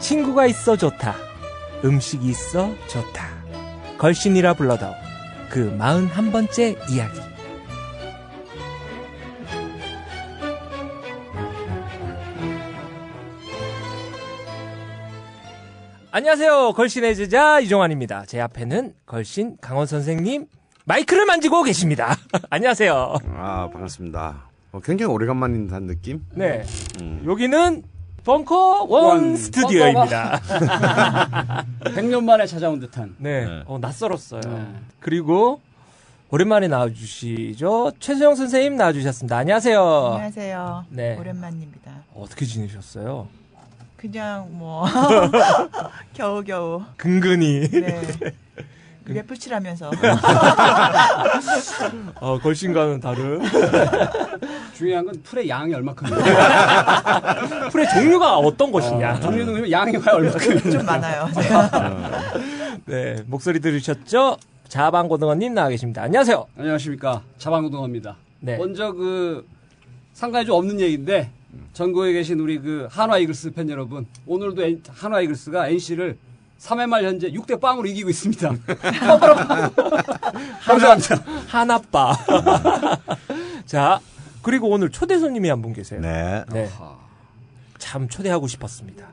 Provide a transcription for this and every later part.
친구가 있어 좋다. 음식이 있어 좋다. 걸신이라 불러도 그 마흔 한 번째 이야기. 안녕하세요. 걸신의 제자 이종환입니다. 제 앞에는 걸신 강원 선생님 마이크를 만지고 계십니다. 안녕하세요. 아 반갑습니다. 어, 굉장히 오래간만인 듯한 느낌? 네. 음. 여기는 벙커 원 원 스튜디오입니다. 100년 만에 찾아온 듯한. 네. 네. 어, 낯설었어요. 네. 그리고 오랜만에 나와주시죠. 최수영 선생님 나와주셨습니다. 안녕하세요. 안녕하세요. 네. 오랜만입니다. 어떻게 지내셨어요? 그냥 뭐 겨우겨우 근근히. 네. 그게 풀칠하면서 어, 걸신과는 다른. 중요한 건 풀의 양이 얼마큼이냐. 풀의 종류가 어떤 것이냐. 종류는 그러면 양이 과연 얼마큼이냐. 좀 많아요. 네. 목소리 들으셨죠? 자방고등어님 나와 계십니다. 안녕하세요. 안녕하십니까. 자방고등어입니다. 네. 먼저 그 상관이 좀 없는 얘기인데 전국에 계신 우리 그 한화 이글스 팬 여러분 오늘도 한화 이글스가 NC를 3회 말 현재 6대 빵으로 이기고 있습니다. 감사합니다. 하나빠. 자, 그리고 오늘 초대 손님이 한 분 계세요. 네. 네. 참 초대하고 싶었습니다.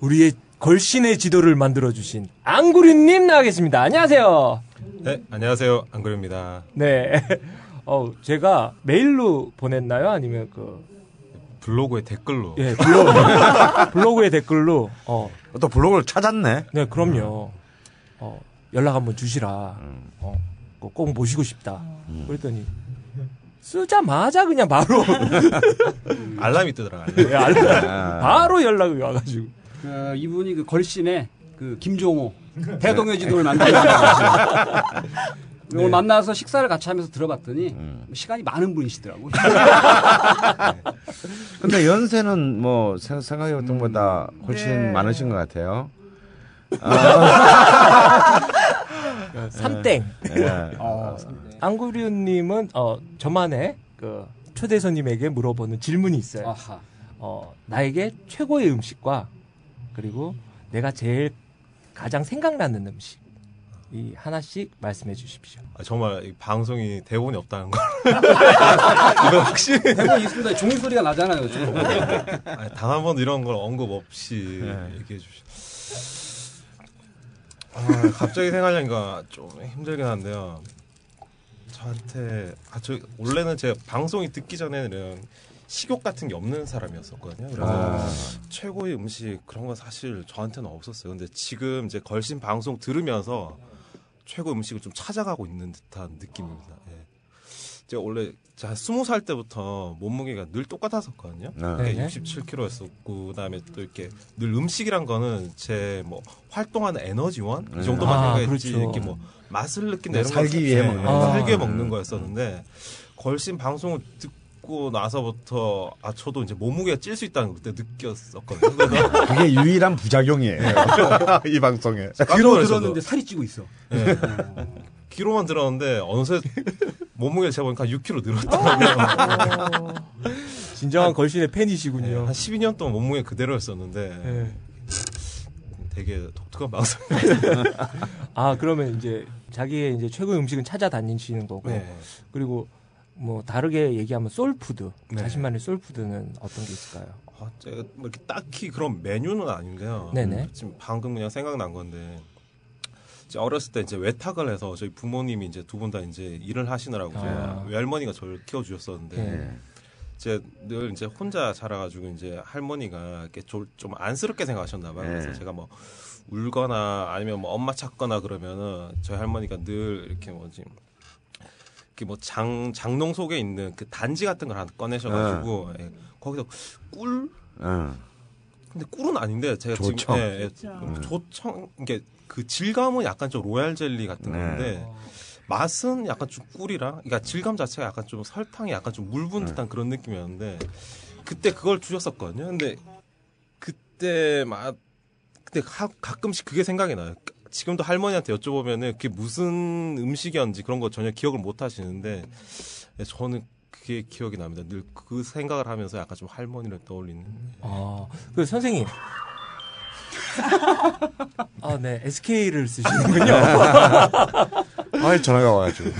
우리의 걸신의 지도를 만들어주신 앙구리님 나가겠습니다. 안녕하세요. 네, 안녕하세요. 안그래입니다. 네. 어, 제가 메일로 보냈나요? 아니면 그, 블로그에 댓글로 예, 블로그, 블로그에 댓글로, 어, 또 블로그를 찾았네. 네, 그럼요. 어, 연락 한번 주시라. 음. 어, 꼭- 꼭 모시고 싶다. 그랬더니, 쓰자마자 그냥 바로, 알람이 뜨더라고요. 예, 알- 아. 바로 연락이 와가지고. 그 이분이 그 걸신의 그 김종호 대동여 지도를 만들고 오늘 만나서 식사를 같이 하면서 들어봤더니 시간이 많은 분이시더라고요. 근데 연세는 뭐 생- 생각해봤던 것보다 훨씬 네. 많으신 것 같아요. 삼땡. 예. 어, 앙구리우님은 어 저만의 그 초대 손님에게 물어보는 질문이 있어요. 아하. 어 나에게 최고의 음식과 그리고 내가 제일 가장 생각나는 음식 이 하나씩 말씀해 주십시오. 아, 정말 이 방송이 대본이 없다는 거. 이거 확실히 대본 있습니다. 종이 소리가 나잖아요. 지금. 단한 번도 이런 걸 언급 없이 네. 얘기해 주시. 아, 갑자기 생각하니까 좀 힘들긴 한데요. 저한테 아, 저 원래는 제가 방송이 듣기 전에는 식욕 같은 게 없는 사람이었었거든요. 그래서 아. 최고의 음식 그런 건 사실 저한테는 없었어요. 근데 지금 이제 걸신 방송 들으면서 최고 음식을 좀 찾아가고 있는 듯한 느낌입니다. 예. 제가 원래 제가 스무 살 때부터 몸무게가 늘 똑같았었거든요. 네. 네. 67kg였었고 그다음에 또 이렇게 늘 음식이란 거는 제 뭐 활동하는 에너지원 이 정도만 아, 생각했지 그렇죠. 이렇게 뭐 맛을 느낀다 네, 이런 살기 거 위해 예, 먹는 예, 거. 살기 위해 아. 먹는 거였었는데 걸신 방송을 듣고 나서부터 아 저도 이제 몸무게가 찔 수 있다는 걸 그때 느꼈었거든요. 그게 유일한 부작용이에요. 이 방송에. 귀로 들었는데. 살이 찌고 있어. 예. 귀로만 들었는데 어느새 몸무게를 재보니까 6kg 늘었더라고요. 진정한 걸신의 예, 팬이시군요. 한 12년 동안 몸무게 그대로였었는데 예. 되게 독특한 방송. 아 그러면 이제 자기의 이제 최고의 음식은 찾아다니시는 거고 네. 그리고 뭐 다르게 얘기하면 솔푸드 네. 자신만의 솔푸드는 어떤 게 있을까요? 아, 제가 뭐 이렇게 딱히 그런 메뉴는 아닌데요. 네네. 음, 지금 방금 그냥 생각난 건데 이제 어렸을 때 이제 외탁을 해서 저희 부모님이 이제 두 분 다 이제 일을 하시느라고 아. 외할머니가 저를 키워주셨었는데 네. 이제 늘 이제 혼자 자라가지고 이제 할머니가 이렇게 좀, 좀 안쓰럽게 생각하셨나 봐요. 그래서 네. 제가 뭐 울거나 아니면 뭐 엄마 찾거나 그러면은 저희 할머니가 늘 이렇게 뭐지 뭐 장 장롱 속에 있는 그 단지 같은 걸 하나 꺼내셔가지고 예, 거기서 꿀 응. 근데 꿀은 아닌데 제가 조청. 지금 예, 예, 조청 이게 그 질감은 약간 좀 로얄 젤리 같은 네. 건데 맛은 약간 좀 꿀이랑 그러니까 질감 자체가 약간 좀 설탕이 약간 좀 물분 네. 듯한 그런 느낌이었는데 그때 그걸 주셨었거든요. 근데 그때 맛 근데 가, 가끔씩 그게 생각이 나요. 지금도 할머니한테 여쭤보면은 그게 무슨 음식이었는지 그런 거 전혀 기억을 못 하시는데 예, 저는 그게 기억이 납니다. 늘 그 생각을 하면서 약간 좀 할머니를 떠올리는. 아, 그 선생님. 아, 네. SK를 쓰시는군요. 아 전화가 와가지고.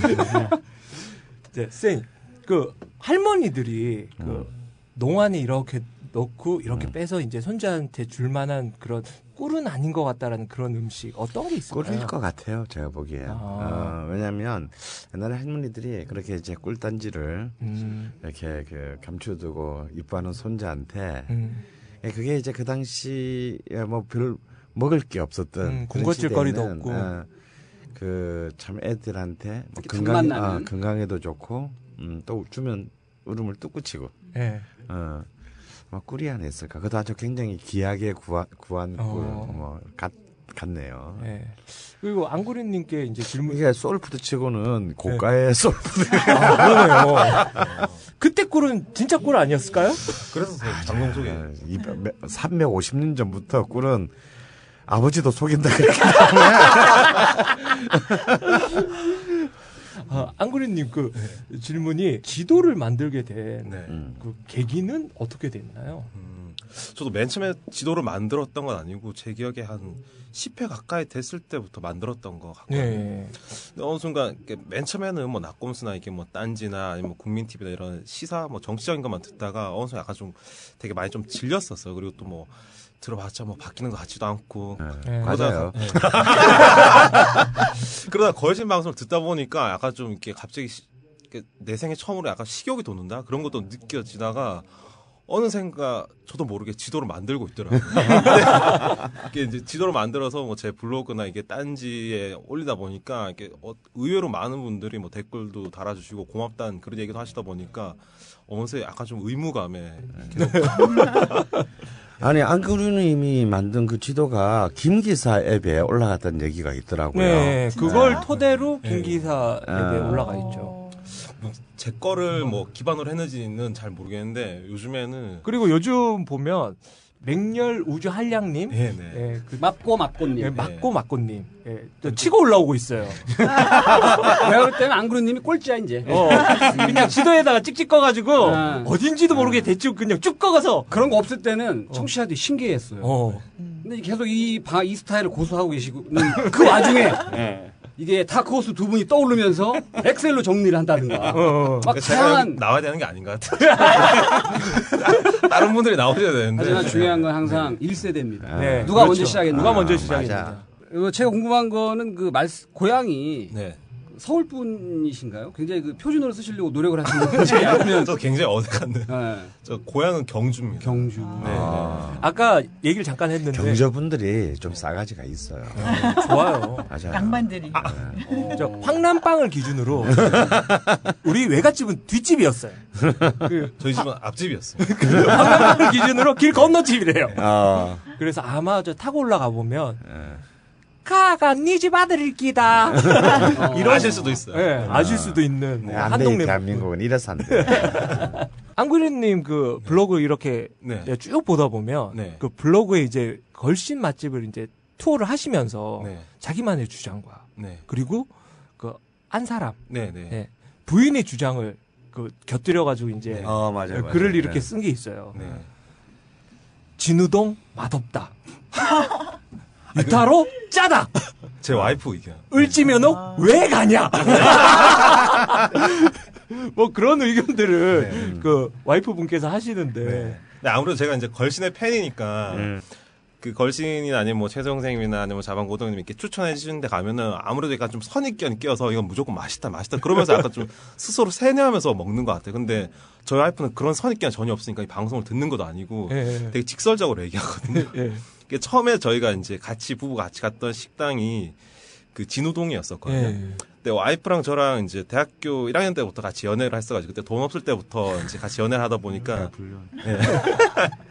네, 쌤. 그 할머니들이 그 농안에 이렇게 넣고 이렇게 빼서 이제 손자한테 줄 만한 그런 꿀은 아닌 것 같다라는 그런 음식 어떤 게 있을까요? 꿀일 것 같아요, 제가 보기에. 아. 어, 왜냐하면 옛날에 할머니들이 그렇게 이제 꿀단지를 음, 이렇게 그 감춰두고 이뻐하는 손자한테 음, 예, 그게 이제 그 당시에 뭐별 먹을 게 없었던 음, 군것질거리도 없고. 어, 그참 애들한테 뭐 건강. 아, 건강에도 좋고 음, 또 주면 울음을 뚝 그치고 예. 어. 뭐 꿀이 하나 있을까? 그것도 아주 굉장히 귀하게 구한, 구한 꿀, 어. 뭐, 같, 같네요. 예. 그리고 앙그류님께 이제 질문. 이게 소울푸드 치고는 고가의 소울푸드. 아, 그러네요. 그때 꿀은 진짜 꿀 아니었을까요? 그래서 제가 장롱 속에 어, 350년 전부터 꿀은 아버지도 속인다 그렇게 아, 안구리님 그 질문이 지도를 만들게 된그 네. 음. 계기는 어떻게 됐나요? 음, 저도 맨 처음에 지도를 만들었던 건 아니고 제 기억에 한 10회 가까이 됐을 때부터 만들었던 것 같거든요. 네. 어느 순간 맨 처음에는 뭐 낙곰수나 이게 뭐 딴지나 아니면 국민 TV나 이런 시사 뭐 정치적인 것만 듣다가 어느 순간 약간 좀 되게 많이 좀 질렸었어요. 그리고 또뭐 들어봤자 뭐 바뀌는 것 같지도 않고 네. 맞아요. 그러다 거짓 방송을 듣다 보니까 약간 좀 이렇게 갑자기 시- 이렇게 내 생애 처음으로 약간 식욕이 돋는다 그런 것도 느껴지다가 어느샌가 저도 모르게 지도를 만들고 있더라고요. 이게 이제 지도를 만들어서 뭐 제 블로그나 이게 딴지에 올리다 보니까 이게 어, 의외로 많은 분들이 뭐 댓글도 달아주시고 고맙다는 그런 얘기도 하시다 보니까 어느새 약간 좀 의무감에 계속 아니, 안그루님이 만든 그 지도가 김기사 앱에 올라갔다는 얘기가 있더라고요. 네, 진짜요? 그걸 토대로 김기사 앱에 아. 올라가 있죠. 어, 제 거를 뭐 기반으로 했는지는 잘 모르겠는데 요즘에는 그리고 요즘 보면 맹렬 우주 한량님, 네 네. 예, 그 맞고 맞고님. 예, 맞고 맞고님, 예, 또 치고 올라오고 있어요. 내가 그럴 때는 안그루님이 꼴찌야 이제. 어, 그냥 지도에다가 찍찍 꺼가지고 아. 어딘지도 모르게 대충 그냥 쭉 꺼가서 그런 거 없을 때는 청취자들이 신기했어요. 어, 근데 계속 이, 바, 이 스타일을 고수하고 계시고는 그 와중에 이게 다크호스 두 분이 떠오르면서 엑셀로 정리를 한다든가. 어, 막 그러니까 다양한. 나와야 되는 게 아닌 것 같아요. 다른 분들이 나오셔야 되는데. 하지만 중요한 건 항상 1세대입니다. 네, 누가 그렇죠. 먼저 시작했나? 누가 먼저. 이거 제가 궁금한 거는 그 말, 고향이 네. 서울 분이신가요? 굉장히 그 표준어를 쓰시려고 노력을 하시는 아니면 저 굉장히 어색한데. 예, 저 고향은 경주입니다. 경주. 네. 아까 얘기를 잠깐 했는데 경저분들이 좀 싸가지가 있어요. 좋아요. 맞아요. 낭만들이. 저 황남빵을 기준으로 우리 외갓집은 뒷집이었어요. 그 저희 집은 앞집이었어요. 황남빵을 기준으로 길 건너집이래요. 어, 그래서 아마 저 타고 올라가 보면 예. 가가 네집 아들일 기다. 이런 아실 수도 있어요. 예, 아실 수도 있는 뭐 네, 안한 돼, 동네 대한민국은 이래서 안 돼. 안구리님 그 블로그 이렇게 네. 내가 쭉 보다 보면 네. 그 블로그에 이제 걸신 맛집을 이제 투어를 하시면서 네. 자기만의 주장과 네. 그리고 그 한 사람 네. 네. 예, 부인의 주장을 그 곁들여 가지고 이제 어, 맞아요. 맞아요. 글을 이렇게 네. 쓴게 있어요. 네. 진우동 맛없다. 유타로 짜다. 제 와이프 의견. 을지면옥 왜 가냐? 뭐 그런 의견들을 네. 그 와이프 분께서 하시는데 네. 근데 아무래도 제가 이제 걸신의 팬이니까 음. 그 걸신이나 아니면 뭐 최성 선생님이나 아니면 자방고등님 이렇게 추천해 주시는 데 가면은 아무래도 약간 좀 선입견이 껴서 이건 무조건 맛있다 맛있다 그러면서 약간 좀 스스로 세뇌하면서 먹는 것 같아요. 근데 저희 와이프는 그런 선입견이 전혀 없으니까 이 방송을 듣는 것도 아니고 예, 되게 직설적으로 얘기하거든요. 예. 이게 처음에 저희가 이제 같이 부부 같이 갔던 식당이 그 진우동이었었거든요. 예. 근데 와이프랑 저랑 이제 대학교 1학년 때부터 같이 연애를 했어가지고 그때 돈 없을 때부터 이제 같이 연애를 하다 보니까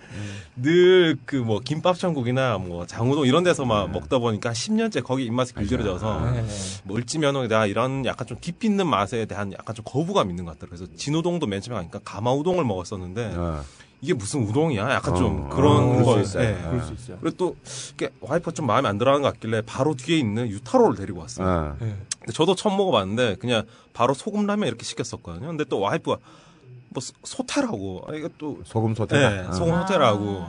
늘그 뭐 김밥 천국이나 뭐 장우동 이런 데서만 먹다 보니까 10년째 거기 입맛이 길들여져서 예. 뭐 을지면옥이다 이런 약간 좀 깊이 있는 맛에 대한 약간 좀 거부감 있는 것 같더라고요. 그래서 진우동도 맨 처음에 가니까 가마우동을 먹었었는데 어. 이게 무슨 우동이야? 약간 좀 어, 그런 어, 수 있어요. 예. 어. 그럴 수 있어요. 그리고 또 이게 와이프가 좀 마음에 안 들어하는 것 같길래 바로 뒤에 있는 유타로를 데리고 왔어요. 어. 예. 근데 저도 처음 먹어봤는데 그냥 바로 소금 라면 이렇게 시켰었거든요. 근데 또 와이프가 뭐 소- 소태라고 아, 이게 또 소금 소태. 네, 소금 아. 소태라고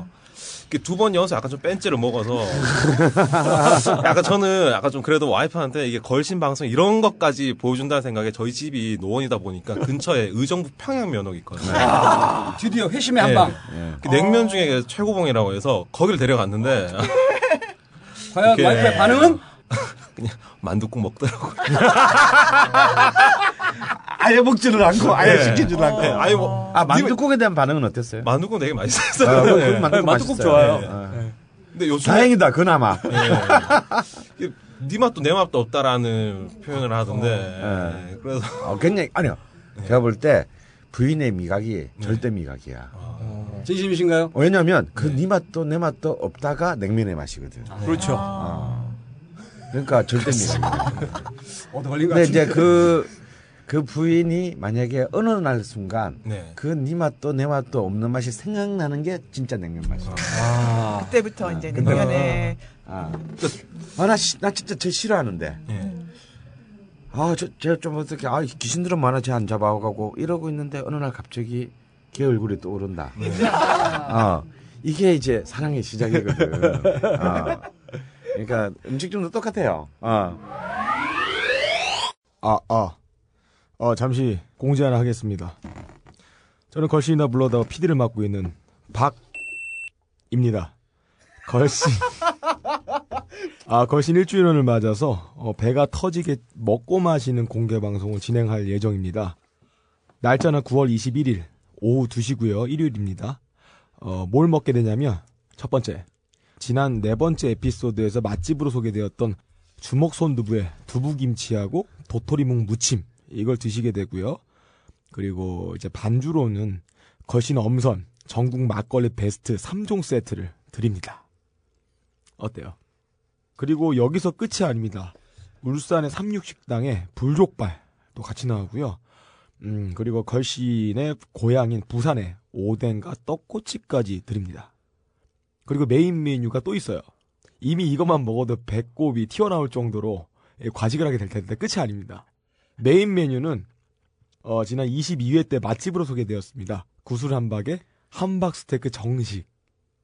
두 번 연속 약간 좀 뺀찌를 먹어서 약간 저는 약간 좀 그래도 와이프한테 이게 걸신 방송 이런 것까지 보여준다는 생각에 저희 집이 노원이다 보니까 근처에 의정부 평양 면허가 있거든요. 드디어 회심의 한 예. 방. 그 냉면 중에 최고봉이라고 해서 거기를 데려갔는데 과연 와이프의 반응은? 그냥 만둣국 먹더라고요. 아예 먹지를 않고 아예 네. 시키지를 않고. 네, 아니 뭐아 만두국에 대한 반응은 어땠어요? 만둣국 되게 아, 맛있었어요. 그- 네. 그 만둣국 만둣국 맛있어요. 좋아요. 네. 어. 근데 요즘 다행이다 그나마. 네 맛도 내 맛도 없다라는 표현을 하던데 네. 네, 그래서 어, 굉장히 아니요. 제가 볼 때 부인의 미각이 절대 미각이야. 진심이신가요? 왜냐면 그네 맛도 내 맛도 없다가 냉면의 맛이거든. 그렇죠. 어. 그러니까 절대 미각이야. 얻어 걸린 것 같은데. 이제 그, 그 부인이 만약에 어느 날 순간 네. 그네 맛도 내 맛도 없는 맛이 생각나는 게 진짜 냉면 맛이야. 아, 그때부터 이제 냉면에 아, 아, 나, 시- 나 진짜 쟤 싫어하는데. 예. 아, 저, 쟤좀 어떻게, 아, 귀신들은 많아, 쟤 안 잡아가고 이러고 있는데 어느 날 갑자기 걔 얼굴이 떠오른다. 어, 이게 이제 사랑의 시작이거든. 어. 그러니까 음식점도 똑같아요. 어. 아, 아. 어, 잠시 공지 하나 하겠습니다. 저는 걸신이나 불러다가 PD를 맡고 있는 박입니다. 걸신. 아, 걸신 1주년을 맞아서 어, 배가 터지게 먹고 마시는 공개 방송을 진행할 예정입니다. 날짜는 9월 21일 오후 2시고요. 일요일입니다. 어, 뭘 먹게 되냐면 첫 번째. 지난 네 번째 에피소드에서 맛집으로 소개되었던 주먹 손두부에 두부김치하고 도토리묵 무침 이걸 드시게 되고요. 그리고 이제 반주로는 거신 엄선 전국 막걸리 베스트 3종 세트를 드립니다. 어때요? 그리고 여기서 끝이 아닙니다. 울산의 삼육식당에 불족발도 같이 나오고요. 음, 그리고 걸신의 고향인 부산에 오뎅과 떡꼬치까지 드립니다. 그리고 메인 메뉴가 또 있어요. 이미 이것만 먹어도 배꼽이 튀어나올 정도로 예, 과식을 하게 될 텐데 끝이 아닙니다. 메인 메뉴는 어, 지난 22회 때 맛집으로 소개되었습니다. 구슬 함박에 함박 스테이크 정식.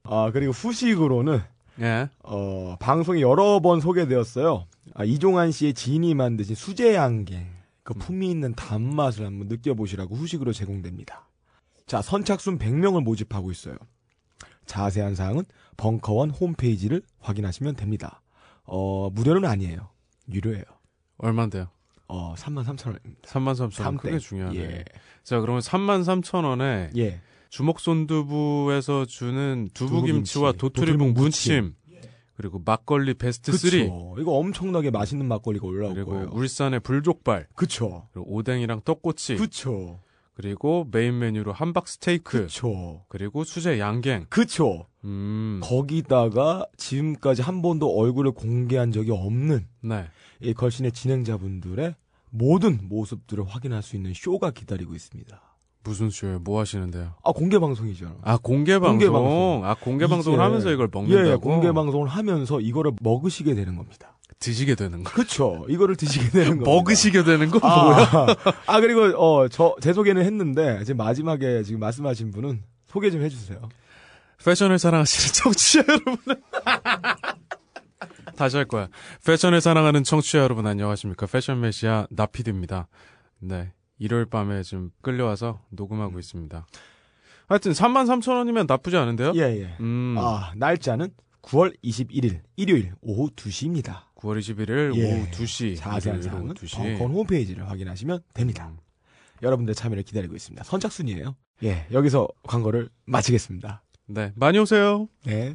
아 그리고 후식으로는 예. 어, 방송에 여러 번 소개되었어요. 아, 이종환 씨의 지인이 만드신 수제 양갱. 그 품위 있는 단맛을 한번 느껴보시라고 후식으로 제공됩니다. 자, 선착순 100명을 모집하고 있어요. 자세한 사항은 벙커원 홈페이지를 확인하시면 됩니다. 어, 무료는 아니에요. 유료예요. 얼마인데요? 어, 33,000원입니다. 3만 3천 원. 크게 중요하네. 예. 자, 그러면 3만 3천 원에 예. 주먹 손두부에서 주는 두부김치와 두부김치, 도토리묵 무침, 그리고 막걸리 베스트 3, 그쵸. 이거 엄청나게 맛있는 막걸리가 올라올 그리고 거예요. 울산의 불족발, 그쵸. 그리고 오뎅이랑 떡꼬치, 그쵸. 그리고 메인 메뉴로 함박 스테이크, 그쵸. 그리고 수제 양갱. 그쵸. 음. 거기다가 지금까지 한 번도 얼굴을 공개한 적이 없는 네. 이 걸신의 진행자분들의 모든 모습들을 확인할 수 있는 쇼가 기다리고 있습니다. 무슨 쇼예요? 뭐 하시는데요? 아 공개 방송이죠. 아, 공개 방송. 공개 방송. 아, 공개 방송을 하면서 이걸 먹는다고. 예, 공개 방송을 하면서 이거를 먹으시게 되는 겁니다. 드시게 되는 거. 그렇죠. 이거를 드시게 되는 겁니다. 먹으시게 되는 거 뭐야? 아, 아 그리고 어저제 소개는 했는데 지금 마지막에 지금 말씀하신 분은 소개 좀 해주세요. 패션을 사랑하시는 청취자 여러분. 다시 할 거야. 패션을 사랑하는 청취자 여러분 안녕하십니까. 패션 메시아 나피드입니다. 네. 일요일 밤에 좀 끌려와서 녹음하고 있습니다. 하여튼 3만 3천 원이면 나쁘지 않은데요? 예 예. 음. 아 날짜는 9월 21일 일요일 오후 2시입니다. 9월 21일 예. 오후 2시. 자세한 사항은 오후 2시. 벙커원 홈페이지를 확인하시면 됩니다. 여러분들 참여를 기다리고 있습니다. 선착순이에요. 예, 여기서 광고를 마치겠습니다. 네. 많이 오세요. 네.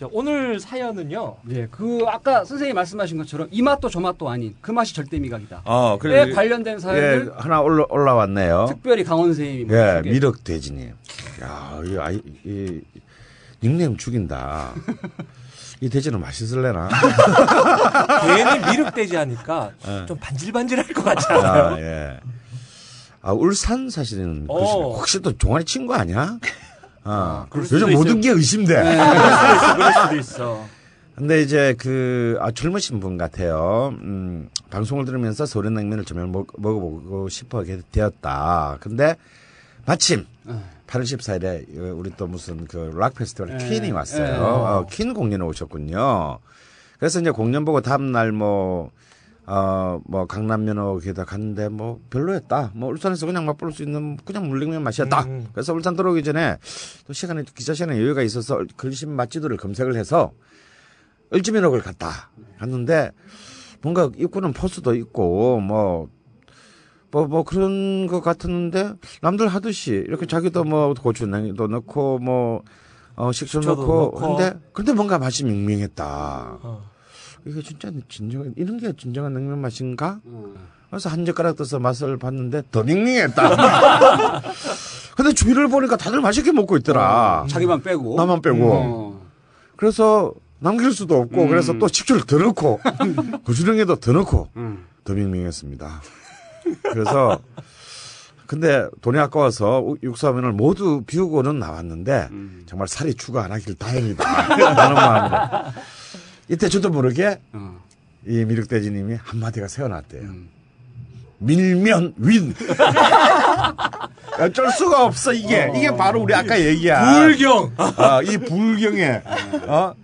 자, 오늘 사연은요. 예, 그 아까 선생님이 말씀하신 것처럼 이 맛도 저 맛도 아닌 그 맛이 절대 미각이다. 어, 에 그래. 관련된 예, 사연을 하나 올라, 올라왔네요. 특별히 강원 선생님이 예, 미륵 돼지님. 야, 이 아이, 이, 닉네임 죽인다. 이 돼지는 맛있을래나? 괜히 미륵 돼지 하니까 예. 좀 반질반질할 것 같지 않아요? 아, 예. 아, 울산 사실은 그 어. 혹시 또 종아리 친 거 아니야? 아, 그럴 요즘 모든 있어요. 게 의심돼. 그럴 수도 있어, 그럴 수도 있어. 근데 이제 그, 아, 젊으신 분 같아요. 음, 방송을 들으면서 서울의 냉면을 정말 먹, 먹어보고 싶어하게 되었다. 근데 마침 8월 14일에 우리 또 무슨 그 락 페스티벌 네. 퀸이 왔어요. 네. 어, 퀸 공연에 오셨군요. 그래서 이제 공연 보고 다음날 뭐, 어, 뭐, 강남면허 기다 갔는데 뭐, 별로였다. 뭐, 울산에서 그냥 맛볼 수 있는 그냥 물냉면 맛이었다. 음. 그래서 울산 들어오기 전에 또 시간에, 기자 시간에 여유가 있어서 글심 맛지도를 검색을 해서 을지면옥을 갔다. 갔는데 뭔가 입구는 포스도 있고 뭐, 뭐, 뭐 그런 것 같았는데 남들 하듯이 이렇게 자기도 뭐 고추냉이도 넣고 뭐, 어, 식초 넣고, 넣고. 근데, 근데 뭔가 맛이 밍밍했다. 어. 이게 진짜 진정한, 이런 게 진정한 냉면 맛인가? 어. 그래서 한 젓가락 떠서 맛을 봤는데 더 밍밍했다. 근데 주위를 보니까 다들 맛있게 먹고 있더라. 자기만 빼고. 나만 빼고. 어. 그래서 남길 수도 없고 음. 그래서 또 식초를 더 넣고 고추냉이도 더 넣고 음. 더 밍밍했습니다. 그래서 근데 돈이 아까워서 우- 육수화면을 모두 비우고는 나왔는데 음. 정말 살이 추가 안 하길 다행이다. 라는 마음으로. 이때 저도 모르게 어. 이 미륵대지님이 한마디가 새어났대요. 음. 밀면 윈. 어쩔 수가 없어 이게. 이게 바로 우리 아까 얘기한 불경. 아, 이 불경에 어?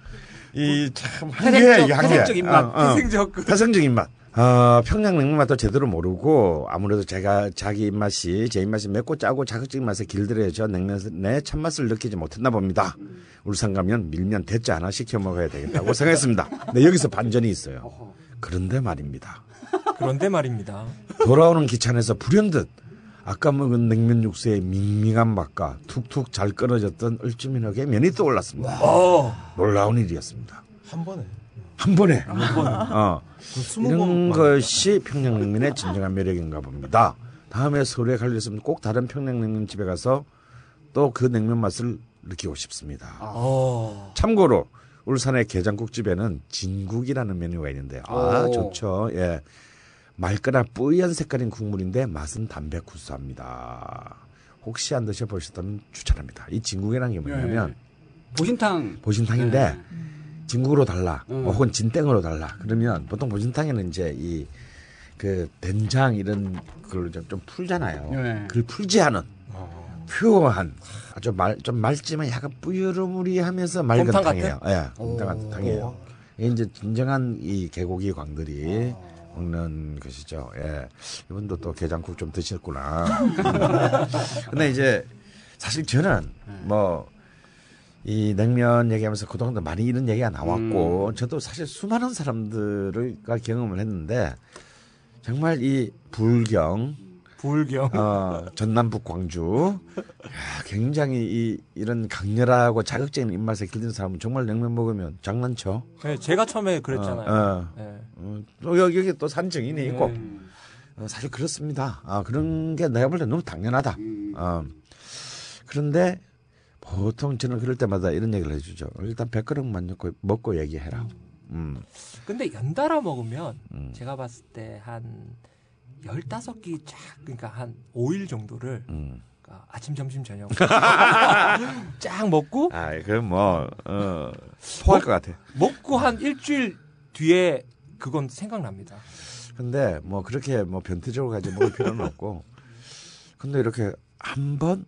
이참 이게 한계. 태생적 입맛. 어, 어. 태생적 그- 태생적 입맛. 어, 평양냉면 맛도 제대로 모르고 아무래도 제가 자기 입맛이 제 입맛이 맵고 짜고 자극적인 맛에 길들여져 냉면의 참맛을 느끼지 못했나 봅니다. 울산 가면 밀면 대짜 하나 시켜 먹어야 되겠다고 생각했습니다. 근데 여기서 반전이 있어요. 그런데 말입니다. 그런데 말입니다. 돌아오는 기차 안에서 불현듯 아까 먹은 냉면 육수의 밍밍한 맛과 툭툭 잘 끓어졌던 을지면옥의 면이 떠올랐습니다. 어. 놀라운 일이었습니다. 한 번에. 한 번에. 어. 스무 이런 번 것이 평양냉면의 진정한 매력인가 봅니다. 다음에 서울에 갈 일 있으면 꼭 다른 평양냉면 집에 가서 또 그 냉면 맛을 느끼고 싶습니다. 어. 참고로 울산의 게장국집에는 진국이라는 메뉴가 있는데 아 오. 좋죠. 예. 맑거나 뿌연 색깔인 국물인데 맛은 담백 구수합니다. 혹시 안 드셔보셨다면 추천합니다. 이 진국이라는 게 뭐냐면 보신탕. 보신탕인데 네. 진국으로 달라 음. 혹은 진땡으로 달라 그러면 보통 보신탕에는 이제 이 그 된장 이런 걸좀 풀잖아요. 네. 그걸 풀지 않은 퓨어한 아주 말, 좀 맑지만 약간 뿌여르무리하면서 맑은 탕이에요. 예, 오. 곰탕 탕이에요. 이게 이제 진정한 이 개고기 광들이 먹는 것이죠. 예. 이분도 또 게장국 좀 드셨구나. 근데 이제 사실 저는 뭐 이 냉면 얘기하면서 그동안도 많이 이런 얘기가 나왔고 저도 사실 수많은 사람들과 경험을 했는데 정말 이 불경 불경. 어, 전남북 광주 야, 굉장히 이 이런 강렬하고 자극적인 입맛에 길든 사람은 정말 냉면 먹으면 장난쳐. 네, 제가 처음에 그랬잖아요. 어, 네. 어, 또 여기 여기 또 산증인이 있고 음. 어, 사실 그렇습니다. 아, 그런 게 내가 볼 때 너무 당연하다. 음. 어, 그런데 보통 저는 그럴 때마다 이런 얘기를 해주죠. 일단 100그릇만 먹고, 먹고 얘기해라. 음, 근데 연달아 먹으면 음. 제가 봤을 때 한 15끼 쫙 그러니까 한 5일 정도를 음. 그러니까 아침 점심 저녁 쫙 먹고 아, 그럼 뭐, 어, 포할 것 같아. 먹고 한 일주일 뒤에 그건 생각납니다. 근데 뭐 그렇게 뭐 변태적으로 가지 먹을 필요는 없고. 근데 이렇게 한 번을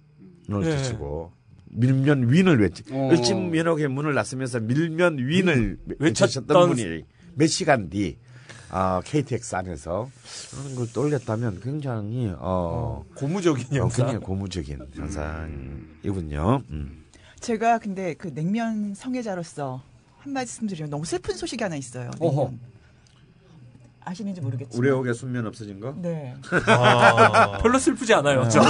네. 드시고 밀면 윈을 외치. 어. 을진 면옥의 문을 났으면서 밀면 윈을 외쳤던 외쳤던 분이 몇 시간 뒤 아, KTX 안에서 그런 걸 떠올렸다면 굉장히 어, 고무적인 어, 영상. 굉장히 고무적인 현상이군요. 음. 제가 근데 그 냉면 성애자로서 한 말씀 드리면 너무 슬픈 소식이 하나 있어요. 냉면. 아시는지 모르겠지만. 우레옥의 순면 없어진 거? 네. 별로 슬프지 않아요. 저.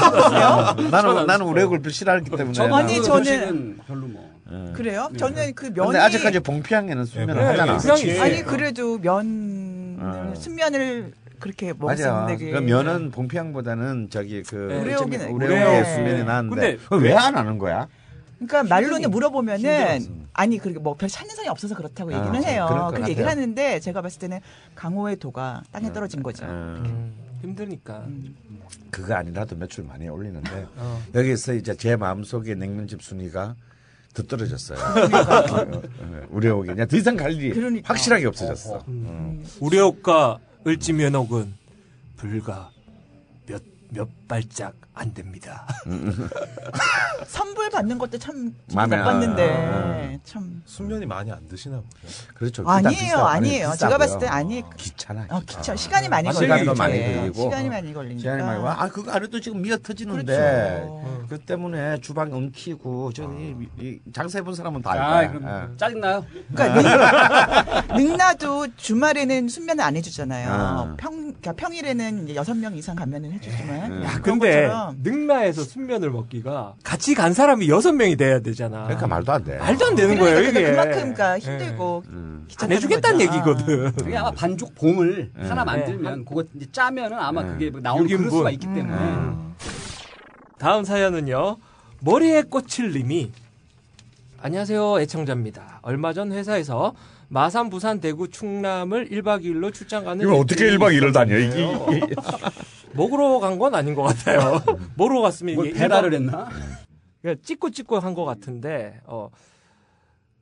나는 나는 우레옥을 별로 싫어하기 때문에. 저는 아니, 그 저는- 별로 뭐. 예. 그래요? 저는 그 면이 근데 아직까지 봉피항에는 순면을 네, 하잖아. 있어요. 아니 그래도 면 어. 순면을 그렇게 맞아. 먹었는데 그 면은 봉피항보다는 저기 그 네. 우레옥이네. 우레옥의 우레옥. 수면이 나는데 근데 왜 안 하는 거야? 그러니까 말로는 물어보면은 힘들어서. 아니 그렇게 뭐별 찾는 사람이 없어서 그렇다고 아, 얘기는 해요. 것 그렇게 얘기를. 하는데 제가 봤을 때는 강호의 도가 땅에 떨어진 거죠. 어. 음. 힘드니까. 그거 아니라도 매출 많이 올리는데 어. 여기서 이제 제 마음속에 냉면집 순위가 더 떨어졌어요. 어, 우려옥이 그냥 더 이상 갈 일이 그러니까. 확실하게 없어졌어. 음. 우려옥과 을지면옥은 불과 몇, 몇 발짝 안 됩니다. 선불 받는 것도 참못 아, 봤는데 참 순면이 많이 안 드시나 보요 그렇죠. 일단 아니에요, 아니에요. 아니, 제가. 봤을 때 아니. 귀찮아. 어, 시간이 많이 아, 걸리니까 시간도 많이 걸리고. 시간이 많이 걸리니까 시간이 많이 와. 아 그거 안 해도 지금 미어 터지는데 그렇죠. 그 때문에 주방 엉키고 저기 이 장사해 본 사람은 다 아, 알거야. 그럼 예. 짜증 나요? 그러니까 능, 능나도 주말에는 순면을 안 해주잖아요. 아. 평 그러니까 평일에는 여섯 명 이상 가면은 해주지만 야, 그런 근데 능라에서 순면을 먹기가 같이 간 사람이 여섯 명이 돼야 되잖아. 그러니까 말도 안 돼. 말도 안 되는 그러니까 거예요, 이게. 그만큼 그러니까 예. 힘들고 음. 안 귀찮다는 해주겠다는 거죠. 얘기거든. 그게 아마 반죽 봉을 네. 하나 네. 만들면 그거 이제 짜면은 아마 네. 그게 뭐 나오는 그럴. 수가 있기 때문에 음. 다음 사연은요. 머리에 꽂힐 님이 안녕하세요 애청자입니다. 얼마 전 회사에서 마산, 부산, 대구, 충남을 1박 2일로 출장 가는 이거 어떻게 일정이 1박 2일을 다녀? 이게 먹으러 간 건 아닌 것 같아요. 뭐로 갔으면 뭘 이게 배달을 했나? 그러니까 찍고 찍고 한 것 같은데 어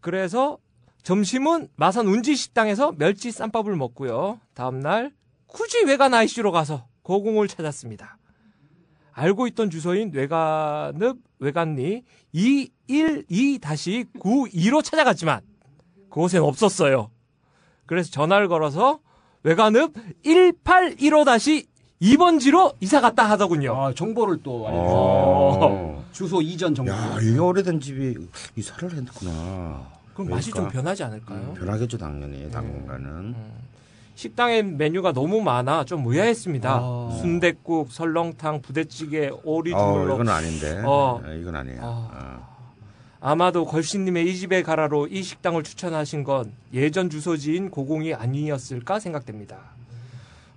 그래서 점심은 마산 운지 식당에서 멸치 쌈밥을 먹고요. 다음 날 굳이 외관 IC로 가서 고궁을 찾았습니다. 알고 있던 주소인 외관읍 외관리 212-92로 찾아갔지만 그곳엔 없었어요. 그래서 전화를 걸어서 외관읍 181호-2번지로 이사 갔다 하더군요. 아, 정보를 또 알려주세요. 어. 주소 이전 정보. 야, 이게 오래된 집이 이사를 했구나. 그럼 맛이 좀 그러니까. 변하지 않을까요? 변하겠죠, 당연히 당분간은. 음. 식당에 메뉴가 너무 많아 좀 의아했습니다. 아. 순댓국, 설렁탕, 부대찌개, 오리 어, 주물럭. 이건 아닌데. 어. 어, 이건 아니에요. 아. 어. 아마도 걸신님의 이 집에 가라로 이 식당을 추천하신 건 예전 주소지인 고궁이 아니었을까 생각됩니다.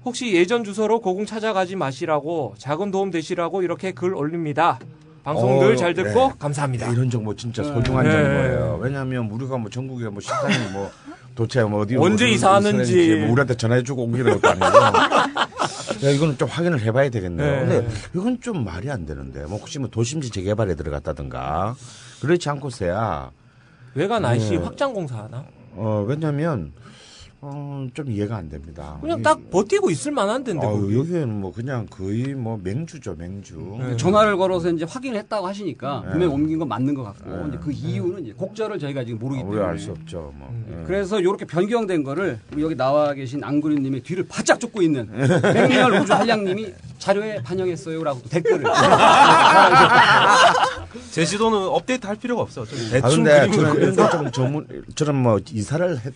혹시 예전 주소로 고궁 찾아가지 마시라고 작은 도움 되시라고 이렇게 글 올립니다. 방송 어, 늘잘 듣고 그래. 감사합니다. 이런 정보 진짜 소중한 네. 정보예요. 왜냐하면 우리가 뭐 전국에 뭐 식당이 뭐 도대체 뭐 어디 언제 어디 이사하는지. 뭐 우리한테 전화해주고 옮기는 것도 아니고. 야, 이거는 좀 확인을 해봐야 되겠네요. 네. 근데 이건 좀 말이 안 되는데. 뭐 혹시 뭐 도심지 재개발에 들어갔다든가. 그렇지 않고서야, 외관 IC 네. 확장 공사 하나? 어, 왜냐면, 어, 좀 이해가 안 됩니다. 그냥 이- 딱 버티고 있을 만한 데인데 어, 거기. 여기는 뭐 그냥 거의 뭐 맹주죠, 맹주. 네. 전화를 걸어서 이제 확인을 했다고 하시니까 네. 분명히 옮긴 건 맞는 것 같고 네. 이제 그 이유는 이제 곡절을 저희가 지금 모르기 아, 때문에 우리가 알수 없죠, 뭐. 예. 그래서 이렇게 변경된 거를 여기 나와 계신 안그리님의 뒤를 바짝 쫓고 있는 백렬 우주 한량님이 자료에 반영했어요라고 또 댓글을 제시도는 업데이트 할 필요가 없어. 좀아 대충 근데 그리고 저는 뭐 이사를 했,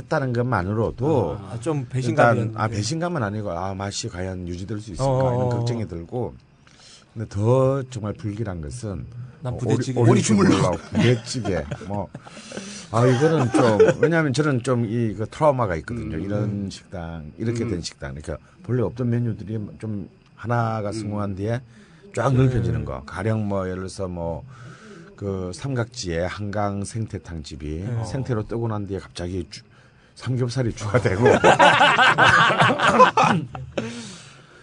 했다는 것만으로도 아, 좀 배신감이 일단 아 배신감은 아니고 아 맛이 과연 유지될 수 있을까 어. 이런 걱정이 들고 근데 더 정말 불길한 것은 난 어, 부대찌개. 오리. 주물럭 부대찌개 뭐 아 이거는 좀 왜냐하면 저는 좀 이 그 트라우마가 있거든요 음. 이런 식당 이렇게 된 식당 그러니까 본래 없던 메뉴들이 좀 하나가 성공한 뒤에 쫙 넓혀지는 거 가령 뭐 예를 들어서 뭐그 삼각지에 한강 생태탕 집이 생태로 뜨고 난 뒤에 갑자기 주- 삼겹살이 추가되고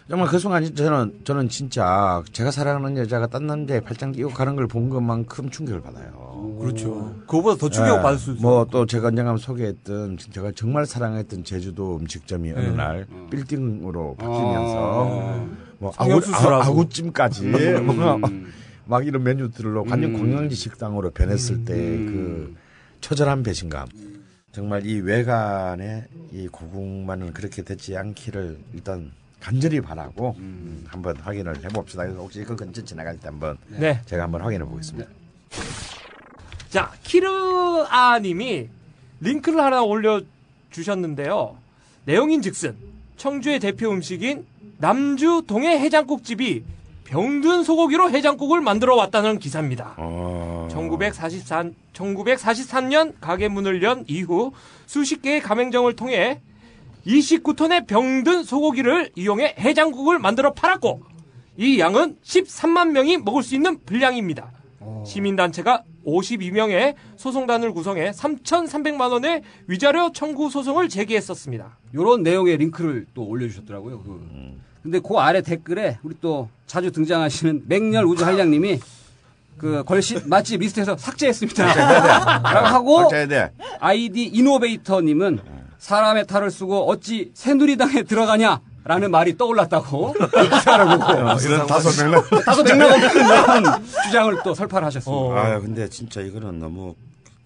정말 그 순간 저는 저는 진짜 제가 사랑하는 여자가 딴 남자의 팔짱 끼고 가는 걸 본 것만큼 충격을 받아요. 그렇죠. 그거보다 더 충격 받을 수 있어. 뭐또 제가 언젠가 소개했던 제가 정말 사랑했던 제주도 음식점이 어느 네. 날 빌딩으로 바뀌면서 뭐 아구, 성형수술하고. 아, 구 찜까지 음. 막 이런 메뉴들로 완전 음. 관광지 식당으로 변했을 때그 처절한 배신감. 정말 이 외관의 이 고궁만은 그렇게 되지 않기를 일단 간절히 바라고 음, 한번 확인을 해봅시다. 그래서 혹시 그 근처 지나갈 때 한번 네. 제가 한번 확인해 보겠습니다. 자, 키르아님이 링크를 하나 올려 주셨는데요. 내용인 즉슨, 청주의 대표 음식인 남주 동해 해장국집이 병든 소고기로 해장국을 만들어 왔다는 기사입니다. 어... 1944, 1943년 가게 문을 연 이후 수십 개의 가맹점을 통해 29톤의 병든 소고기를 이용해 해장국을 만들어 팔았고 이 양은 13만 명이 먹을 수 있는 분량입니다. 시민단체가 52명의 소송단을 구성해 3,300만 원의 위자료 청구 소송을 제기했었습니다. 요런 내용의 링크를 또 올려주셨더라고요. 그, 근데 그 아래 댓글에 우리 또 자주 등장하시는 맹렬 우주 한량님이 그 걸신 맛집 리스트에서 삭제했습니다. 라고 하고. 아이디 이노베이터님은 사람의 탈을 쓰고 어찌 새누리당에 들어가냐 라는 말이 떠올랐다고 기사를 보고 이런 다섯 명은. 다소 맥락 없는 그런 주장을 또 설파를 하셨습니다. 아 근데 진짜 이거는 너무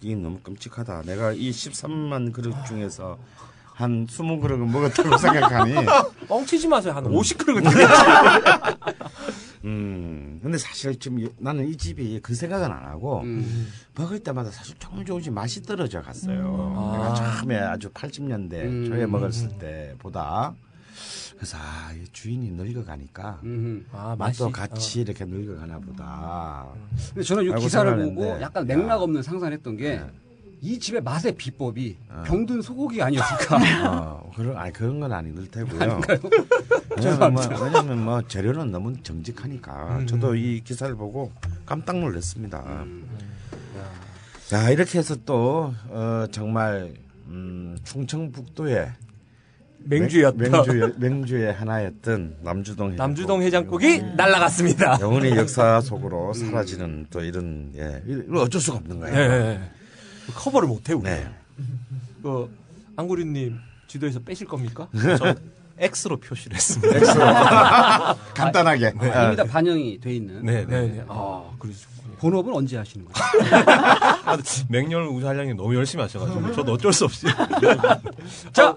이게 너무 끔찍하다. 내가 이 13만 그릇 중에서 한 20그릇은 먹었다고 생각하니. 뻥치지 마세요. 한 50그릇 음. 근데 사실 지금 이- 나는 이 집이 그 생각은 안 하고 음. 먹을 때마다 사실 조금 조금씩 맛이 떨어져 갔어요. 아. 내가 처음에 아주 80년대 음. 초에 먹었을 때보다. 그래서 아, 이 주인이 늙어가니까 음. 아. 맛도 같이 이렇게 늙어가나 보다. 근데 저는 이 기사를. 보고 약간 맥락 없는 상상을 했던 게 이 집의 맛의 비법이 병든 소고기 아니었을까. 어, 그런, 아니, 그런 건 아닐 테고요. 왜냐면 뭐, 왜냐면 뭐 재료는 너무 정직하니까 저도 이 기사를 보고 깜짝 놀랐습니다. 자 이렇게 해서 또 어, 정말 음, 충청북도의 맹주였다. 맹- 맹주의, 맹주의 하나였던 남주동 해장국. 남주동 해장국이 날라갔습니다. 영원히 역사 속으로 사라지는 또 이런 예 이거 어쩔 수가 없는 거예요. 예. 커버를 못해 우리. 네. 그 안구리님 지도에서 빼실 겁니까? 전 X로 표시를 했습니다. 간단하게. 아, 이미 다 반영이 돼 있는. 네, 네. 네, 네. 아, 그러셨군요. 본업은 언제 하시는 거죠? 아, 맹렬 우주 한량님 너무 열심히 하셔가지고 저도 어쩔 수 없이 자,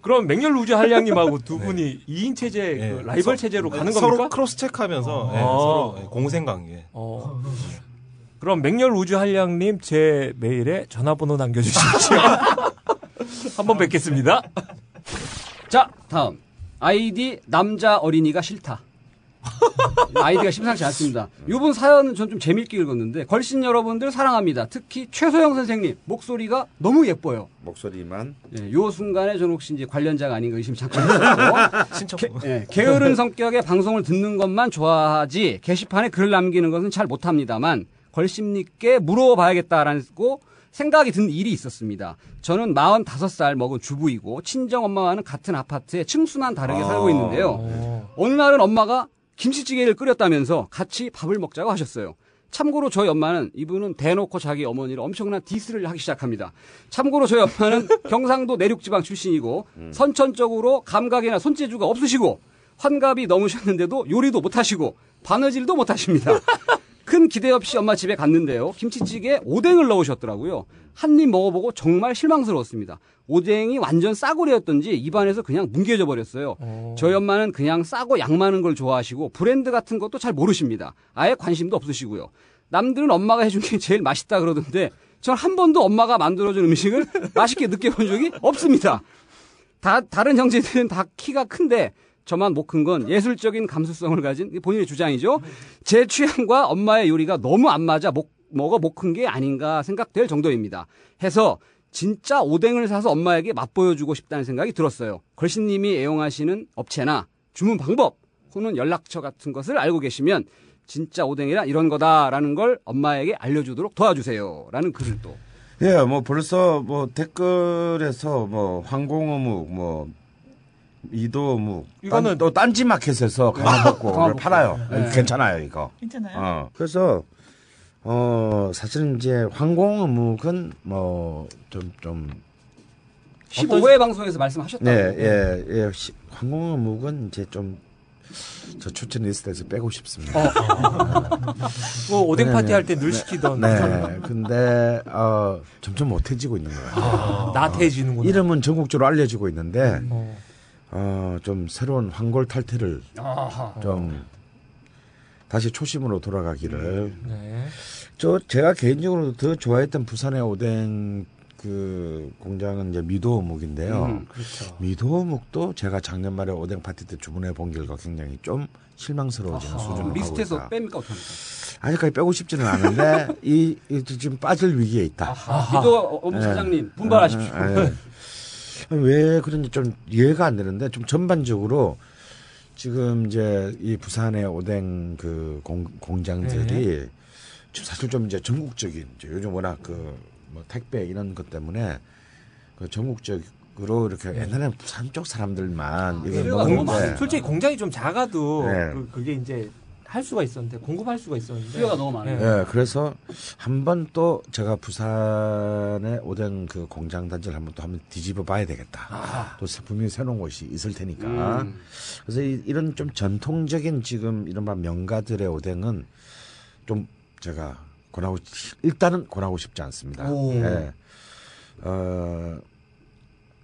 그럼 맹렬 우주 한량님하고 두 분이 2인 체제, 네. 그 라이벌 서- 체제로 가는 서로 겁니까? cross check하면서 예, 어. 서로 예, 공생 관계. 어. 그럼 맹렬 우주 한량님 제 메일에 전화번호 남겨주십시오. 한번 뵙겠습니다. 자, 다음. 아이디 남자 어린이가 싫다. 아이디가 심상치 않습니다. 이번 사연은 전 좀 재밌게 읽었는데 걸신 여러분들 사랑합니다. 특히 최소영 선생님 목소리가 너무 예뻐요. 목소리만 예, 요 순간에 저는 혹시 이제 관련자가 아닌가 의심 잠깐 했었고 신청. 예, 게으른 성격의 방송을 듣는 것만 좋아하지 게시판에 글 남기는 것은 잘 못합니다만 걸심님께 물어봐야겠다라고 생각이 든 일이 있었습니다. 저는 45살 먹은 주부이고 친정 엄마와는 같은 아파트에 층수만 다르게 살고 있는데요. 어느 날은 엄마가 김치찌개를 끓였다면서 같이 밥을 먹자고 하셨어요. 참고로 저희 엄마는 이분은 대놓고 자기 어머니를 엄청난 디스를 하기 시작합니다. 참고로 저희 엄마는 경상도 내륙지방 출신이고 선천적으로 감각이나 손재주가 없으시고 환갑이 넘으셨는데도 요리도 못하시고 바느질도 못하십니다. 큰 기대 없이 엄마 집에 갔는데요. 김치찌개에 오뎅을 넣으셨더라고요. 한 입 먹어보고 정말 실망스러웠습니다. 오뎅이 완전 싸구려였던지 입안에서 그냥 뭉개져 버렸어요. 저희 엄마는 그냥 싸고 양 많은 걸 좋아하시고 브랜드 같은 것도 잘 모르십니다. 아예 관심도 없으시고요. 남들은 엄마가 해준 게 제일 맛있다 그러던데 전 한 번도 엄마가 만들어준 음식을 맛있게 느껴본 적이 없습니다. 다, 다른 형제들은 다 키가 큰데 저만 못 큰 건 예술적인 감수성을 가진 본인의 주장이죠. 제 취향과 엄마의 요리가 너무 안 맞아 목, 먹어 못 큰 게 아닌가 생각될 정도입니다. 해서 진짜 오뎅을 사서 엄마에게 맛보여주고 싶다는 생각이 들었어요. 걸신님이 애용하시는 업체나 주문 방법 혹은 연락처 같은 것을 알고 계시면 진짜 오뎅이란 이런 거다라는 걸 엄마에게 알려주도록 도와주세요. 라는 글을 또. 예, 뭐 벌써 뭐 댓글에서 뭐 황공어묵 뭐 이도어묵 이거는 딴- 또 딴지 마켓에서 강화복고를 강화복고. 팔아요. 네. 괜찮아요 이거. 괜찮아요? 어 그래서 어 사실은 이제 황공 어묵은 뭐 좀 좀 15회 방송에서 말씀하셨다고. 네, 예, 예. 시- 환공 어묵은 이제 좀 저 추천 리스트에서 빼고 싶습니다. 뭐 오뎅 네, 파티 네. 할때 늘 시키던 네, 근데 어 점점 못해지고 있는 거예요. 나태해지는구나. 이름은 전국적으로 알려지고 있는데 어. 어, 좀 새로운 환골탈태를 아하. 좀 다시 초심으로 돌아가기를. 네. 저 제가 개인적으로 더 좋아했던 부산의 오뎅 그 공장은 이제 미도어묵인데요. 음, 그렇죠. 미도어묵도 제가 작년 말에 오뎅 파티 때 주문해 본 결과 굉장히 좀 실망스러워지는. 수준으로 리스트에서 있다. 뺍니까 어떡합니까? 아직까지 빼고 싶지는 않은데 이, 이 지금 빠질 위기에 있다. 아하. 미도 어묵 사장님 분발하십시오. 예, 예. 왜 그런지 좀 이해가 안 되는데 좀 전반적으로 지금 이제 이 부산의 오뎅 그 공, 공장들이 좀 사실 좀 이제 전국적인 이제 요즘 워낙 그 뭐 택배 이런 것 때문에 그 전국적 으로 이렇게 옛날에는 부산 쪽 사람들만 공- 너무 많아요. 먹는데 솔직히 공장이 좀 작아도 네. 그, 그게 이제 할 수가 있었는데 공급할 수가 있었는데 수요가 너무 많아요. 네. 예, 그래서 한 번 또 제가 부산의 오뎅 그 공장 단지를 한번 또 한번 뒤집어 봐야 되겠다. 또 분명히 새로운 곳이 있을 테니까. 음. 그래서 이, 이런 좀 전통적인 지금 이른바 명가들의 오뎅은 좀 제가 권하고 싶- 일단은 권하고 싶지 않습니다. 오. 예. 어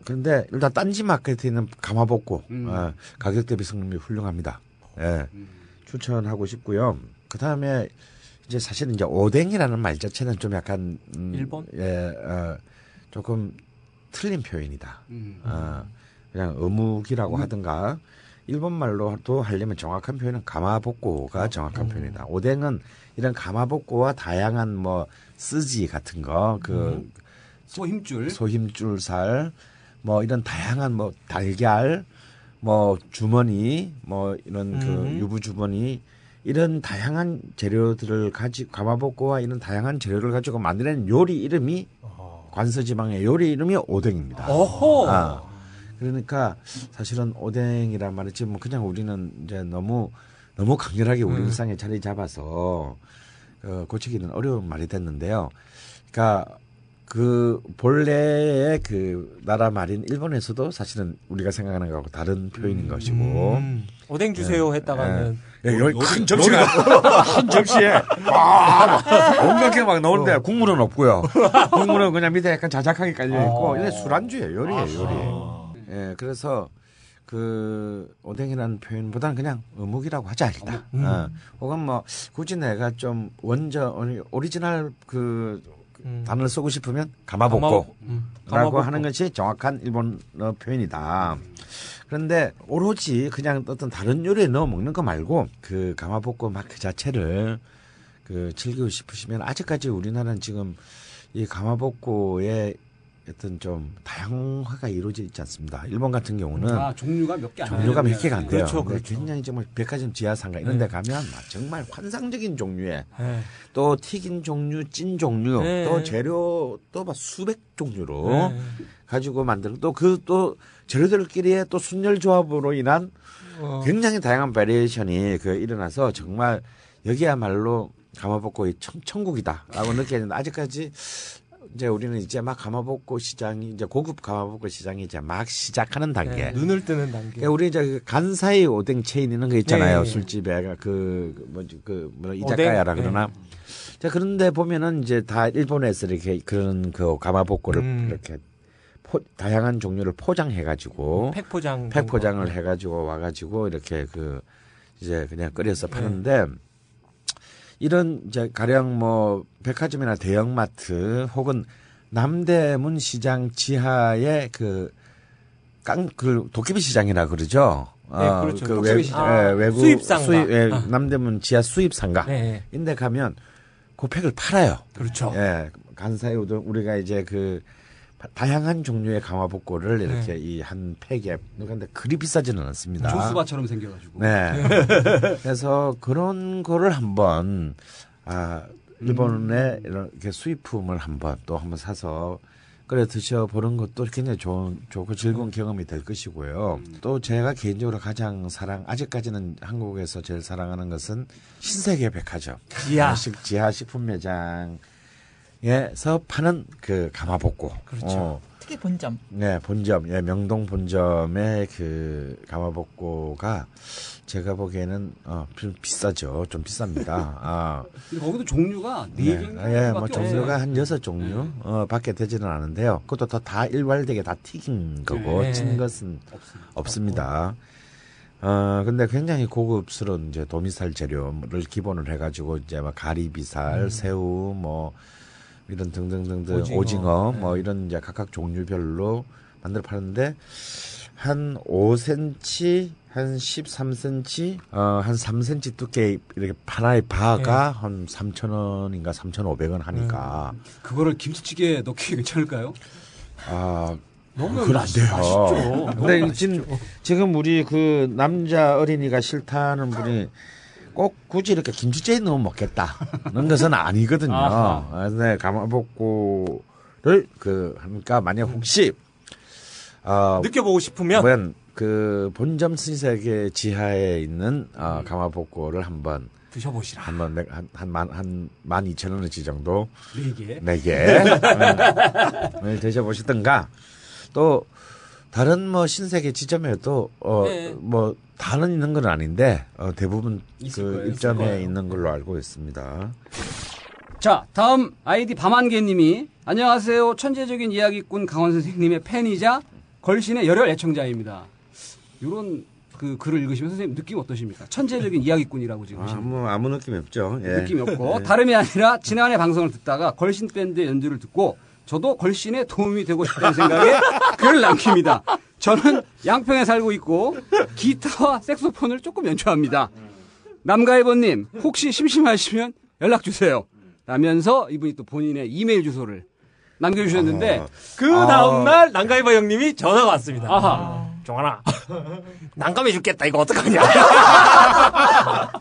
그런데 일단 딴지 마켓에 있는 가마복고 음. 어, 가격 대비 성능이 훌륭합니다. 예. 추천하고 싶고요. 그 다음에 이제 사실은 이제 오뎅이라는 말 자체는 좀 약간 음, 일본? 예, 어, 조금 틀린 표현이다. 음. 어, 그냥 어묵이라고 하든가 일본 말로도 하려면 정확한 표현은 가마복고가 정확한 표현이다. 오뎅은 이런 가마복고와 다양한 뭐 쓰지 같은 거, 그 소 힘줄. 소힘줄살, 뭐 이런 다양한 뭐 달걀, 뭐 주머니, 뭐 이런 그 음. 유부 주머니 이런 다양한 재료들을 가지 가마복고와 이런 다양한 재료를 가지고 만드는 요리 이름이 관서지방의 요리 이름이 오뎅입니다. 어허. 아, 그러니까 사실은 오뎅이란 말이 지금 뭐 그냥 우리는 이제 너무 너무 강렬하게 우리 음. 일상에 자리 잡아서 어, 고치기는 어려운 말이 됐는데요. 그러니까 그 본래의 그 나라 말인 일본에서도 사실은 우리가 생각하는 거하고 다른 표현인 것이고. 음, 오뎅 주세요 했다가는 예, 여기 큰 접시가. 한 접시에 와, 온갖 게막 나오는데 국물은 없고요. 국물은 그냥 밑에 약간 자작하게 깔려 있고. 이게 술안주예요, 요리예요, 요리. 예, 그래서 그 오뎅이라는 표현보다는 그냥 어묵이라고 하지 않겠다. 음. 어, 혹은 뭐 굳이 내가 좀 원저 오리- 오리지널 그 음. 단어를 쓰고 싶으면 かまぼこ. かま- 음, 라고 かまぼこ. 하는 것이 정확한 일본어 표현이다. 그런데 오로지 그냥 어떤 다른 요리에 넣어 먹는 거 말고 그 かまぼこ 맛그 자체를 그 즐기고 싶으시면 아직까지 우리나라는 지금 이 가마복고의 어떤 좀 다양화가 이루어져 있지 않습니다. 일본 같은 경우는 아, 종류가 몇 개 안 종류가. 몇 개가 안 돼요. 그렇죠, 그렇죠. 굉장히 정말 백화점 지하상가 이런 데 가면 막 정말 환상적인 종류의 네. 또 튀긴 종류, 찐 종류, 네. 또 재료 또 막 수백 종류로 네. 가지고 만드는 또 그 또 재료들끼리의 또 순열 조합으로 인한 어. 굉장히 다양한 variation이 그 일어나서 정말 여기야말로 가마복고의 천, 천국이다라고 느끼는데 아직까지 이제 우리는 이제 막 かまぼこ 시장이 이제 고급 かまぼこ 시장이 이제 막 시작하는 단계. 네, 눈을 뜨는 단계. 그러니까 우리 이제 그 간사이 오뎅 체인 있는 거 있잖아요. 네. 술집에 그 뭐지 그 뭐라 이자카야라 오뎅? 그러나. 자 그런데 보면은 이제 다 일본에서 이렇게 그런 그 가마복고를 음. 이렇게 포, 다양한 종류를 포장해 가지고 팩 포장. 팩 포장을 해 가지고 와 가지고 이렇게 그 이제 그냥 끓여서 파는데 이런 이제 가령 뭐 백화점이나 대형마트 혹은 남대문 시장 지하의 그 깡, 그 도깨비 시장이라 그러죠. 네, 그렇죠. 그 도깨비 외, 시장. 예, 아, 외국 수입상가. 수입, 예, 아. 남대문 지하 수입상가. 네. 인데 가면 그 팩을 팔아요. 그렇죠. 예, 간사이 우동 우리가 이제 그 바- 다양한 종류의 가마복고를 네. 이렇게 이한 팩에 그런데 그리 비싸지는 않습니다. 조수바처럼 생겨가지고. 네. 그래서 그런 거를 한번 아 일본의 이렇게 수입품을 한번 또 한번 사서 끓여 드셔 보는 것도 굉장히 좋은 좋고 즐거운 경험이 될 것이고요. 또 제가 개인적으로 가장 사랑 아직까지는 한국에서 제일 사랑하는 것은 신세계 백화점 지하. 식 지하 식품 매장 에서 파는 그 가마복고. 그렇죠. 어, 특히 본점. 네, 본점, 예, 명동 본점의 그 가마복고가 제가 보기에는 어, 좀 비싸죠. 좀 비쌉니다. 아, 거기도 종류가 네 네, 개인가 예, 뭐 종류가. 한 여섯 종류 어, 밖에 되지는 않은데요. 그것도 다, 다 일괄되게 다 튀긴 거고 네. 찐 것은 없습니다. 어, 근데 굉장히 고급스러운 이제 도미살 재료를 기본으로 해가지고 이제 막 가리비살, 새우, 뭐 이런 등등등등 오징어. 오징어, 네. 뭐 이런 이제 각각 종류별로 만들어 파는데 한 5cm, 한 13cm, 어, 한 3cm 두께 이렇게 하나의 바가 네. 한 3,000원인가 3,500원 하니까 그거를 김치찌개에 넣기 괜찮을까요? 아 너무 그건 안 돼요. 맛있죠. 근데 지금 지금 우리 그 남자 어린이가 싫다는 분이 꼭 굳이 이렇게 김치찌개 넣어 먹겠다는 것은 아니거든요. 아하. 근데 가마복고를 그 하니까 만약 혹시 어, 느껴보고 싶으면 뭐그 본점 신세계 지하에 있는 어, 가마복고를 한번 드셔보시라. 한번 내- 한, 한, 만, 한, 만 이천 원어치 정도 네 개. 내게 음, 드셔보시든가 또 다른 뭐 신세계 지점에도 어, 네. 뭐 다는 있는 건 아닌데 어, 대부분 그 거예요, 입점에. 있는 걸로 알고 있습니다. 자, 다음 아이디 밤한개님이 안녕하세요. 천재적인 이야기꾼 강원 선생님의 팬이자 걸신의 열혈 애청자입니다. 이런 그 글을 읽으시면 선생님 느낌 어떠십니까? 천재적인 이야기꾼이라고 지금 하시는 아무 아무 느낌이 없죠. 예. 느낌이 없고 다름이 아니라 지난해 방송을 듣다가 걸신 밴드 연주를 듣고 저도 걸신에 도움이 되고 싶다는 생각에 글을 남깁니다. 저는 양평에 살고 있고 기타와 색소폰을 조금 연주합니다. 남가이버님 혹시 심심하시면 연락 주세요. 라면서 이분이 또 본인의 이메일 주소를 남겨주셨는데 그 다음날 난가이버 형님이 전화가 왔습니다. 아하 종환아, 난감해 죽겠다. 이거 어떡하냐.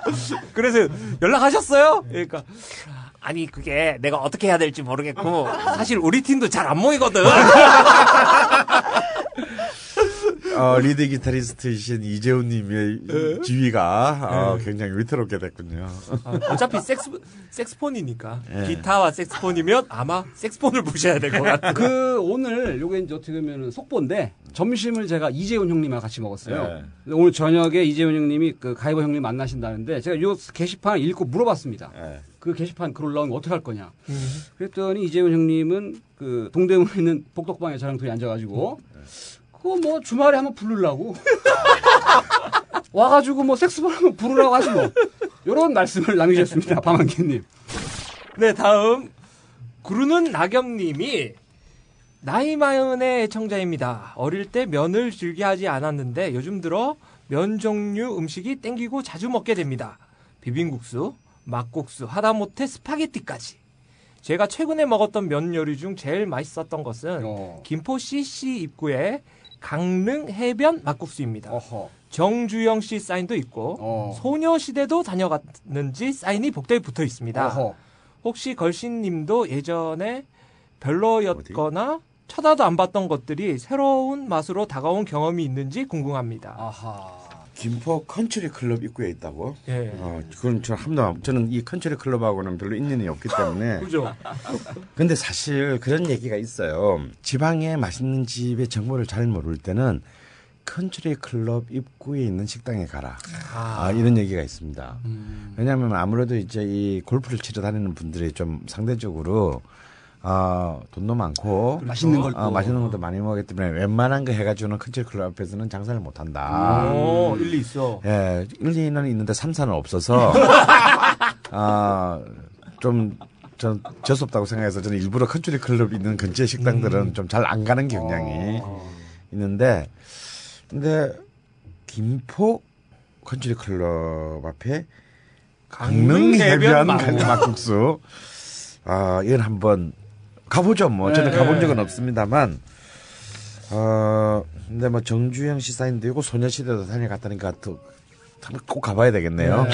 그래서 연락하셨어요? 그러니까 아니 그게 내가 어떻게 해야 될지 모르겠고 사실 우리 팀도 잘 안 모이거든. 어, 리드 기타리스트이신 이재훈님의 네. 지위가 어, 굉장히 위태롭게 됐군요. 아, 어차피 섹스 색스폰이니까 예. 기타와 색스폰이면 아마 색스폰을 보셔야 될 것 같아요. 그 오늘 요게 이제 어떻게 보면 속보인데 점심을 제가 이재훈 형님하고 같이 먹었어요. 네. 오늘 저녁에 이재훈 형님이 그 가이버 형님 만나신다는데 제가 요 게시판 읽고 물어봤습니다. 예. 그 게시판 글 올라오면 어떻게 할 거냐. 그랬더니 이재훈 형님은 그 동대문에 있는 복덕방에 저랑 둘이 앉아가지고 그거 뭐 주말에 한번 부르려고 와가지고 뭐 섹스볼 한번 부르라고 하지 뭐 요런 말씀을 남기셨습니다. 방한기님. 네, 다음 구르는 낙엽님이 나이 마흔의 애청자입니다. 어릴 때 면을 즐겨 하지 않았는데 요즘 들어 면 종류 음식이 땡기고 자주 먹게 됩니다. 비빔국수, 막국수, 하다못해 스파게티까지. 제가 최근에 먹었던 면 요리 중 제일 맛있었던 것은 어. 김포 CC 입구의 강릉 해변 막국수입니다. 어허. 정주영 씨 사인도 있고 어. 소녀시대도 다녀갔는지 사인이 복도에 붙어 있습니다. 어허. 혹시 걸신님도 예전에 별로였거나 쳐다도 안 봤던 것들이 새로운 맛으로 다가온 경험이 있는지 궁금합니다. 아하. 김포 컨트리 클럽 입구에 있다고? 예. 어, 그건 저 함도 안- 저는 이 컨트리 클럽하고는 별로 인연이 없기 때문에. 그죠? 근데 사실 그런 얘기가 있어요. 지방에 맛있는 집의 정보를 잘 모를 때는 컨트리 클럽 입구에 있는 식당에 가라. 아, 이런 얘기가 있습니다. 왜냐하면 아무래도 이제 이 골프를 치러 다니는 분들이 좀 상대적으로 아 돈도 많고 맛있는 걸 아, 또. 맛있는 것도 많이 먹기 때문에 웬만한 거 해가지고는 컨트리 클럽 앞에서는 장사를 못 한다. 오, 일리 있어. 예, 1, 2는 있는데 3, 4는 없어서, 아, 좀, 전 재수없다고 생각해서 저는 일부러 컨트리 클럽 있는 근처의 식당들은 좀잘 안 가는 경향이 있는데, 근데, 김포 컨트리 클럽 앞에 강릉 해변. 막국수. 아, 이건 한번 가보죠. 뭐, 저는 네. 가본 적은 없습니다만, 어, 근데 뭐 정주영 씨 사인도 있고 소녀시대도 다녀갔다니까 또, 꼭 가봐야 되겠네요.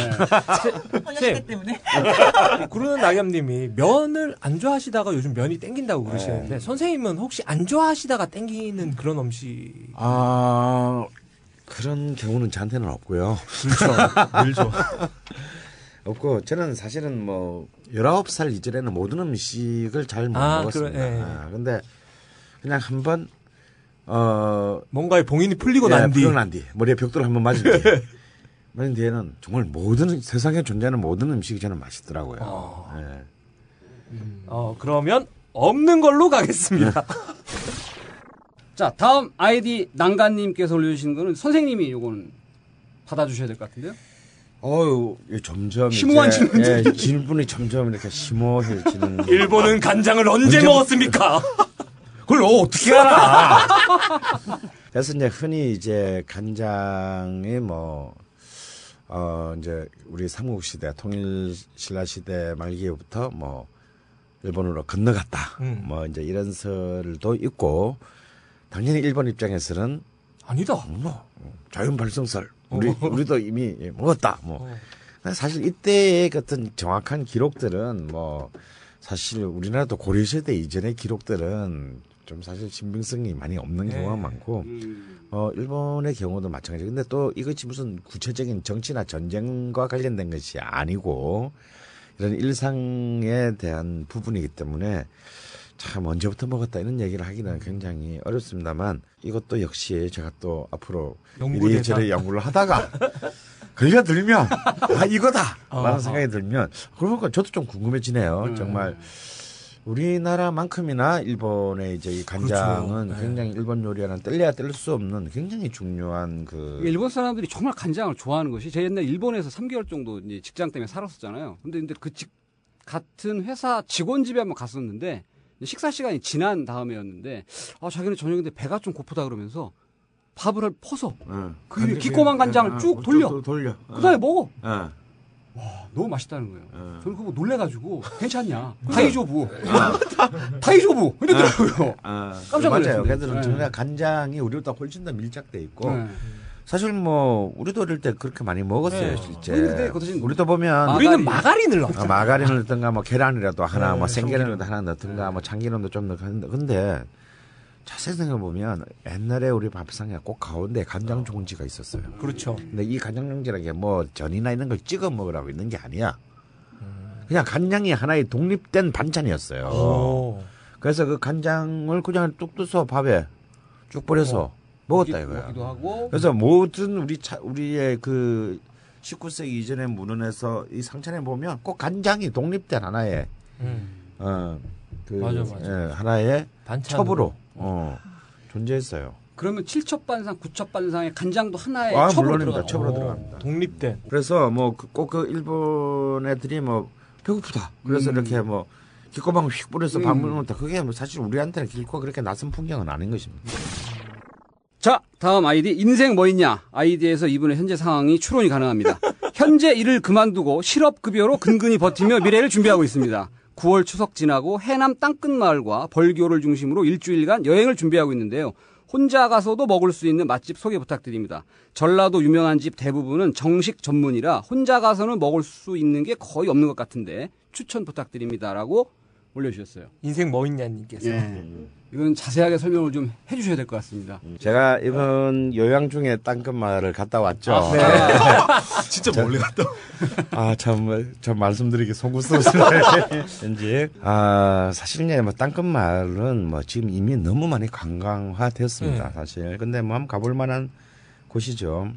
소녀시대 때문에. 구르는 낙엽님이 면을 안 좋아하시다가 요즘 면이 땡긴다고 그러시는데 선생님은 혹시 안 좋아하시다가 땡기는 그런 음식 아, 그런 경우는 저한테는 없고요. 그렇죠. 늘죠. 없고, 저는 사실은 뭐, 19살 이전에는 모든 음식을 잘못 아, 먹었습니다. 그래, 예. 아, 근데, 그냥 한 번, 어, 뭔가에 봉인이 풀리고 예, 난 뒤. 풀고 난 뒤, 머리에 벽돌을 한번 맞은 뒤. 맞은 뒤에는 정말 모든, 세상에 존재하는 모든 음식이 저는 맛있더라고요. 예. 어, 그러면 없는 걸로 가겠습니다. 자, 다음 아이디 난간님께서 올려주신 거는 선생님이 요거는 받아주셔야 될 것 같은데요. 어유 점점 심오한 이제, 질문들. 예, 질문이 점점 이렇게 심오해지는. 일본은 간장을 언제 언제 먹었습니까? 그걸 어떻게 알아? 그래서 이제 흔히 이제 간장이 뭐, 어, 이제 우리 삼국시대, 통일신라 시대 말기부터 뭐, 일본으로 건너갔다. 음. 뭐, 이제 이런 설도 있고, 당연히 일본 입장에서는 아니다. 뭐, 자연 발성설. 우리, 우리도 이미 예, 먹었다. 뭐. 근데 사실 이때의 어떤 정확한 기록들은 뭐, 사실 우리나라도 고려 시대 이전의 기록들은 좀 사실 신빙성이 많이 없는 네. 경우가 많고 음. 어 일본의 경우도 마찬가지. 근데 또 이것이 무슨 구체적인 정치나 전쟁과 관련된 것이 아니고 이런 일상에 대한 부분이기 때문에 참 언제부터 먹었다 이런 얘기를 하기는 굉장히 어렵습니다만 이것도 역시 제가 또 앞으로 이리저리. 연구를 하다가 걸려 들면 아 이거다라는 어허. 생각이 들면 그러니까 저도 좀 궁금해지네요. 음. 정말 우리나라만큼이나 일본의 이제 이 간장은 그렇죠. 네. 굉장히 일본 요리와는 뗄래야 뗄 수 없는 굉장히 중요한 그 일본 사람들이 정말 간장을 좋아하는 것이 제 옛날 일본에서 3개월 정도 직장 때문에 살았었잖아요. 근데 근데 그 직, 같은 회사 직원 집에 한번 갔었는데 식사 시간이 지난 다음에였는데 아 자기는 저녁인데 배가 좀 고프다 그러면서 밥을 퍼서 어. 그 위에 기꼬만 간장을 쭉 돌려. 쭉 돌려. 그다음에 먹어. 어. 너무 맛있다는 거예요. 어. 저는 그거 놀래가지고 괜찮냐? 다이조부. 다이조부. 이러더라고요. 아, 깜짝. 놀랐습니다. 걔들은 네. 간장이 우리보다 훨씬 더 밀착돼 있고 네. 사실 뭐 우리도 어릴 때 그렇게 많이 먹었어요, 네. 실제. 근데 그 우리도 보면 우리는 마가린. 마가린을 어, 넣었잖아. 마가린을 넣든가 뭐 계란이라도 하나 네, 뭐 생계란이라도 참기름. 하나 넣든가 뭐 참기름도 좀 넣고 하는데 근데 자세히 생각해 보면 옛날에 우리 밥상에 꼭 가운데 간장 종지가 있었어요. 그렇죠. 근데 이 간장 종지라는 게 뭐 전이나 이런 걸 찍어 먹으라고 있는 게 아니야. 그냥 간장이 하나의 독립된 반찬이었어요. 오. 그래서 그 간장을 그냥 뚝 떠서 밥에 쭉 뿌려서 먹었다 이거야. 먹기도 하고. 그래서 모든 우리 차, 우리의 그 19세기 이전의 문헌에서 이 상찬에 보면 꼭 간장이 독립된 하나의 음. 어그 맞아, 맞아. 예, 하나의 반찬으로. 첩으로 어 존재했어요. 그러면 칠첩반상, 구첩반상의 간장도 하나의 아 첩으로 물론입니다. 들어가고. 첩으로 오, 들어갑니다. 독립된. 그래서 뭐꼭그 일본 애들이 뭐 배고프다. 그래서 음. 이렇게 뭐 기꼬방을 휙 뿌려서 밥 음. 먹는다. 그게 뭐 사실 우리한테는 길고 그렇게 낯선 풍경은 아닌 것입니다. 자, 다음 아이디 인생 뭐 있냐? 아이디에서 이분의 현재 상황이 추론이 가능합니다. 현재 일을 그만두고 실업급여로 근근히 버티며 미래를 준비하고 있습니다. 9월 추석 지나고 해남 땅끝마을과 벌교를 중심으로 일주일간 여행을 준비하고 있는데요. 혼자 가서도 먹을 수 있는 맛집 소개 부탁드립니다. 전라도 유명한 집 대부분은 정식 전문이라 혼자 가서는 먹을 수 있는 게 거의 없는 것 같은데 추천 부탁드립니다라고 올려주셨어요. 인생 뭐 있냐님께서. 예. 이건 자세하게 설명을 좀 해주셔야 될 것 같습니다. 제가 이번 요양 중에 땅끝마을을 갔다 왔죠. 아, 네. 진짜 멀리 갔다. 아, 참, 참 말씀드리기 송구스러워요. 왠지. 아, 사실 이제 뭐 땅끝마을은 뭐 지금 이미 너무 많이 관광화되었습니다, 네. 사실. 근데 뭐 한번 가볼 만한 곳이죠.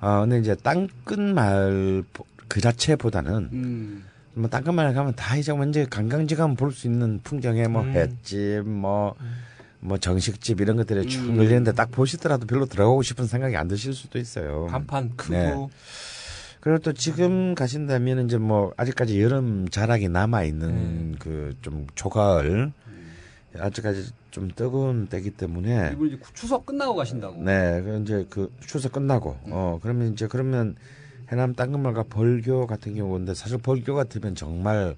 아, 근데 이제 땅끝마을 그 자체보다는 음. 뭐 땅끝마을 가면 다 이제 먼저 관광지 가면 볼 수 있는 풍경에 뭐 음. 횟집, 뭐, 뭐 정식집 이런 것들이 쭉 음. 열리는데 딱 보시더라도 별로 들어가고 싶은 생각이 안 드실 수도 있어요. 간판 크고. 네. 그리고 또 지금 가신다면 이제 뭐 아직까지 여름 자락이 남아 있는 그좀 초가을 아직까지 좀 뜨거운 때기 때문에 이분 이제 추석 끝나고 가신다고. 네, 그 이제 그 추석 끝나고 어 그러면 이제 그러면 해남 땅끝마을과 벌교 같은 경우인데 사실 벌교 같으면 정말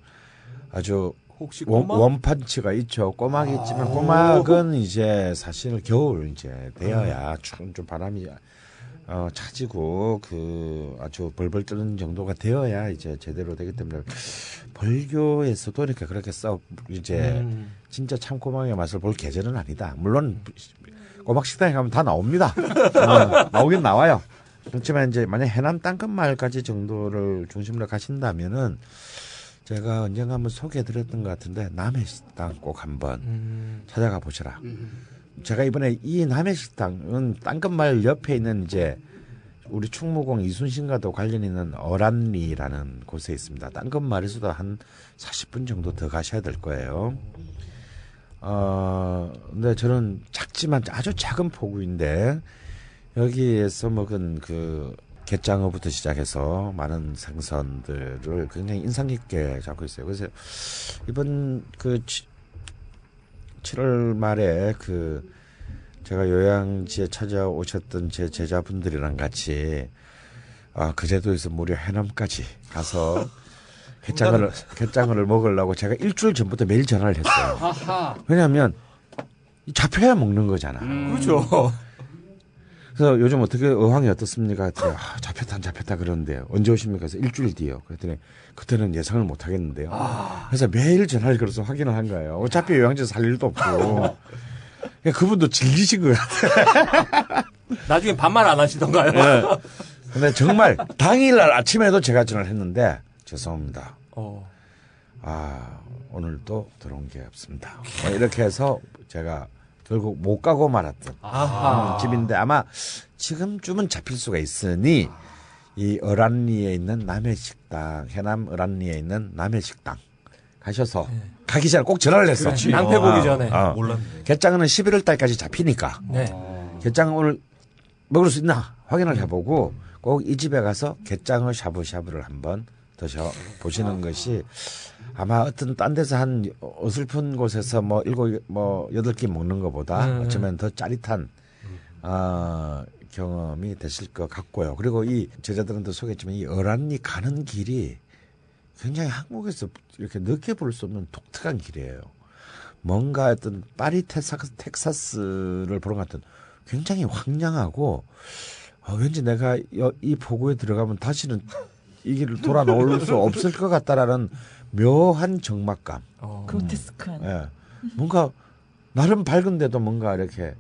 아주 혹시 원? 원판치가 있죠. 꼬막이 있지만 꼬막은 이제 사실 겨울 이제 되어야 추운 좀 바람이 어, 차지고 그 아주 벌벌 뜨는 정도가 되어야 이제 제대로 되기 때문에 벌교에서도 이렇게 그렇게 써 이제 음. 진짜 참 꼬막의 맛을 볼 계절은 아니다. 물론 꼬막 식당에 가면 다 나옵니다. 어, 나오긴 나와요. 그렇지만 이제 만약 해남 땅끝마을까지 정도를 중심으로 가신다면은 제가 언젠가 한번 소개해드렸던 것 같은데 남해 식당 꼭 한번 음. 찾아가 보시라. 음. 제가 이번에 이 남해 식당은 땅끝마을 옆에 있는 이제 우리 충무공 이순신과도 관련 있는 어란리라는 곳에 있습니다. 땅끝마을에서도 한 40분 정도 더 가셔야 될 거예요. 어, 근데 저는 작지만 아주 작은 포구인데 여기에서 먹은 그 갯장어부터 시작해서 많은 생선들을 굉장히 인상 깊게 잡고 있어요. 그래서 이번 그 7월 말에 그 제가 요양지에 찾아오셨던 제 제자분들이랑 같이 아, 그 제도에서 무려 해남까지 가서 갯장어를 갯장어를 먹으려고 제가 일주일 전부터 매일 전화를 했어요. 왜냐하면 잡혀야 먹는 거잖아. 음. 그렇죠. 그래서 요즘 어떻게 어황이 어떻습니까? 그랬더니 아, 잡혔다 안 잡혔다 그러는데 언제 오십니까? 그래서 일주일 뒤요. 그랬더니 그때는 예상을 못 하겠는데요. 그래서 매일 전화를 걸어서 확인을 한 거예요. 어차피 요양지 살 일도 없고. 그러니까 그분도 질리신 것 같아요. 나중에 반말 안 하시던가요? 네. 근데 정말 당일날 아침에도 제가 전화를 했는데 죄송합니다. 어. 아 오늘도 들어온 게 없습니다. 뭐 이렇게 해서 제가 결국 못 가고 말았던 아하. 음, 집인데 아마 지금쯤은 잡힐 수가 있으니 이 어란리에 있는 남해 식당 해남 어란리에 있는 남해 식당 가셔서 가기 전에 꼭 전화를 했어. 낭패 보기 전에. 어. 몰랐네. 개장은 11월 달까지 잡히니까 네. 게장은 오늘 먹을 수 있나 확인을 해보고 꼭 이 집에 가서 게장을 샤브샤브를 한번 드셔 보시는 것이 아마 어떤 딴 데서 한 어슬픈 곳에서 뭐 일곱 뭐 여덟 끼 먹는 것보다 음. 어쩌면 더 짜릿한 어, 경험이 되실 것 같고요. 그리고 이 제자들한테 소개했지만 이 어란리 가는 길이 굉장히 한국에서 이렇게 느껴볼 수 없는 독특한 길이에요. 뭔가 어떤 파리 텍사스, 텍사스를 보러 갔던 굉장히 황량하고 어, 왠지 내가 여- 이 포구에 들어가면 다시는 이 길을 돌아 나올 수 없을 것 같다라는 묘한 적막감. 어. 그로테스크한. 예. 뭔가 나름 밝은데도 뭔가 이렇게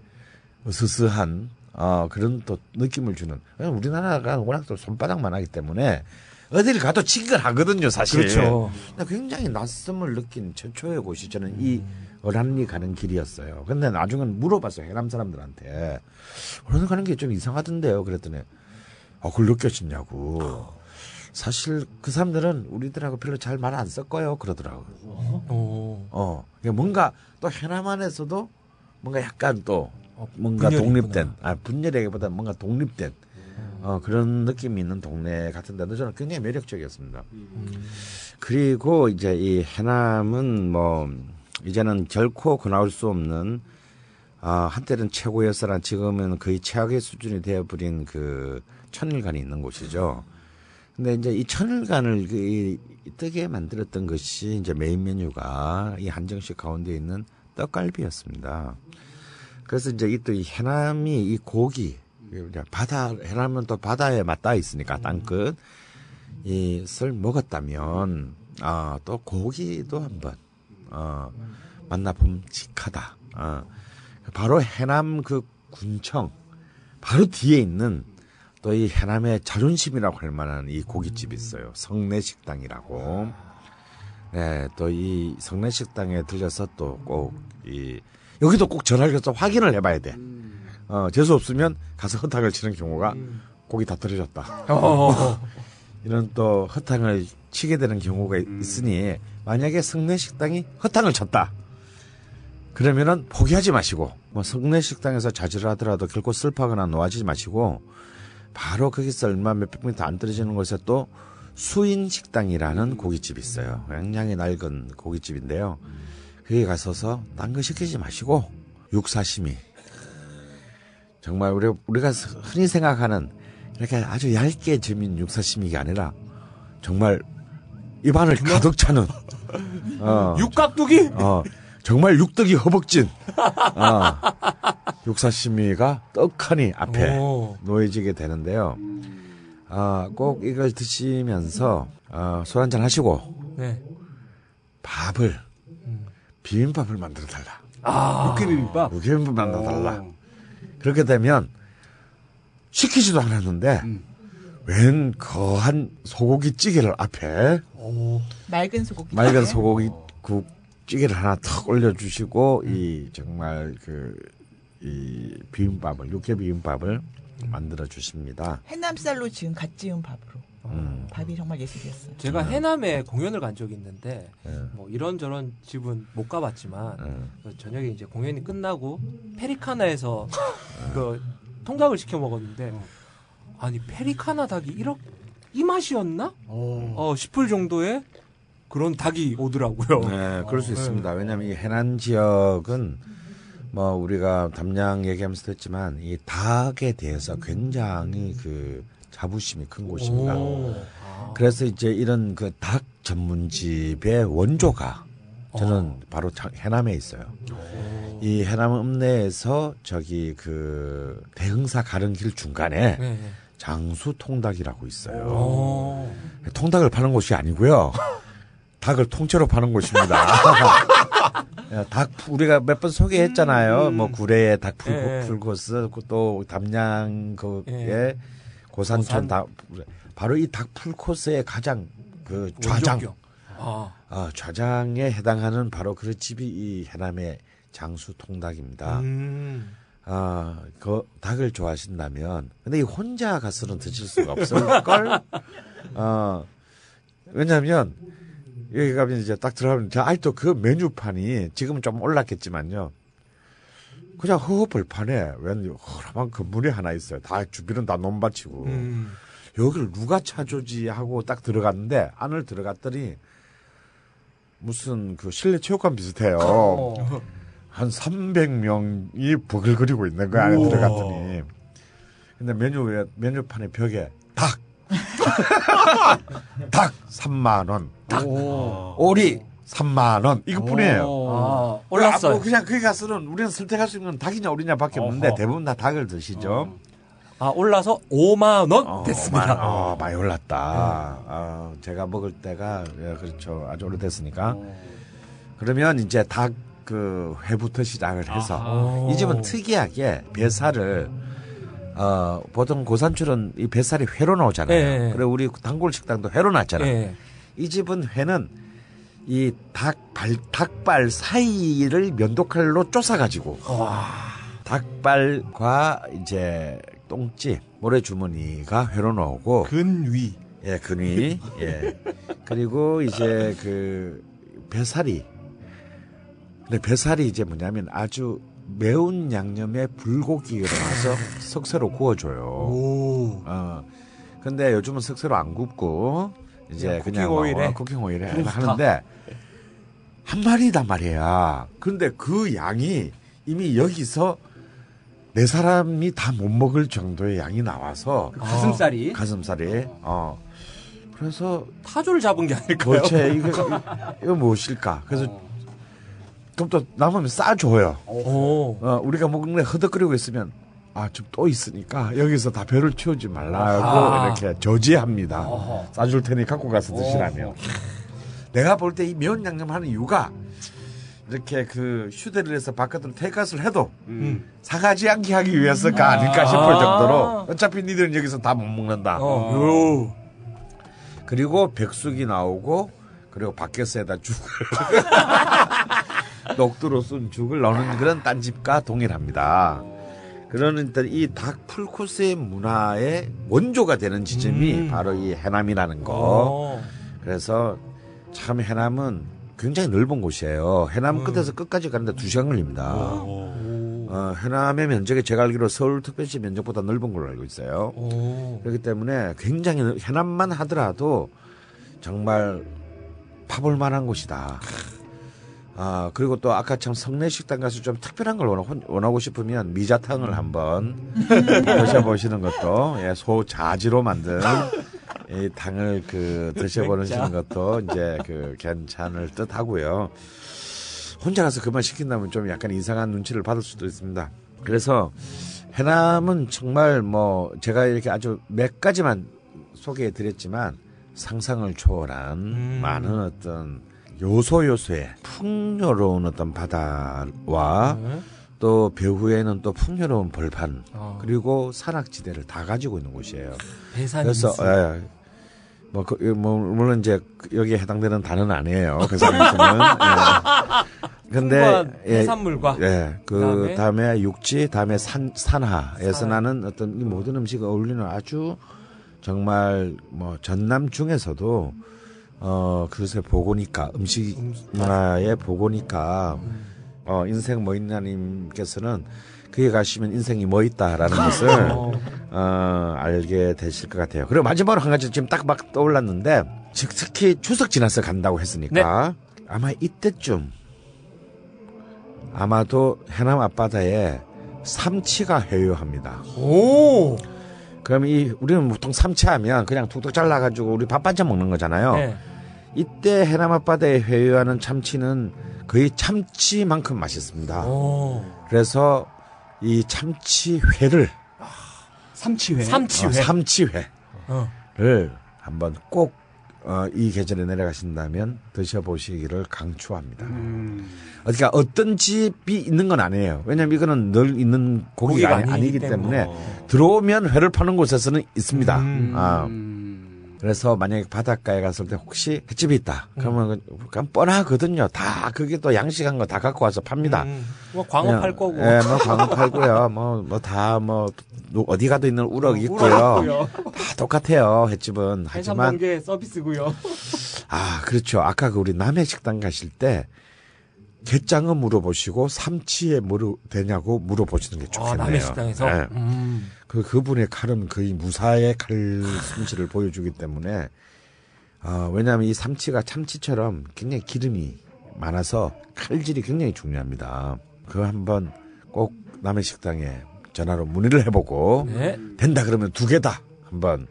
으스스한 어, 그런 또 느낌을 주는. 우리나라가 워낙 또 손바닥만 하기 때문에 어딜 가도 친근하거든요, 사실. 그렇죠. 근데 굉장히 낯섦을 느낀 최초의 곳이 저는 이 어란리 가는 길이었어요. 근데 나중엔 물어봤어요, 해남 사람들한테. 어란리 가는 게 좀 이상하던데요. 그랬더니, 아, 그걸 느껴지냐고. 사실 그 사람들은 우리들하고 별로 잘 말 안 섞어요. 그러더라고요. 어. 어, 이게 뭔가 또 해남 안에서도 뭔가 약간 또 어, 뭔가 독립된, 있구나. 아, 분열이기보다 뭔가 독립된 어, 그런 느낌이 있는 동네 같은 데도 저는 굉장히 매력적이었습니다. 그리고 이제 이 해남은 뭐 이제는 결코 거나올 수 없는 아, 한때는 최고였으나 지금은 거의 최악의 수준이 되어버린 그 천일관이 있는 곳이죠. 근데 이제 이 천일관을 그 이- 뜨게 만들었던 것이 이제 메인 메뉴가 이 한정식 가운데 있는 떡갈비였습니다. 그래서 이제 이 또 이 해남이 이 고기 바다 해남은 또 바다에 맞닿아 있으니까 땅끝 이을 먹었다면 아 또 고기도 한번 어 만나봄직하다. 어 바로 해남 그 군청 바로 뒤에 있는 또 이 해남의 자존심이라고 할 만한 이 고깃집이 있어요. 성내식당이라고. 네, 또 이 성내식당에 들려서 또 꼭 이 여기도 꼭 전화를 해서 확인을 해봐야 돼. 어 재수 없으면 가서 허탕을 치는 경우가 고기 다 떨어졌다. 어. 이런 또 허탕을 치게 되는 경우가 있으니 만약에 성내식당이 허탕을 쳤다. 그러면은 포기하지 마시고 뭐 성내식당에서 자질을 하더라도 결코 슬퍼하거나 노하지 마시고 바로 거기서 얼마 몇 백 미터 안 떨어지는 곳에 또 수인 식당이라는 고깃집이 있어요. 굉장히 낡은 고깃집인데요. 거기 가서서 딴 거 시키지 마시고 육사시미 정말 우리 우리가 흔히 생각하는 이렇게 아주 얇게 점인 육사시미가 아니라 정말 입안을 가득 차는 어, 육각두기? 어, 정말 육덕이 허벅진 어, 육사시미가 떡하니 앞에 오. 놓여지게 되는데요. 아, 꼭 이걸 드시면서 어, 술 한잔 하시고 네. 밥을 비빔밥을 만들어 달라. 아. 육개비빔밥. 비빔밥 만들어 달라. 어. 그렇게 되면 시키지도 않았는데 음. 웬 거한 소고기 찌개를 앞에 맑은 소고기. 맑은 소고기 국 찌개를 하나 턱 올려주시고 이 정말 그 이 비빔밥을 육회 비빔밥을 만들어 주십니다. 해남쌀로 지은 갓 지은 밥으로. 음. 밥이 정말 예술이었어요. 제가 해남에 공연을 간 적이 있는데 예. 뭐 이런저런 집은 못 가봤지만 음. 그 저녁에 이제 공연이 끝나고 페리카나에서 그 통닭을 시켜 먹었는데 아니 페리카나 닭이 이렇게 이 맛이었나? 어 싶을 정도의 그런 닭이 오더라고요. 네, 그럴 수 어, 있습니다. 왜냐하면 이 해남 지역은 뭐 우리가 담양 얘기하면서도 했지만 이 닭에 대해서 굉장히 그 자부심이 큰 곳입니다. 오. 아. 그래서 이제 이런 그 닭 전문집의 원조가 저는 바로 자- 해남에 있어요. 이 해남 읍내에서 저기 그 대흥사 가는 길 중간에 네. 장수 통닭이라고 있어요. 어. 통닭을 파는 곳이 아니고요. 닭을 통째로 파는 곳입니다. 야, 닭 우리가 몇 번 소개했잖아요. 뭐 구례의 닭 풀, 음. 예. 풀코스 또 담양 그의 예. 고산촌 고산. 닭 바로 이 닭 풀코스의 가장 그 좌장. 아. 아, 좌장에 해당하는 바로 그 집이 이 해남의 장수 통닭입니다. 음. 아, 그 닭을 좋아하신다면 근데 이 혼자 가서는 드실 수가 없을 걸. 어. 왜냐하면 여기 가면 이제 딱 들어가면 저 아직도 그 메뉴판이 지금은 좀 올랐겠지만요. 그냥 허허벌판에 왠 허름한 건물이 하나 있어요. 다 주변은 다 논밭이고 음. 여기를 누가 찾아오지 하고 딱 들어갔는데 안을 들어갔더니 무슨 그 실내 체육관 비슷해요. 어. 한 300명이 버글거리고 있는 거 안에 들어갔더니. 근데 메뉴에, 메뉴판에 벽에 닭. 닭 3만 원. 닭. 오리 3만 원. 이것뿐이에요. 아, 올랐어요. 아, 뭐 그냥 거기 가서는 우리는 선택할 수 있는 건 닭이냐 오리냐밖에 없는데 어허. 대부분 다 닭을 드시죠. 아, 올라서 5만 원 어, 됐습니다. 많이, 어, 많이 올랐다. 어, 제가 먹을 때가 예, 그렇죠. 아주 오래됐으니까. 그러면 이제 닭 그 회부터 시작을 해서 아하. 이 집은 특이하게 뱃살을 어 보통 고산출은 이 뱃살이 회로 나오잖아요. 예. 그리고 우리 단골 식당도 회로 났잖아요. 예. 이 집은 회는 이 닭발 닭발 사이를 면도칼로 쪼사 가지고 닭발과 이제 똥집 모래 주머니가 회로 나오고 근위. 예 근위 예 그리고 이제 그 배살이 근데 배살이 이제 뭐냐면 아주 매운 양념에 불고기를 넣어서 석쇠로 구워줘요. 오. 어. 근데 요즘은 석쇠로 안 굽고 이제 그냥 쿠킹 오일에? 뭐 쿠킹 오일에. 하는데 한 마리단 말이야. 근데 그 양이 이미 여기서 네 사람이 다 못 먹을 정도의 양이 나와서 그 가슴살이 가슴살이 어. 그래서 타조를 잡은 게 아닐까요? 도대체 이거 이거 무엇일까? 그래서 그럼 또 남으면 싸줘요. 오. 어, 우리가 먹는 허덕거리고 있으면 아, 좀 또 있으니까 여기서 다 배를 채우지 말라고 아. 이렇게 저지합니다. 어허. 싸줄 테니 갖고 가서 드시라며. 내가 볼 때 이 매운 양념 하는 이유가 이렇게 그 휴대를 해서 바깥으로 테이크아웃을 해도 음. 사가지 않게 하기 위해서가 아닐까 싶을 아. 정도로 어차피 니들은 여기서 다 못 먹는다. 어. 요. 그리고 백숙이 나오고 그리고 밖에서에다 죽을 녹두로 쓴 죽을 넣는 그런 딴집과 동일합니다. 그러는 이닭 풀코스의 문화의 원조가 되는 지점이 음. 바로 이 해남이라는 거. 어. 그래서 참 해남은 굉장히 넓은 곳이에요. 해남 음. 끝에서 끝까지 가는데 두 시간 걸립니다. 오. 어, 해남의 면적이 제가 알기로 서울특별시 면적보다 넓은 걸로 알고 있어요. 오. 그렇기 때문에 굉장히 넓- 해남만 하더라도 정말 파볼 만한 곳이다. 아 그리고 또 아까 참 성내식당 가서 좀 특별한 걸 원하, 원하고 싶으면 미자탕을 한번 드셔보시는 것도 예, 소 자지로 만든 이 당을 그 드셔보시는 것도 이제 그 괜찮을 듯 하고요. 혼자 가서 그만 시킨다면 좀 약간 이상한 눈치를 받을 수도 있습니다. 그래서 해남은 정말 뭐 제가 이렇게 아주 몇 가지만 소개해 드렸지만 상상을 초월한 음. 많은 어떤 요소 요소의 풍요로운 어떤 바다와 네. 또 배후에는 또 풍요로운 벌판 어. 그리고 산악지대를 다 가지고 있는 곳이에요. 배산 그래서 인수. 예, 뭐, 그, 뭐 물론 이제 여기에 해당되는 단어는 아니에요. 그 사람들은. 예. 근데 예, 해산물과 예, 그 그다음에 다음에 육지, 다음에 산 산하에서 산하. 나는 어떤 이 모든 음식이 어울리는 아주 정말 뭐 전남 중에서도 어 그것에 보고니까 음식 문화에 보고니까 어 인생 뭐 있냐님께서는 그에 가시면 인생이 뭐 있다라는 것을 어. 어, 알게 되실 것 같아요. 그리고 마지막으로 한 가지 지금 딱 막 떠올랐는데 즉, 특히 추석 지나서 간다고 했으니까 아마 이때쯤 아마도 해남 앞바다에 삼치가 회유합니다. 오. 그럼 이 우리는 보통 삼치하면 그냥 툭툭 잘라가지고 우리 밥 반찬 먹는 거잖아요. 네. 이때 해남 앞바다에 회유하는 참치는 거의 참치만큼 맛있습니다. 오. 그래서 이 참치회를 삼치회. 삼치회. 어, 삼치회를 어. 한번 꼭 어, 이 계절에 내려가신다면 드셔보시기를 강추합니다. 음. 그러니까 어떤 집이 있는 건 아니에요. 왜냐하면 이거는 늘 있는 고기가, 고기가 아니, 기 때문에 어. 들어오면 회를 파는 곳에서는 있습니다. 음. 아, 음. 그래서 만약에 바닷가에 갔을 때 혹시 횟집이 있다. 그러면 그냥 뻔하거든요. 다 그게 또 양식한 거 다 갖고 와서 팝니다. 음, 뭐 광어 팔 거고. 예, 뭐 광어 팔고요. 뭐 뭐 다뭐 어디 가도 있는 우럭 있고요. 우럭 있고요. 다 똑같아요. 횟집은 하지만 해산번개 서비스고요. 아 그렇죠. 아까 그 우리 남해 식당 가실 때 게장어 물어보시고 삼치에 물어 되냐고 물어보시는 게 아, 좋겠네요. 남해 식당에서. 예. 음. 그 그분의 칼은 거의 무사의 칼 솜씨를 보여주기 때문에 어, 왜냐하면 이 삼치가 참치처럼 굉장히 기름이 많아서 칼질이 굉장히 중요합니다. 그거 한번 꼭 남의 식당에 전화로 문의를 해보고 네. 된다 그러면 두 개다 한번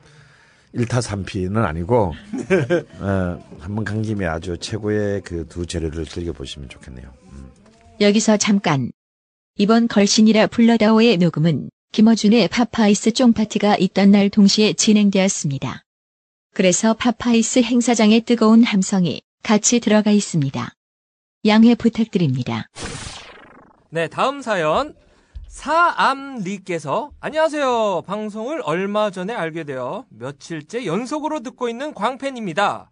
일타삼피는 아니고 어, 한번 간 김에 아주 최고의 그 두 재료를 즐겨보시면 좋겠네요. 여기서 잠깐. 이번 걸신이라 불러다오의 녹음은 김어준의 파파이스 쫑파티가 있던 날 동시에 진행되었습니다. 그래서 파파이스 행사장의 뜨거운 함성이 같이 들어가 있습니다. 양해 부탁드립니다. 네, 다음 사연. 사암리께서 안녕하세요. 방송을 얼마 전에 알게 되어 며칠째 연속으로 듣고 있는 광팬입니다.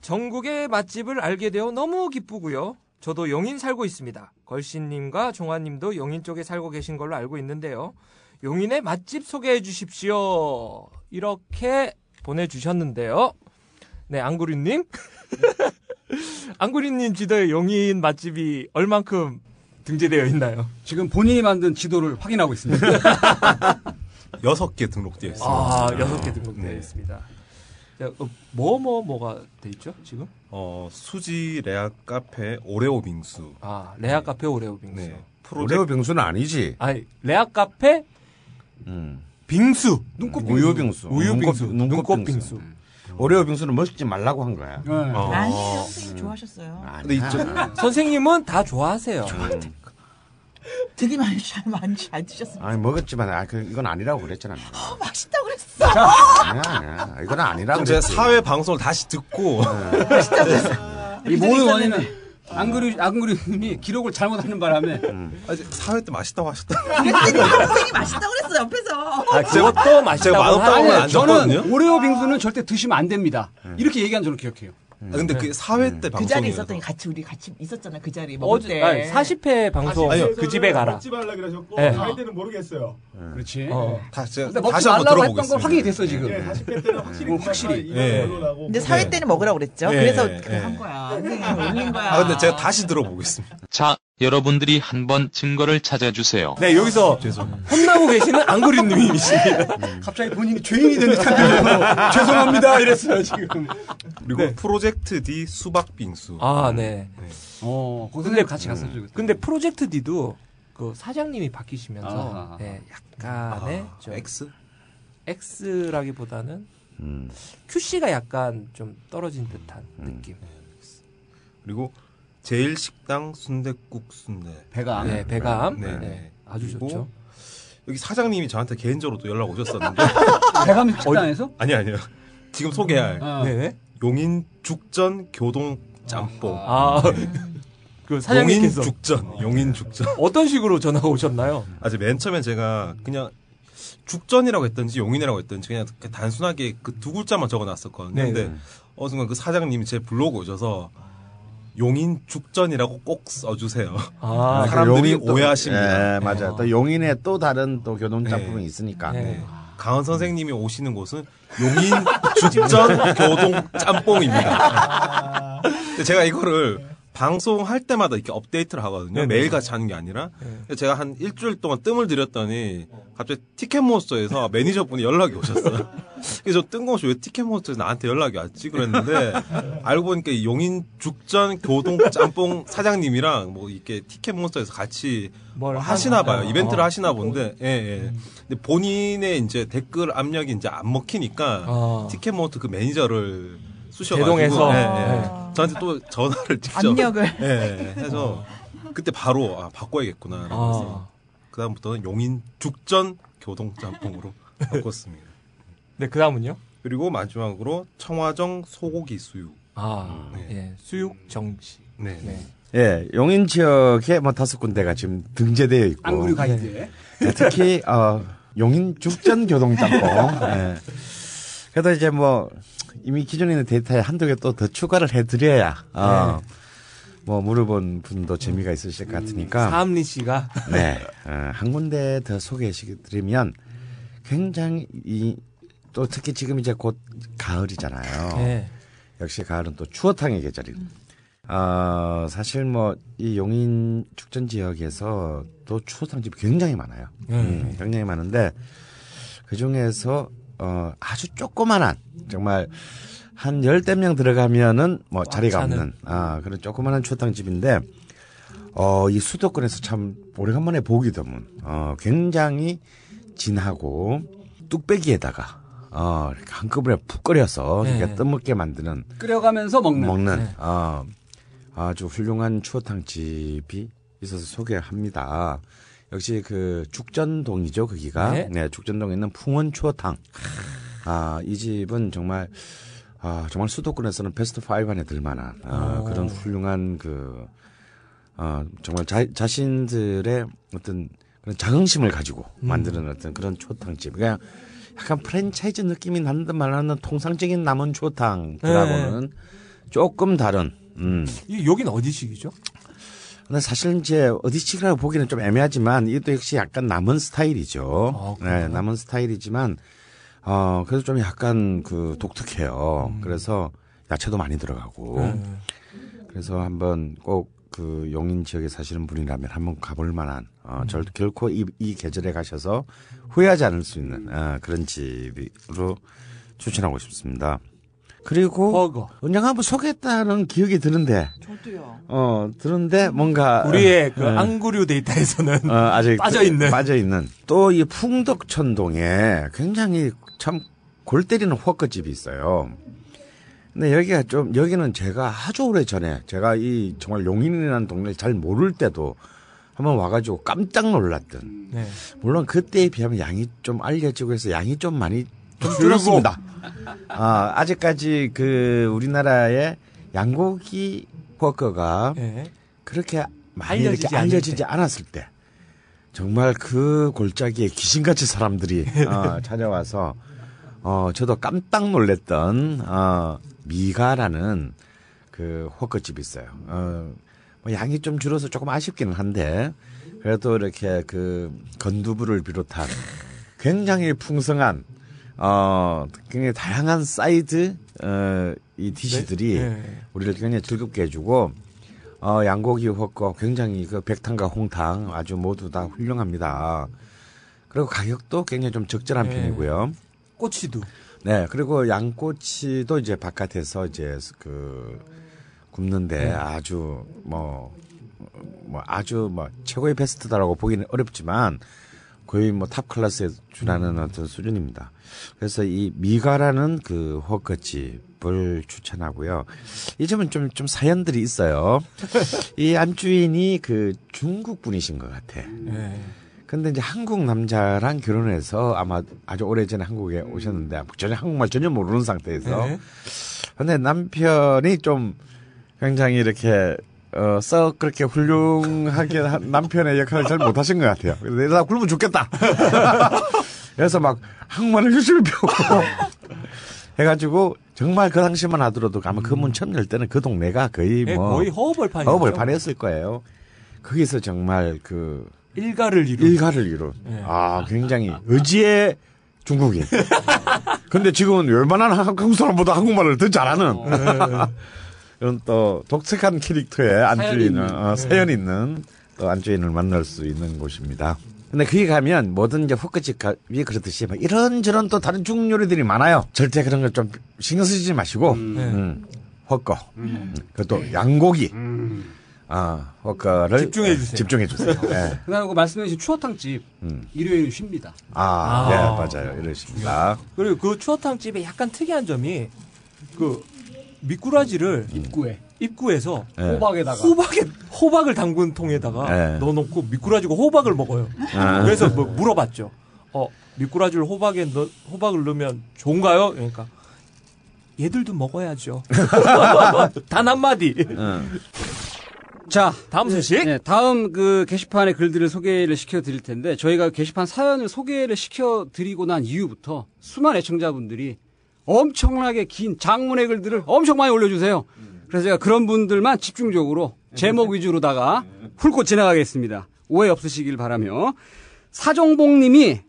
전국의 맛집을 알게 되어 너무 기쁘고요. 저도 용인 살고 있습니다. 걸신님과 종아님도 용인 쪽에 살고 계신 걸로 알고 있는데요. 용인의 맛집 소개해 주십시오. 이렇게 보내주셨는데요. 네, 앙구리님. 앙구리님 지도에 용인 맛집이 얼만큼 등재되어 있나요? 지금 본인이 만든 지도를 확인하고 있습니다. 여섯 개 등록되어 있습니다. 아, 여섯 개 등록되어 네. 있습니다. 뭐, 뭐, 뭐가 돼 있죠, 지금? 어, 수지 레아 카페 오레오 빙수. 아, 레아 카페 오레오 빙수. 네. 오레오 프로젝트 빙수는 아니지. 아니, 레아 카페 음. 빙수. 눈꽃 우유 빙수. 우유 빙수. 눈꽃, 눈꽃 빙수. 오레오 빙수는 먹지 말라고 한 거야. 네. 어. 아니에요. 선생님 좋아하셨어요. 근데 이쪽 선생님은 다 좋아하세요. 되게 많이 잘 많이 잘 드셨습니다. 아니 먹었지만 아, 그, 이건 아니라고 그랬잖아. 어, 맛있다고 그랬어. 아니야, 아니야. 이건 아니라고. 좀 제가 그랬지. 사회 방송을 다시 듣고 이 모든 원인은 안그리 안그리님이 기록을 잘못하는 바람에 아, 이제 사회 때 맛있다고 하셨다. 그랬더니 선생님 맛있다고 그랬어 옆에서. 아, 그것도 제가 맛있다고 맛없다고. 하면 안 저는 줬거든요. 오레오 빙수는 절대 드시면 안 됩니다. 이렇게 얘기한 저는 기억해요. 아, 근데 그 사회 때그 방송이 자리에 있었더니 같이 우리 같이 있었잖아 그 자리에 먹을 어제, 때. 아니, 40회 방송 아니요. 그 집에 가라. 먹지 말라 그러셨고 네. 할 때는 모르겠어요. 그렇지. 어. 다 제가 근데 먹지 다시 한번 말라고 했던 들어보겠습니다. 건 확인이 됐어 지금. 예, 40대 때는 확실히 음, 그 확실히. 이런 예. 걸로 나고. 근데 사회 때는 먹으라고 그랬죠. 네, 그래서 네, 그거 네. 한 거야. 선생님 올린 거야. 아 근데 제가 다시 들어보겠습니다. 자, 여러분들이 한번 증거를 찾아주세요. 네, 여기서 혼나고 계시는 앙구리님이십니다. 갑자기 본인이 죄인이 된 듯한 표정으로 죄송합니다 이랬어요 지금. 그리고 프로젝트 D 수박 빙수. 아, 네. 어, 거기 근데 같이 갔었죠. 그때. 근데 프로젝트 D도 그 사장님이 바뀌시면서. 예, 약간의 아, 좀 X? X라기보다는 음. QC가 약간 좀 떨어진 듯한 느낌. 그리고 제일 식당 순대국 순대. 배가 네, 배감. 네, 네, 네. 아주 좋죠. 여기 사장님이 저한테 개인적으로 또 연락 오셨었는데 배감 식당에서 아니 아니요. 지금 소개할 어. 네. 용인 죽전 교동 짬뽕. 아, 그 용인 사장님께서 죽전, 용인 죽전. 어떤 식으로 전화가 오셨나요? 아직 맨 처음에 제가 그냥 죽전이라고 했던지 용인이라고 했던지 그냥 그 단순하게 그 두 글자만 적어놨었거든요. 네. 근데 어느 순간 그 사장님이 제 블로그 오셔서 용인 죽전이라고 꼭 써주세요. 아, 그 사람들이 용인 또- 오해하십니다. 예, 맞아요. 또 용인에 또 다른 또 교동 짬뽕이 네. 있으니까. 네. 강원 선생님이 오시는 곳은 용인 죽전 교동 짬뽕입니다. 근데 제가 이거를 방송할 때마다 이렇게 업데이트를 하거든요. 매일같이 하는 게 아니라. 네. 제가 한 일주일 동안 뜸을 들였더니 갑자기 티켓몬스터에서 매니저분이 연락이 오셨어요. 그래서 저 뜬금없이 왜 티켓몬스터에서 나한테 연락이 왔지? 그랬는데 알고 보니까 이 용인 죽전 교동 짬뽕 사장님이랑 뭐 이렇게 티켓몬스터에서 같이 뭘뭐 하시나 봐요. 이벤트를 어. 하시나 본데, 예, 예. 근데 본인의 이제 댓글 압력이 이제 안 먹히니까 아. 티켓몬스터 그 매니저를 쑤셔가지고 대동에서. 예, 예. 아. 저한테 또 전화를 직접 압력을. 예, 예, 해서 그때 바로 아, 바꿔야겠구나. 아. 그 다음부터는 용인 죽전 교동 짬뽕으로 바꿨습니다. 네, 그 다음은요? 그리고 마지막으로 청화정 소고기 수육. 아, 네. 예. 수육 정시. 네. 네. 예, 용인 지역에 뭐 다섯 군데가 지금 등재되어 있고. 앙구류 가이드에. 네, 특히 어, 용인 죽전 교동 짬뽕. 예. 그래도 이제 뭐 이미 기존에 있는 데이터에 한두 개 또 더 추가를 해드려야 어, 뭐 물어본 분도 재미가 있으실 것 같으니까 사암리 씨가 네, 어, 한 군데 더 소개해드리면 굉장히 이, 또 특히 지금 이제 곧 가을이잖아요. 네. 역시 가을은 또 추어탕의 계절이. 어, 사실 뭐 이 용인 축전 지역에서 또 추어탕집이 굉장히 많아요. 음, 굉장히 많은데 그 중에서 어, 아주 조그만한 정말 한 열댓 명 들어가면은 뭐 자리가 차는. 없는 아 그런 조그만한 추어탕집인데 어, 이 수도권에서 참 오래간만에 보기 드문 어, 굉장히 진하고 뚝배기에다가 어, 이렇게 한꺼번에 푹 끓여서 네. 이렇게 떠먹게 만드는 끓여가면서 먹는. 먹는 네. 어, 아주 훌륭한 추어탕집이 있어서 소개합니다. 역시 그 죽전동이죠, 거기가. 네. 네, 죽전동에 있는 풍원 추어탕. 아, 이 집은 정말 아, 정말 수도권에서는 베스트 5 안에 들 만한 아, 오. 그런 훌륭한 그 어, 정말 자, 자신들의 어떤 그런 자긍심을 가지고 음. 만드는 어떤 그런 추어탕집. 그냥 약간 프랜차이즈 느낌이 나는 듯 말하는 통상적인 남은 추어탕들하고는 네. 조금 다른. 음. 이 여긴 어디식이죠? 근데 사실 이제 어디식이라고 보기는 좀 애매하지만 이것도 역시 약간 남은 스타일이죠. 아, 네? 남은 스타일이지만 어 그래서 좀 약간 그 독특해요. 음. 그래서 야채도 많이 들어가고 네. 그래서 한번 꼭 그 용인 지역에 사시는 분이라면 한번 가볼 만한 어, 절 결코 이, 이 계절에 가셔서 후회하지 않을 수 있는 어, 그런 집으로 추천하고 싶습니다. 그리고 버거. 언젠가 한번 소개했다는 기억이 드는데 저도요. 어 들은데 뭔가 우리의 그 어, 앙구류 데이터에서는 어, 아직 빠져 있는. 빠져 있는 또 이 풍덕천동에 굉장히 참 골 때리는 호커집이 있어요. 근데 여기가 좀 여기는 제가 아주 오래 전에 제가 이 정말 용인이라는 동네를 잘 모를 때도 한번 와가지고 깜짝 놀랐던 네. 물론 그때에 비하면 양이 좀 알려지고 해서 양이 좀 많이 좀 줄었습니다. 아, 아직까지 그 우리나라의 양고기 버거가 네. 그렇게 많이 알려지지 이렇게 알려지지 때. 않았을 때 정말 그 골짜기에 귀신같이 사람들이 어, 찾아와서 어 저도 깜짝 놀랬던 어 미가라는 그 훠궈집이 있어요. 어, 뭐 양이 좀 줄어서 조금 아쉽기는 한데 그래도 이렇게 그 건두부를 비롯한 굉장히 풍성한 어 굉장히 다양한 사이드 어 이 dish들이 네. 네. 우리를 굉장히 즐겁게 해주고 어 양고기 훠궈 굉장히 그 백탕과 홍탕 아주 모두 다 훌륭합니다. 그리고 가격도 굉장히 좀 적절한 네. 편이고요. 꼬치도. 네, 그리고 양꼬치도 이제 바깥에서 이제 그 굽는데 네. 아주 뭐, 뭐 아주 뭐 최고의 베스트다라고 보기는 어렵지만 거의 뭐 탑 클래스에 준하는 어떤 수준입니다. 그래서 이 미가라는 그 훠궈집을 추천하고요. 이 점은 좀, 좀 사연들이 있어요. 이 안주인이 그 중국 분이신 것 같아. 네. 근데 이제 한국 남자랑 결혼해서 아마 아주 오래전에 한국에 오셨는데 전혀 한국말 전혀 모르는 상태에서 네. 근데 남편이 좀 굉장히 이렇게 어, 썩 그렇게 훌륭하게 한- 남편의 역할을 잘 못하신 것 같아요. 그래서 나 굶어 죽겠다. 그래서 막 한국말을 열심히 배우고 해가지고 정말 그 당시만 하더라도 아마 그 문 처음 열 때는 그 동네가 거의 네, 뭐 거의 허허벌판이 허벌판이었을 거예요. 거기서 정말 그 일가를 이룬. 일가를 이룬. 네. 아, 굉장히 의지의 중국인. 근데 지금은 웬만한 한국 사람보다 한국말을 더 잘하는. 이런 또 독특한 캐릭터의 안주인을, 있는. 어, 사연 있는 또 안주인을 만날 수 있는 곳입니다. 근데 거기 가면 뭐든 이제 호크집이 그렇듯이 막 이런저런 또 다른 중국 요리들이 많아요. 절대 그런 걸 좀 신경 쓰지 마시고, 음. 호커. 음. 그것도 양고기. 아, 호커를 집중해 주세요. 집중해 주세요. 예. 그리고 말씀해주신 추어탕집 음. 일요일은 쉽니다. 아, 아. 네, 맞아요. 이러십니다. 그리고 그 추어탕 집의 약간 특이한 점이 그 미꾸라지를 입구에 입구에서 예. 호박에다가 호박에 호박을 담근 통에다가 네. 넣어놓고 미꾸라지가 호박을 먹어요. 아. 그래서 뭐 물어봤죠. 어 미꾸라지를 호박에 넣 호박을 넣으면 좋은가요? 그러니까 얘들도 먹어야죠. 단 한마디. 응. 자 다음 소식. 네, 다음 그 게시판의 글들을 소개를 시켜 드릴 텐데 저희가 게시판 사연을 소개를 시켜 드리고 난 이후부터 수많은 애청자분들이 엄청나게 긴 장문의 글들을 엄청 많이 올려주세요. 그래서 제가 그런 분들만 집중적으로 제목 위주로다가 훑고 지나가겠습니다. 오해 없으시길 바라며. 사정봉님이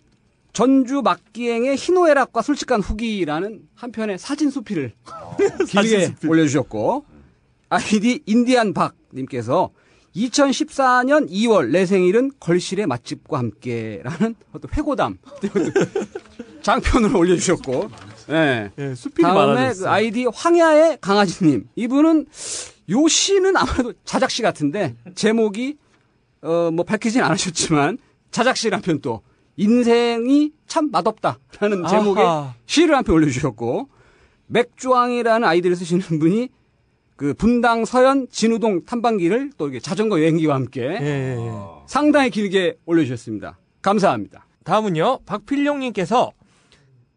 전주 막기행의 희노애락과 솔직한 후기라는 한 편의 사진 수필을 길게 올려주셨고 아이디 인디안 박님께서 2014년 2월 내 생일은 걸실의 맛집과 함께라는 어떤 회고담. 장편으로 올려주셨고 네. 예, 수필이 다음에 많아졌어요. 그 아이디 황야의 강아지님 이분은 요 시는 아무래도 자작시 같은데 제목이 어 뭐 밝히진 않으셨지만 자작시를 한 편 또 인생이 참 맛없다라는 제목의 아하. 시를 한 편 올려주셨고 맥주왕이라는 아이디를 쓰시는 분이 그 분당 서현 진우동 탐방기를 또 이렇게 자전거 여행기와 함께 예, 예, 예. 상당히 길게 올려주셨습니다. 감사합니다. 다음은요, 박필룡님께서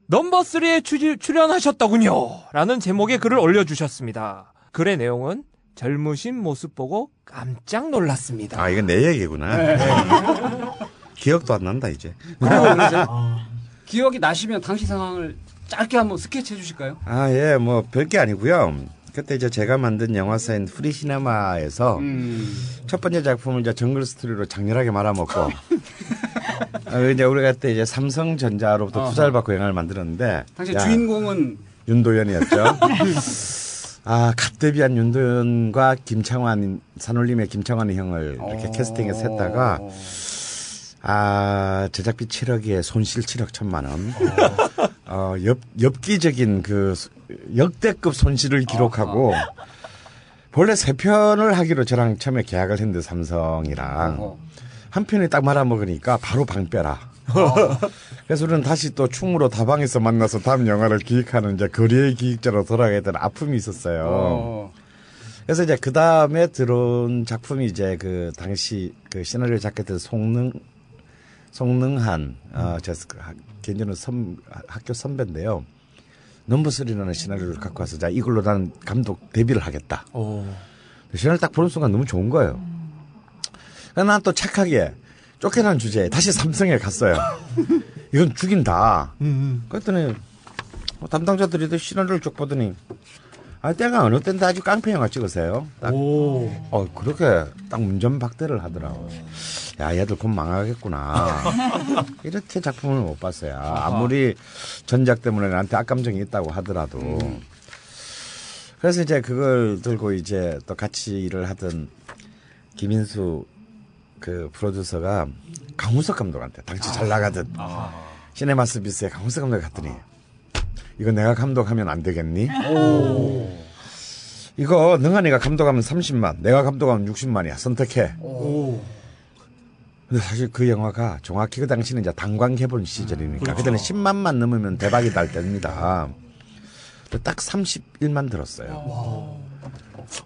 넘버 3에 추, 출연하셨더군요. 라는 제목의 글을 올려주셨습니다. 글의 내용은 젊으신 모습 보고 깜짝 놀랐습니다. 아, 이건 내 얘기구나. 기억도 안 난다, 이제. 그러세요? 기억이 나시면 당시 상황을 짧게 한번 스케치 해주실까요? 아, 예, 뭐, 별게 아니고요 그때 이제 제가 만든 영화사인 프리시네마에서 음. 첫 번째 작품을 이제 정글 스토리로 장렬하게 말아먹고, 어, 이제 우리가 그때 이제 삼성전자로부터 어허. 투자를 받고 영화를 만들었는데, 당시 야, 주인공은 윤도현이었죠. 아, 갓 데뷔한 윤도현과 김창완, 산울림의 김창완 형을 이렇게 어. 캐스팅해서 했다가, 아, 제작비 7억에 손실 7억 천만 원. 어, 엽, 엽기적인 그 수- 역대급 손실을 기록하고, 본래 세 편을 하기로 저랑 처음에 계약을 했는데 삼성이랑 어. 한 편이 딱 말아먹으니까 바로 방 빼라. 그래서 우리는 다시 또 충무로 다방에서 만나서 다음 영화를 기획하는 이제 거리의 기획자로 돌아가야 되는 아픔이 있었어요. 어. 그래서 이제 그 다음에 들어온 작품이 이제 그 당시 그 시나리오 작가들 송능 송능한 어, 제 개인적으로 선, 학교 선배인데요. 넘버스리라는 시나리오를 갖고 와서 자 이걸로 나는 감독 데뷔를 하겠다. 오. 시나리오 딱 보는 순간 너무 좋은 거예요. 난 또 착하게 쫓겨난 주제에 다시 삼성에 갔어요. 이건 죽인다. 음, 그랬더니 뭐 담당자들이 시나리오를 쭉 보더니 아 때가 어느 때인데 아주 깡패 영화 찍으세요. 딱, 오. 어 그렇게 딱 문전박대를 하더라고. 야 얘들 곧 망하겠구나. 이렇게 작품을 못 봤어요. 아무리 전작 때문에 나한테 악감정이 있다고 하더라도. 그래서 이제 그걸 들고 이제 또 같이 일을 하던 김인수 그 프로듀서가 강훈석 감독한테 당시 잘 나가던 시네마스비스의 강훈석 감독 갔더니 이거 내가 감독하면 안 되겠니? 이거 능한이가 감독하면 30만, 내가 감독하면 60만이야. 선택해. 근데 사실 그 영화가 정확히 그 당시는 이제 단관 개봉 시절이니까 그때는 10만만 넘으면 대박이 날 때입니다. 딱 31만 들었어요.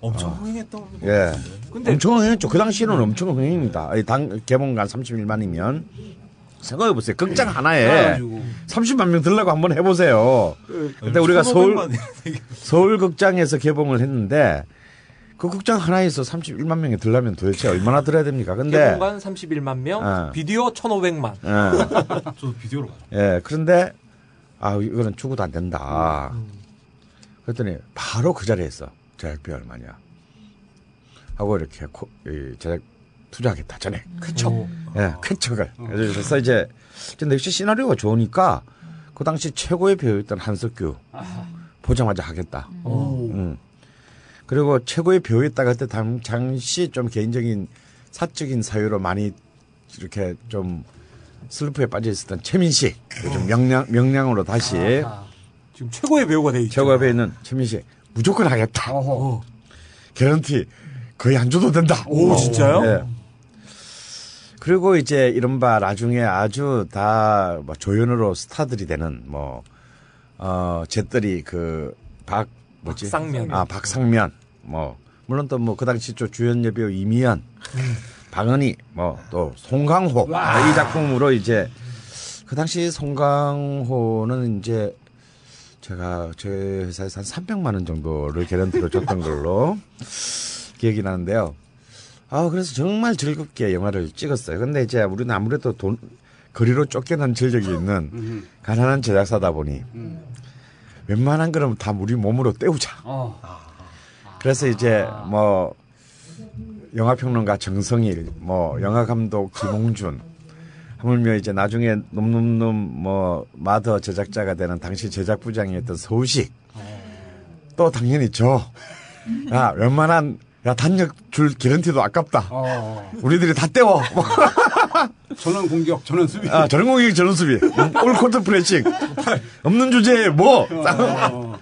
엄청 흥행했던 예. 근데- 엄청 흥했죠. 그 당시에는 엄청 흥행입니다. 당 개봉간 31만이면 생각해 보세요. 극장 하나에 그래가지고 30만 명 들라고 한번 해 보세요. 그때 우리가 서울 서울 극장에서 개봉을 했는데 그 극장 하나에서 31만 명이 들려면 도대체 얼마나 들어야 됩니까? 근데 개봉관 31만 명, 어. 비디오 1,500만. 예. 저도 비디오로 봤죠. 예, 그런데 아 이거는 죽어도 안 된다. 그랬더니 바로 그 자리에 있어. 제작비 얼마냐? 하고 이렇게 코, 이 제작 투자하겠다 전에. 그쵸. 예, 쾌척을. 그래서 이제 근데 역시 시나리오가 좋으니까 그 당시 최고의 배우였던 한석규 보자마자 하겠다. 음. 그리고 최고의 배우였다가 그때 당, 당시 좀 개인적인 사적인 사유로 많이 이렇게 좀 슬럼프에 빠져 있었던 최민식 좀 명량 명량으로 다시 지금 최고의 배우가 돼 있죠. 최고의 배우는 최민식 무조건 하겠다. 어허. 개런티 거의 안 줘도 된다. 오, 진짜요? 예. 그리고 이제 이른바 나중에 아주 다뭐 조연으로 스타들이 되는 뭐, 어, 잿들이 그, 박, 뭐지? 박상면. 아 박상면. 뭐 물론 또 뭐 그 당시 또 주연 여배우 이미연, 박은희, 뭐 또 송강호 뭐이 작품으로 이제 그 당시 송강호는 이제 제가 제 회사에서 한 300만 원 정도를 개런티로 줬던 걸로 기억이 나는데요. 아 그래서 정말 즐겁게 영화를 찍었어요. 근데 이제 우리는 아무래도 돈 거리로 쫓겨난 전적이 있는 가난한 제작사다 보니 웬만한 거는 다 우리 몸으로 때우자. 어. 그래서 이제 뭐 영화 평론가 정성일, 뭐 영화 감독 김홍준, 하물며 이제 나중에 놈놈놈 뭐 마더 제작자가 되는 당시 제작부장이었던 서우식. 또 당연히 저. 야 웬만한 야 단역 줄 기런티도 아깝다. 어. 우리들이 다 때워. 뭐, 전원 공격, 전원 수비. 아 저런 공격 저런 수비. 올 코트 프레싱. 없는 주제에 뭐. 어.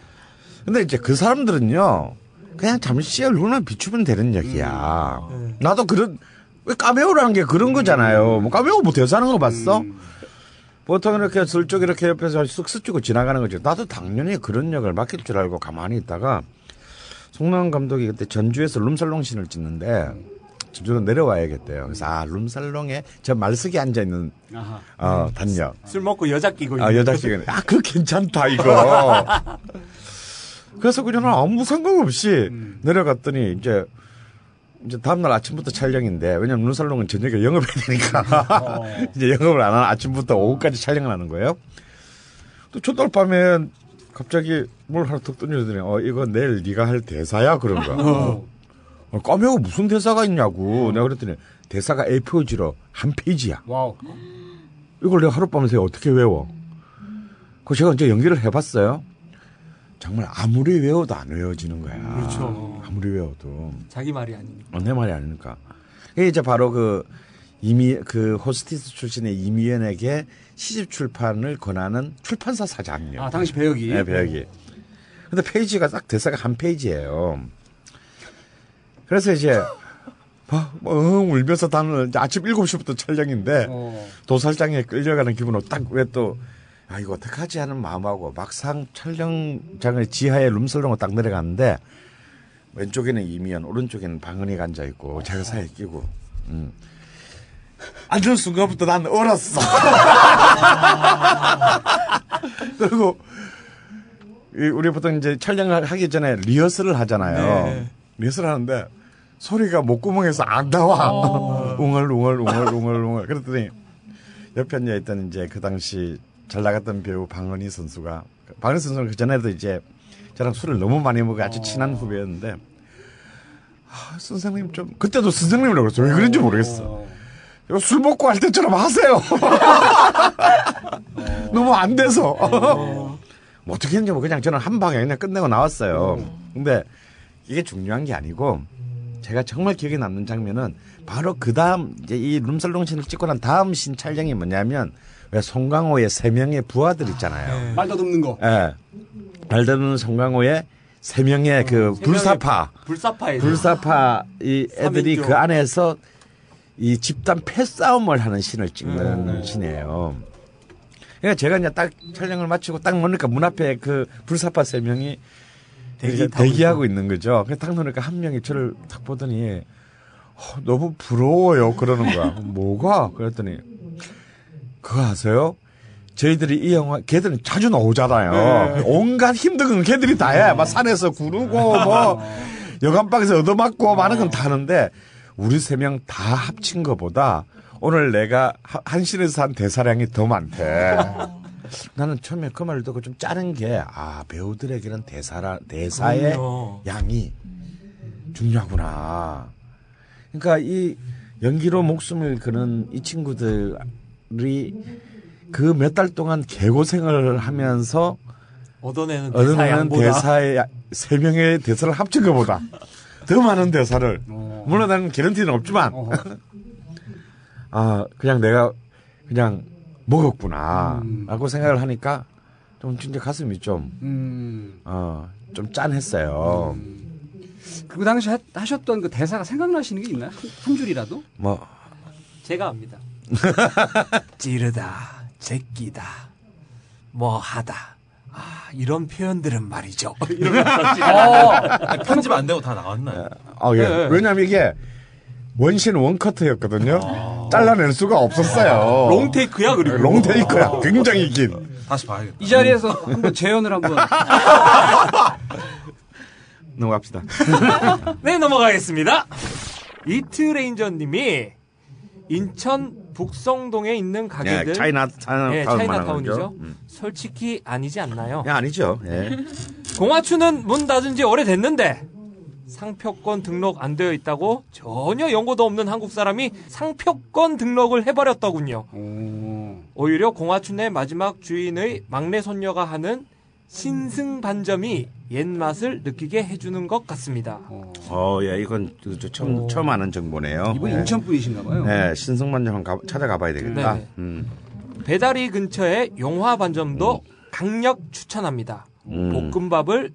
근데 이제 그 사람들은요, 그냥 잠시 얼굴만 비추면 되는 얘기야. 나도 그런, 왜 까메오라는 게 그런 거잖아요. 뭐 까메오 뭐 대사하는 거 봤어? 보통 이렇게 슬쩍 이렇게 옆에서 쓱 스치고 지나가는 거죠. 나도 당연히 그런 역을 맡길 줄 알고 가만히 있다가 송능한 감독이 그때 전주에서 룸살롱 씬을 찍는데 전주로 내려와야겠대요. 그래서 아 룸살롱에 저 말석에 앉아 있는 아하. 어 단역. 술 먹고 여자 끼고 아, 있는 여자 씨가, 아, 그거 괜찮다, 이거. 그래서 그냥 아무 상관 없이 내려갔더니, 이제, 이제 다음날 아침부터 촬영인데, 왜냐면 눈살롱은 저녁에 영업해야 되니까, 이제 영업을 안 하는 아침부터 오후까지 촬영을 하는 거예요. 또 첫날 밤에 갑자기 뭘 하나 툭 던져주더니, 어, 이거 내일 네가 할 대사야? 그런 거야. 어, 까매고 무슨 대사가 있냐고. 내가 그랬더니, 대사가 A4지로 한 페이지야. 와우. 이걸 내가 하룻밤을 새워 어떻게 외워? 그 제가 이제 연기를 해봤어요. 정말 아무리 외워도 안 외워지는 거야. 그렇죠. 아무리 외워도 자기 말이 아니니까. 어, 내 말이 아니니까. 이게 이제 바로 그 이미 그 호스티스 출신의 이미연에게 시집 출판을 권하는 출판사 사장이요. 아, 당시 배역이. 네, 배역이. 근데 페이지가 딱 대사가 한 페이지예요. 그래서 이제 막엉 울면서 다는 아침 7시부터 촬영인데 어. 도살장에 끌려가는 기분으로 딱 왜 또 아 이거 어떡하지 하는 마음하고 막상 촬영장의 지하에 룸살롱을 딱 내려갔는데 왼쪽에는 이미연 오른쪽에는 방은이가 앉아 있고 제가 사이에 끼고. 음. 앉은 순간부터 난 얼었어. 그리고 이 우리 보통 이제 촬영을 하기 전에 리허설을 하잖아요. 네. 리허설 하는데 소리가 목구멍에서 안 나와. 웅얼웅얼 웅얼웅얼 웅얼. 그랬더니 옆에 앉아 있던 이제 그 당시 잘 나갔던 배우 방은희 선수가 방은희 선수는 그 전에도 이제 저랑 술을 너무 많이 먹어 아주 친한 후배였는데 아, 선생님 좀 그때도 선생님이라고 그랬어 왜 그런지 모르겠어. 술 먹고 할 때처럼 하세요. 너무 안 돼서. 뭐 어떻게 했는지 뭐 그냥 저는 한 방에 그냥 끝내고 나왔어요. 근데 이게 중요한 게 아니고 제가 정말 기억에 남는 장면은 바로 그 다음 이제 이 룸살롱 씬을 찍고 난 다음 신 촬영이 뭐냐면 왜 송강호의 세 명의 부하들 있잖아요. 말 더듬는 거. 예. 말대로는 송강호의 세 명의 그 불사파, 불사파에 불사파 이 애들이. 그 안에서 이 집단 패싸움을 하는 신을 찍는 신이에요. 그러니까 제가 이제 딱 촬영을 마치고 딱 보니까 문 앞에 그 불사파 세 명이 대기 대기하고 있는 거죠. 그딱 보니까 한 명이 저를 딱 보더니 어, 너무 부러워요 그러는 거야. 뭐가? 그랬더니 그거 아세요? 저희들이 이 영화 걔들은 자주 나오잖아요. 온갖 힘든 건 걔들이 다 해. 막 산에서 구르고 뭐 여관방에서 얻어맞고 많은 건다 하는데 우리 세 명 다 합친 것보다 오늘 내가 하- 한신에서 한 대사량이 더 많대. 나는 처음에 그 말을 듣고 좀 짜는 게, 아, 배우들에게는 대사라, 대사의 그럼요. 양이 중요하구나. 그러니까 이 연기로 목숨을 거는 이 친구들이 그 몇 달 동안 개고생을 하면서 얻어내는 대사 얻어내는 양보다 대사 의 세 명의 대사를 합친 것보다 더 많은 대사를 어. 물론 나는 개런티는 없지만. 아 그냥 내가 그냥 먹었구나 음. 라고 생각을 하니까 좀 진짜 가슴이 좀 음. 어, 좀 짠했어요. 그 당시 하, 하셨던 그 대사가 생각나시는 게 있나요? 한, 한 줄이라도? 뭐 제가 압니다. 찌르다, 제끼다, 뭐 하다. 아, 이런 표현들은 말이죠. 아니, 편집 안 되고 다 나왔나요? 아, 예. 네. 왜냐면 이게 원신 원커트였거든요. 잘라낼 수가 없었어요. 롱테이크야 그리고. 롱테이크야. 굉장히 긴. 다시 봐야겠다. 이 자리에서 한번 재연을 한번 넘어갑시다. 네 넘어가겠습니다. 이트레인저님이 인천 북성동에 있는 가게들 예, 차이나 차이나 네, 타운 차이나타운이죠. 말하는 거죠. 음. 솔직히 아니지 않나요? 예, 아니죠. 예. 공화추는 문 닫은 지 오래됐는데 상표권 등록 안 되어 있다고 전혀 연고도 없는 한국 사람이 상표권 등록을 해버렸더군요. 오. 오히려 공화춘의 마지막 주인의 막내 손녀가 하는 신승 반점이 옛 맛을 느끼게 해주는 것 같습니다. 어, 예, 이건 저- 저 처음 오. 처음 아는 정보네요. 이분 예. 인천 분이신가 봐요. 네, 신성만 좀 가- 찾아가 봐야 되겠다. 네네. 음. 배다리 근처에 용화 반점도 강력 추천합니다. 음. 볶음밥을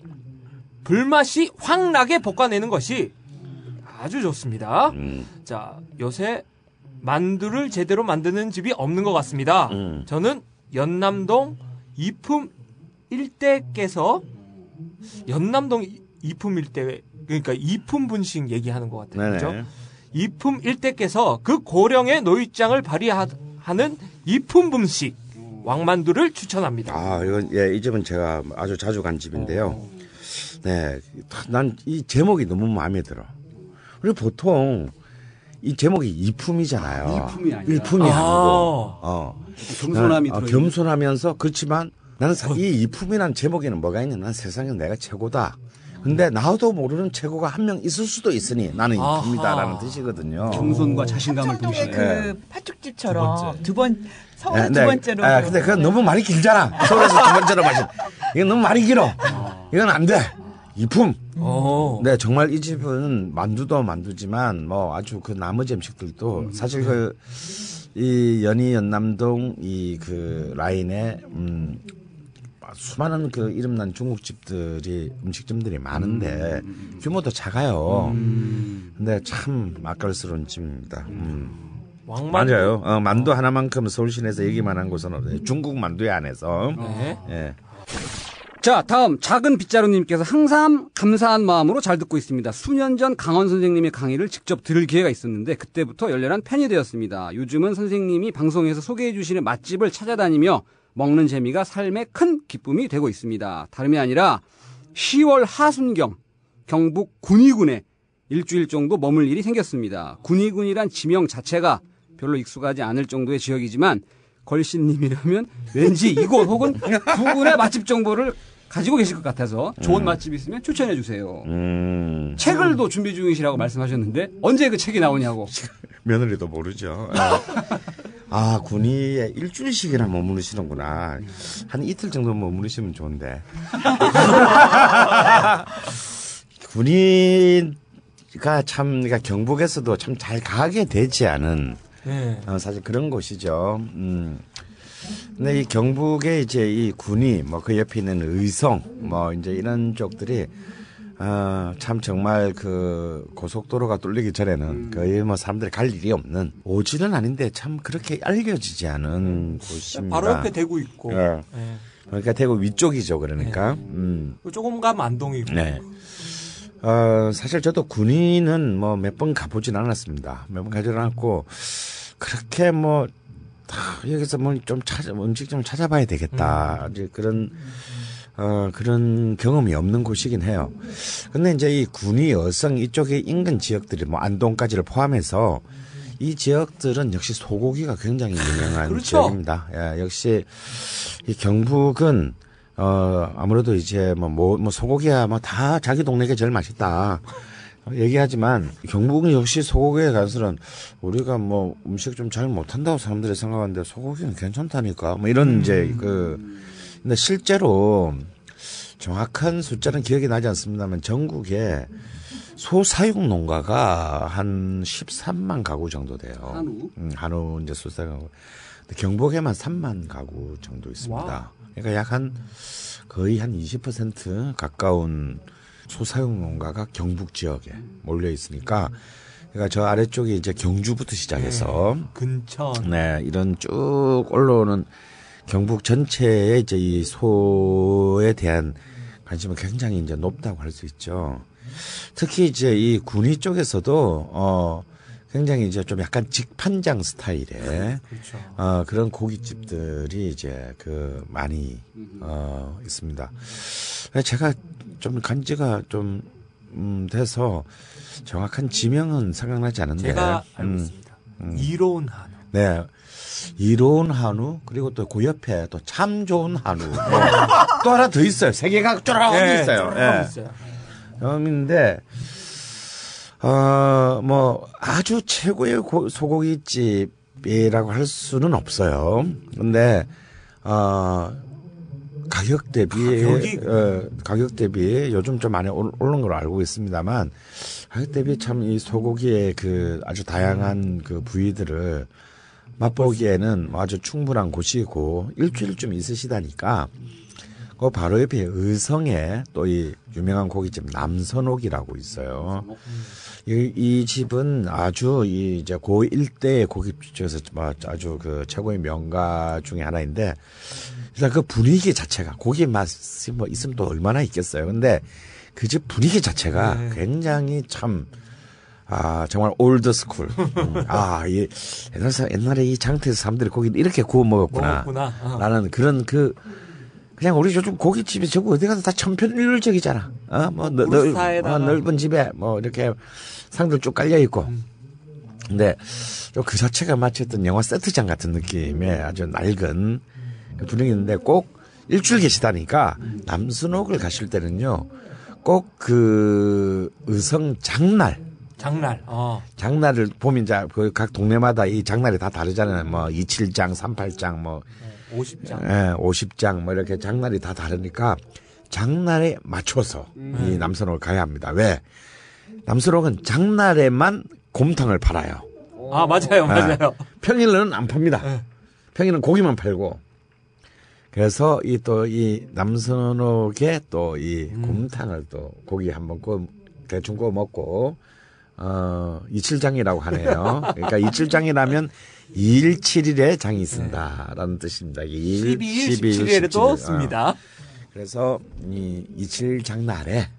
불맛이 확 나게 볶아내는 것이 아주 좋습니다. 음. 자, 요새 만두를 제대로 만드는 집이 없는 것 같습니다. 음. 저는 연남동 이품 일대께서 연남동 이- 이품 일대 그러니까 이품 분식 얘기하는 것 같아요. 그죠? 이품 일대께서 그 고령의 노유장을 발휘하는 이품 분식 왕만두를 추천합니다. 아, 이건 예, 이 집은 제가 아주 자주 간 집인데요. 네, 난 이 제목이 너무 마음에 들어. 그리고 보통 이 제목이 이품이잖아요. 이품이 아니라. 일품이 아. 아니고. 어. 겸손함이 어, 들어. 겸손하면서 그렇지만 나는 사- 이 이품이라는 제목에는 뭐가 있냐? 난 세상에 내가 최고다. 근데 나도 모르는 최고가 한 명 있을 수도 있으니 나는. 이품이다라는 뜻이거든요. 겸손과 자신감을 동시에. 그 팥죽집처럼 두 번 서울에서 네, 두 번째로. 아, 근데 그건 너무 말이 길잖아. 서울에서 두 번째로 마신. 이건 너무 말이 길어. 이건 안 돼. 이품. 어. 네, 정말 이 집은 만두도 만두지만 뭐 아주 그 나머지 음식들도 사실 그 이 연희 연남동 이 그 라인에 음 수많은 그 이름난 중국집들이 음식점들이 많은데 규모도 작아요. 근데 참 맛깔스러운 집입니다. 음. 왕만두. 맞아요. 어, 만두 하나만큼 서울 시내에서 얘기만 한 곳은 없어요. 중국 만두에 안에서. 네. 예. 자, 다음 작은 빗자루님께서 항상 감사한 마음으로 잘 듣고 있습니다. 수년 전 강원 선생님의 강의를 직접 들을 기회가 있었는데 그때부터 열렬한 팬이 되었습니다. 요즘은 선생님이 방송에서 소개해 주시는 맛집을 찾아다니며 먹는 재미가 삶의 큰 기쁨이 되고 있습니다. 다름이 아니라 10월 하순경 경북 군위군에 일주일 정도 머물 일이 생겼습니다. 군위군이란 지명 자체가 별로 익숙하지 않을 정도의 지역이지만 걸신님이라면 왠지 이곳 혹은 부근의 맛집 정보를 가지고 계실 것 같아서 좋은 맛집 있으면 추천해 주세요. 음. 책을 또 준비 중이시라고 말씀하셨는데 언제 그 책이 나오냐고. 며느리도 모르죠. 아, 군위에 일주일씩이나 머무르시는구나. 한 이틀 정도 머무르시면 좋은데. 군위가 참, 그러니까 경북에서도 참 잘 가게 되지 않은 네. 어, 사실 그런 곳이죠. 음. 근데 이 경북의 이제 이 군이 뭐 그 옆에 있는 의성 뭐 이제 이런 쪽들이 어, 참 정말 그 고속도로가 뚫리기 전에는 거의 뭐 사람들이 갈 일이 없는 오지는 아닌데 참 그렇게 알려지지 않은 곳입니다. 바로 옆에 대구 있고. 예. 네. 그러니까 대구 위쪽이죠. 그러니까. 음. 조금 가면 안동이고. 네. 어, 사실 저도 군인은 뭐 몇 번 가보진 않았습니다. 몇 번 가지는 않았고, 그렇게 뭐, 다 여기서 뭐 좀 찾아, 음식 좀 찾아봐야 되겠다. 이제 그런, 어, 그런 경험이 없는 곳이긴 해요. 근데 이제 이 군위, 어성 이쪽에 인근 지역들이 뭐 안동까지를 포함해서 이 지역들은 역시 소고기가 굉장히 유명한 그렇죠. 지역입니다. 예, 역시 이 경북은 어 아무래도 이제 뭐, 뭐, 뭐 소고기야 뭐 다 자기 동네가 제일 맛있다. 얘기하지만 경북은 역시 소고기에 관해서는 우리가 뭐 음식 좀 잘 못한다고 사람들이 생각하는데 소고기는 괜찮다니까 뭐 이런 이제 그 근데 실제로 정확한 숫자는 기억이 나지 않습니다만 전국에 소사육 농가가 한 13만 가구 정도 돼요. 한우? 음, 한우 이제 소사육. 경북에만 3만 가구 정도 있습니다. 와우. 그러니까 약 한 거의 한 20% 가까운 소사육 농가가 경북 지역에 몰려 있으니까 그러니까 저 아래쪽에 이제 경주부터 시작해서 근천. 네, 이런 쭉 올라오는 경북 전체에 이제 이 소에 대한 관심은 굉장히 이제 높다고 할 수 있죠. 특히 이제 이 군위 쪽에서도 어 굉장히 이제 좀 약간 직판장 스타일의 그렇죠. 어 그런 고깃집들이 이제 그 많이 어 있습니다. 제가 좀 간지가 좀 음, 돼서 정확한 지명은 생각나지 않는데 제가 알고 음, 있습니다. 이로운 한우. 네. 이로운 한우 그리고 또 그 옆에 또 참 좋은 한우. 뭐, 또 하나 더 있어요. 세 개가 쫄아오고 네, 있어요. 좀 예. 있어요. 음인데 어 뭐 아주 최고의 고- 소고기집이라고 할 수는 없어요. 근데 어 가격 대비 가격이? 어, 가격 대비 요즘 좀 많이 올- 오른 걸로 알고 있습니다만 가격 대비 참 이 소고기의 그 아주 다양한 그 부위들을 맛보기에는 아주 충분한 곳이고 일주일쯤 있으시다니까 그 바로 옆에 의성에 또 이 유명한 고깃집 남선옥이라고 있어요. 이, 이 집은 아주 이 이제 고 일대의 고깃집 중에서 뭐 아주 그 최고의 명가 중에 하나인데 일단 그 분위기 자체가 고기 맛이 뭐 있으면 또 얼마나 있겠어요. 근데 그 집 분위기 자체가 네. 굉장히 참 아, 정말 old school. 음, 아, 이 옛날, 사- 옛날에 이 장터에서 사람들이 고기를 이렇게 구워 먹었구나. 먹었구나. 어. 라는 그런 그, 그냥 우리 요즘 고깃집이 저거 어디 가서 다 천편일률적이잖아. 어, 뭐, 넓. 어, 넓은 집에 뭐 이렇게 상들 쭉 깔려 있고. 음. 근데 좀그 자체가 마치 어떤 영화 세트장 같은 느낌의 아주 낡은 그 분위기인데 꼭 일주일 계시다니까 남순옥을 가실 때는요 꼭 그 의성 장날 장날. 어. 장날을 보면 이제 그 각 동네마다 이 장날이 다 다르잖아요. 뭐 27장, 38장, 뭐 50장. 예, 50장 뭐 이렇게 장날이 다 다르니까 장날에 맞춰서 이 남선옥을 가야 합니다. 왜? 남선옥은 장날에만 곰탕을 팔아요. 아, 맞아요. 맞아요. 평일에는 안 팝니다. 네. 평일은 고기만 팔고. 그래서 이 또 이 남선옥에 또 이 곰탕을 또 고기 한번 구워 대충 구워 먹고 어 이칠장이라고 하네요. 그러니까 이칠장이라면 2일 7일에 장이 쓴다라는 뜻입니다. 2일, 12일, 17일에도 씁니다. 그래서 이 이칠장 날에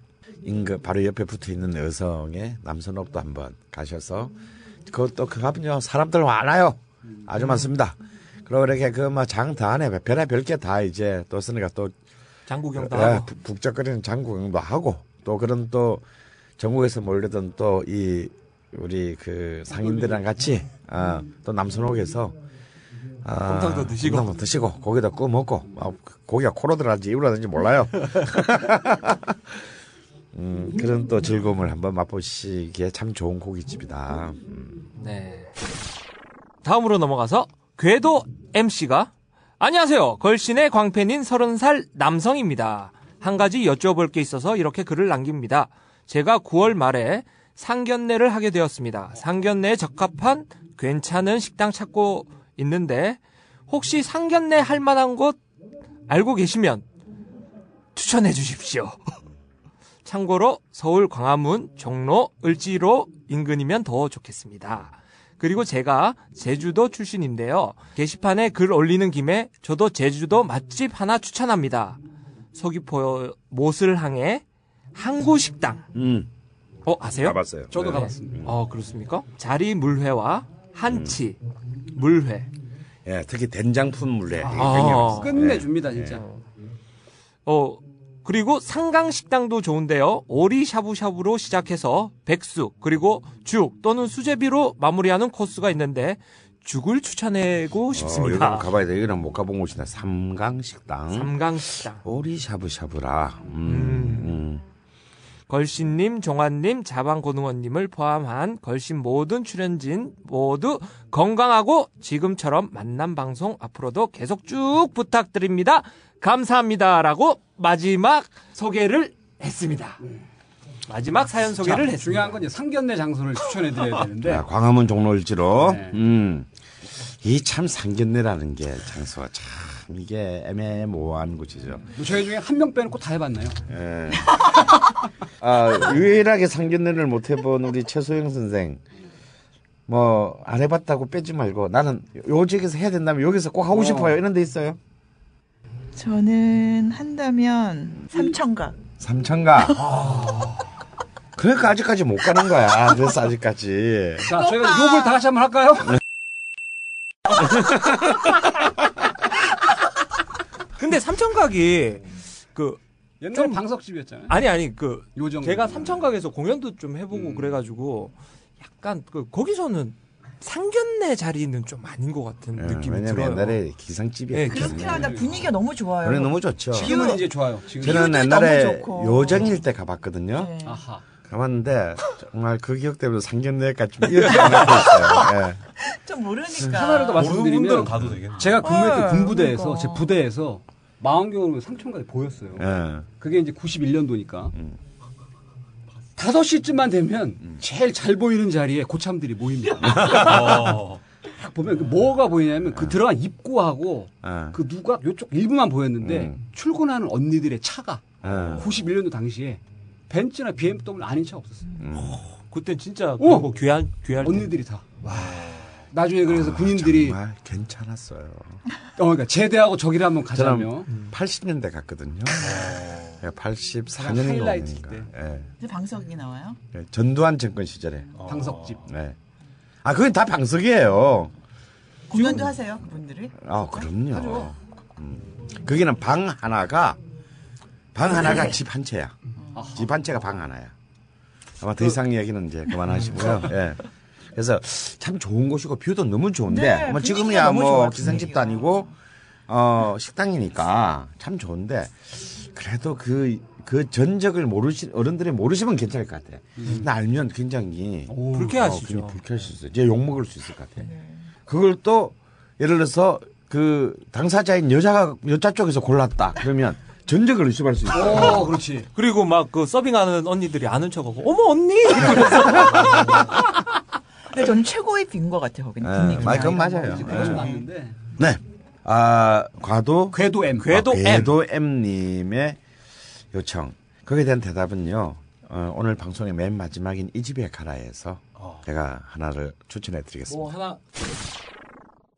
인그 바로 옆에 붙어 있는 여성의 남선옥도 한번 가셔서 그것도 그 가면요 사람들 많아요. 아주 많습니다. 그리고 이렇게 그뭐장다 안에 별에 별게 다 이제 또 쓰니까 또 장구경도 예, 하고. 북- 북적거리는 장구경도 하고 또 그런 또 전국에서 몰려던 또이 우리 그 상인들이랑 같이 아, 또 남선옥에서 아, 곰탕도 드시고. 곰탕도 드시고 고기도 구워 먹고 아, 고기가 코로 들어가는지 입으로 들어가는지 몰라요. 음, 그런 또 즐거움을 한번 맛보시기에 참 좋은 고깃집이다. 네. 다음으로 넘어가서 궤도 MC가 안녕하세요. 걸신의 광팬인 30살 남성입니다. 한 가지 여쭤볼 게 있어서 이렇게 글을 남깁니다. 제가 9월 말에 상견례를 하게 되었습니다. 상견례에 적합한 괜찮은 식당 찾고 있는데 혹시 상견례 할 만한 곳 알고 계시면 추천해 주십시오. 참고로 서울 광화문, 종로, 을지로 인근이면 더 좋겠습니다. 그리고 제가 제주도 출신인데요. 게시판에 글 올리는 김에 저도 제주도 맛집 하나 추천합니다. 서귀포 모슬항의 항구식당. 음, 어, 아세요? 가봤어요. 저도 네. 가봤습니다. 어, 그렇습니까? 자리 물회와 한치, 물회. 예, 특히 된장품 물회. 아. 끝내줍니다, 진짜. 어, 그리고 상강식당도 좋은데요. 오리 샤브샤브로 시작해서 백숙, 그리고 죽 또는 수제비로 마무리하는 코스가 있는데 죽을 추천하고 어, 싶습니다. 여기 가봐야 돼. 여기는 못 가본 곳이다. 삼강식당. 삼강식당. 오리 샤브샤브라. 음, 음. 음. 걸신님, 종환님, 자방고등원님을 포함한 걸신 모든 출연진 모두 건강하고 지금처럼 만남 방송 앞으로도 계속 쭉 부탁드립니다. 감사합니다라고 마지막 소개를 했습니다. 마지막 사연 소개를 자, 했습니다. 중요한 건 이제 상견례 장소를 추천해 드려야 되는데 아, 광화문 종로일지로. 네. 음. 이 참 상견례라는 게 장소가 참 이게 애매모호한 곳이죠. 뭐 저희 중에 한 명 빼놓고 다 해봤나요? 예. 아, 유일하게 상견례를 못 해본 우리 최소영 선생. 뭐, 안 해봤다고 빼지 말고 나는 요 지역에서 해야 된다면 여기서 꼭 하고 어. 싶어요. 이런 데 있어요. 저는 한다면 삼청각. 삼천가. 그러니까 아직까지 못 가는 거야. 그래서 아직까지. 자, 저희가 욕을 다 같이 한번 할까요? 근데 삼천각이 그 옛날에 좀- 방석집이었잖아요. 아니 아니 그 요정. 제가 삼천각에서 공연도 좀 해보고 음. 그래가지고 약간 그 거기서는 상견례 자리는 좀 아닌 것 같은 예, 느낌이 왜냐면 들어요. 옛날에 네, 기상집이었기 그렇긴 때문에. 하다 분위기가 너무 좋아요. 노래 너무 좋죠. 지금은 이제 좋아요. 지금. 저는 옛날에. 요정일 때 가봤거든요. 네. 아하. 가봤는데 정말 그 기억 때문에 상견례까지 좀 이어지지 않고 있어요. 예. 좀 모르니까. 하나를 더 모르는 분들은 말씀드리면 가도 되겠네. 제가 근무했던 아, 군부대에서 그러니까. 제 부대에서 망원경으로 삼천각이 보였어요. 예. 그게 이제 91년도니까. 음. 5시쯤만 되면 제일 잘 보이는 자리에 고참들이 모입니다. 어. 딱 보면 그 뭐가 보이냐면 그 들어간 입구하고 예. 그 누가 요쪽 일부만 보였는데 음. 출근하는 언니들의 차가 예. 91년도 당시에 벤츠나 BMW 아닌 차 없었어요. 음. 그땐 진짜 어! 귀한 귀할 때. 언니들이 다. 나중에 그래서 군인들이 아, 정말 괜찮았어요. 어, 그러니까 제대하고 저기를 한번 가자며. 저는 80년대 갔거든요. 예, 84년인가 하이라이트 5년인가. 때. 예. 방석이 나와요. 예, 전두환 정권 시절에. 방석집. 네. 아, 그건 다 방석이에요. 공연도 하세요, 그분들이? 아, 그럼요. 음. 거기는 방 하나가 방 하나가 집 한 채야. 집 한 채가 방 하나야. 아마 더 이상 이야기는 이제 그만하시고요. 예. 그래서 참 좋은 곳이고 뷰도 너무 좋은데 네, 뭐 지금이야 뭐 좋아요, 분위기가. 아니고 어 식당이니까 참 좋은데 그래도 그그 전적을 모르시 어른들이 모르시면 괜찮을 것 같아. 근데 알면 굉장히 불쾌하시죠. 어, 굉장히 불쾌할 수 있어요. 이제 욕 먹을 수 있을 것 같아. 그걸 또 예를 들어서 그 당사자인 여자가 여자 쪽에서 골랐다. 그러면 전적을 의심할 수 있어요. 어, 그렇지. 그리고 막 그 서빙하는 언니들이 아는 척하고 어머 언니 근데 저는 최고의 빈 것 같아요, 거기는. 네, 분위기가. 마- 그건 맞아요. 맞는데. 네. 아, 과도 궤도 M. 궤도 M. 궤도 M님의 요청. 거기에 대한 대답은요. 어, 오늘 방송의 맨 마지막인 이 집에 가라에서 제가 하나를 추천해 드리겠습니다. 뭐 하나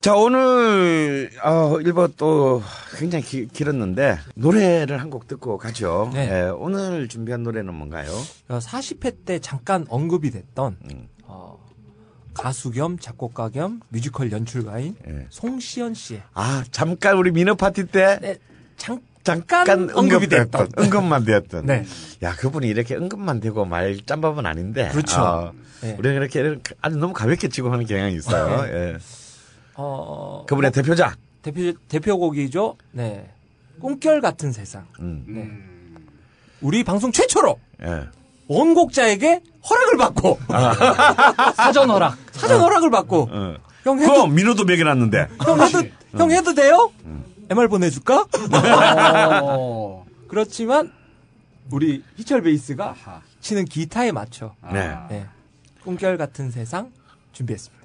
자, 오늘, 어, 일부 또 굉장히 기- 길었는데, 노래를 한 곡 듣고 가죠. 네. 예, 오늘 준비한 노래는 뭔가요? 40회 때 잠깐 언급이 됐던 음. 어, 가수 겸 작곡가 겸 뮤지컬 연출가인 예. 송시연 씨의 아, 잠깐 우리 미너 파티 때 네, 잠, 잠깐 잠깐 언급이 됐던. 언급만 되었던. 네. 야, 그분이 이렇게 언급만 되고 말 짬밥은 아닌데. 그렇죠. 어, 네. 우리가 이렇게, 아주 너무 가볍게 치고 하는 경향이 있어요. 예. 어, 그분의 대표작. 대표 대표곡이죠. 네. 꿈결 같은 세상. 음. 네. 우리 방송 최초로 예. 원곡자에게 허락을 받고 사전 허락. 사전 허락을 받고 어. 형 해도 그럼 민호도 먹여놨는데. 형 해도 형 해도 돼요? MR 보내줄까? 어. 그렇지만 우리 희철 베이스가 치는 기타에 맞춰 네. 네. 꿈결 같은 세상 준비했습니다.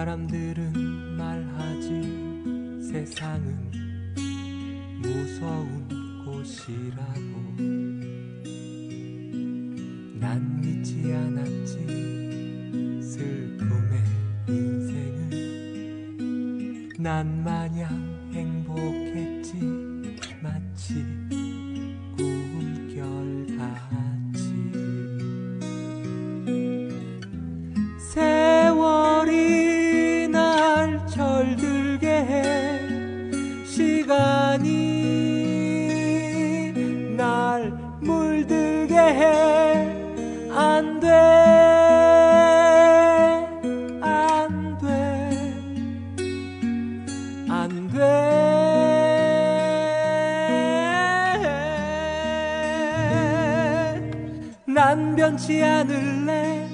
사람들은 말하지 세상은 무서운 곳이라고. 난 믿지 않았지 슬픔의 인생은 난 마냥 행복 난 변치 않을래.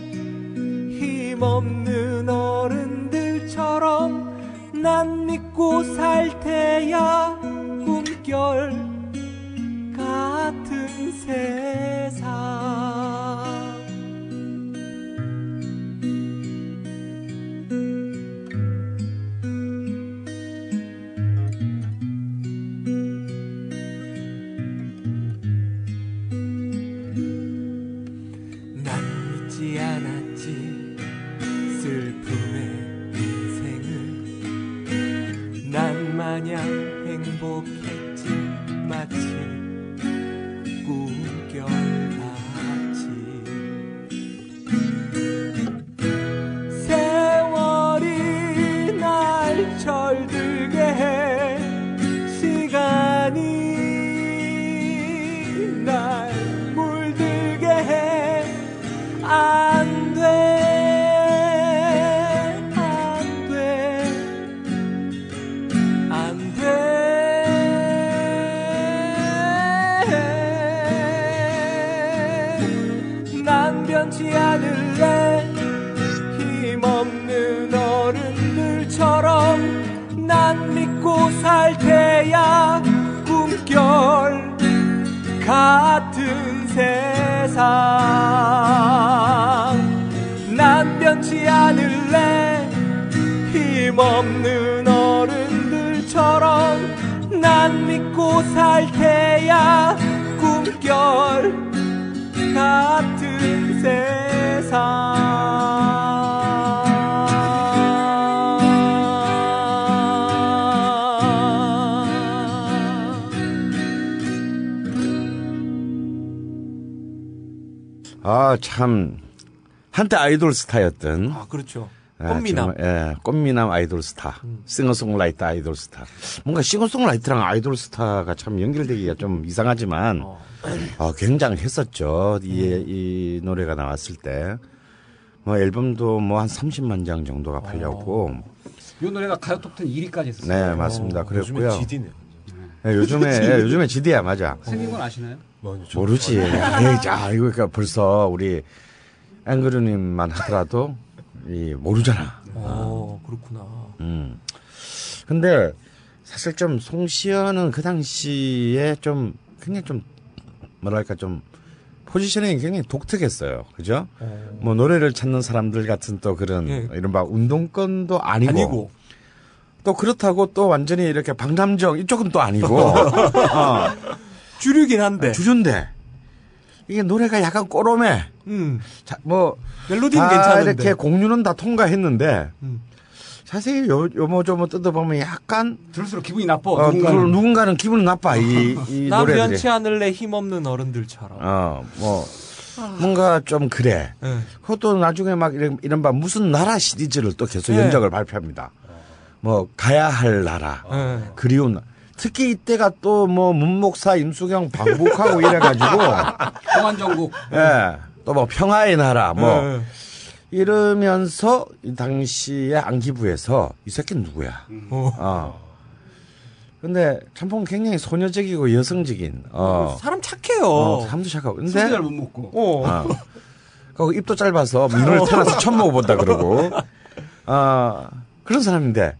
힘없는 어른들처럼 난 믿고 살 테야 꿈결 같은 세 참. 한때 아이돌 스타였던. 아 그렇죠 아, 꽃미남 정말, 예, 꽃미남 아이돌 스타. 싱어송라이터 아이돌 스타. 뭔가 싱어송라이터랑 아이돌 스타가 참 연결되기가 좀 이상하지만, 어. 아, 굉장했었죠. 이, 이 노래가 나왔을 때. 뭐 앨범도 뭐 한 30만 장 정도가 팔렸고, 이 노래가 가요 톱10 1위까지 했어요. 네, 맞습니다. 요즘에 그랬고요. GD네요. 예, 요즘에, 예, 요즘에 GD야, 맞아. 생긴 건 아시나요? 모르지. 에이, 자, 이거 그러니까 벌써 우리 앵그르님만 하더라도 이 모르잖아. 어 그렇구나 음. 근데 사실 좀 송시연은 그 당시에 좀 굉장히 좀 뭐랄까 좀 포지셔닝이 굉장히 독특했어요. 그죠? 뭐 노래를 찾는 사람들 같은 또 그런 예. 이른바 운동권도 아니고, 아니고 또 그렇다고 또 완전히 이렇게 방남정 이쪽은 또 아니고 어, 주류긴 한데 주준데 이게 노래가 약간 꼬롬해. 음 자, 뭐 멜로디는 다 괜찮은데 이렇게 공유는 다 통과했는데 음. 자세히 요 요모조모 뜯어보면 약간 들을수록 기분이 나빠. 어, 누군가는. 그 누군가는 기분 나빠 이, 이 난 노래들이. 변치 않을래 힘없는 어른들처럼 어 뭐 뭔가 좀 그래. 예. 그것도 나중에 막 이런, 이른바 무슨 나라 시리즈를 또 계속 네. 연작을 발표합니다. 뭐 가야 할 나라, 예. 그리운 나- 특히 이때가 또 뭐 문목사 임수경 방북하고 이래가지고 공안정국. 예. 또 뭐 평화의 나라 뭐 예. 이러면서 이 당시에 안기부에서 이 새끼 는 누구야? 어. 어. 근데 참봉 굉장히 소녀적이고 여성적인 어. 사람 착해요. 어, 사람도 착하고. 근데 잘못 먹고. 어. 어. 그 입도 짧아서 민호를 태어나서 처음 먹어본다 그러고. 아 그런 사람인데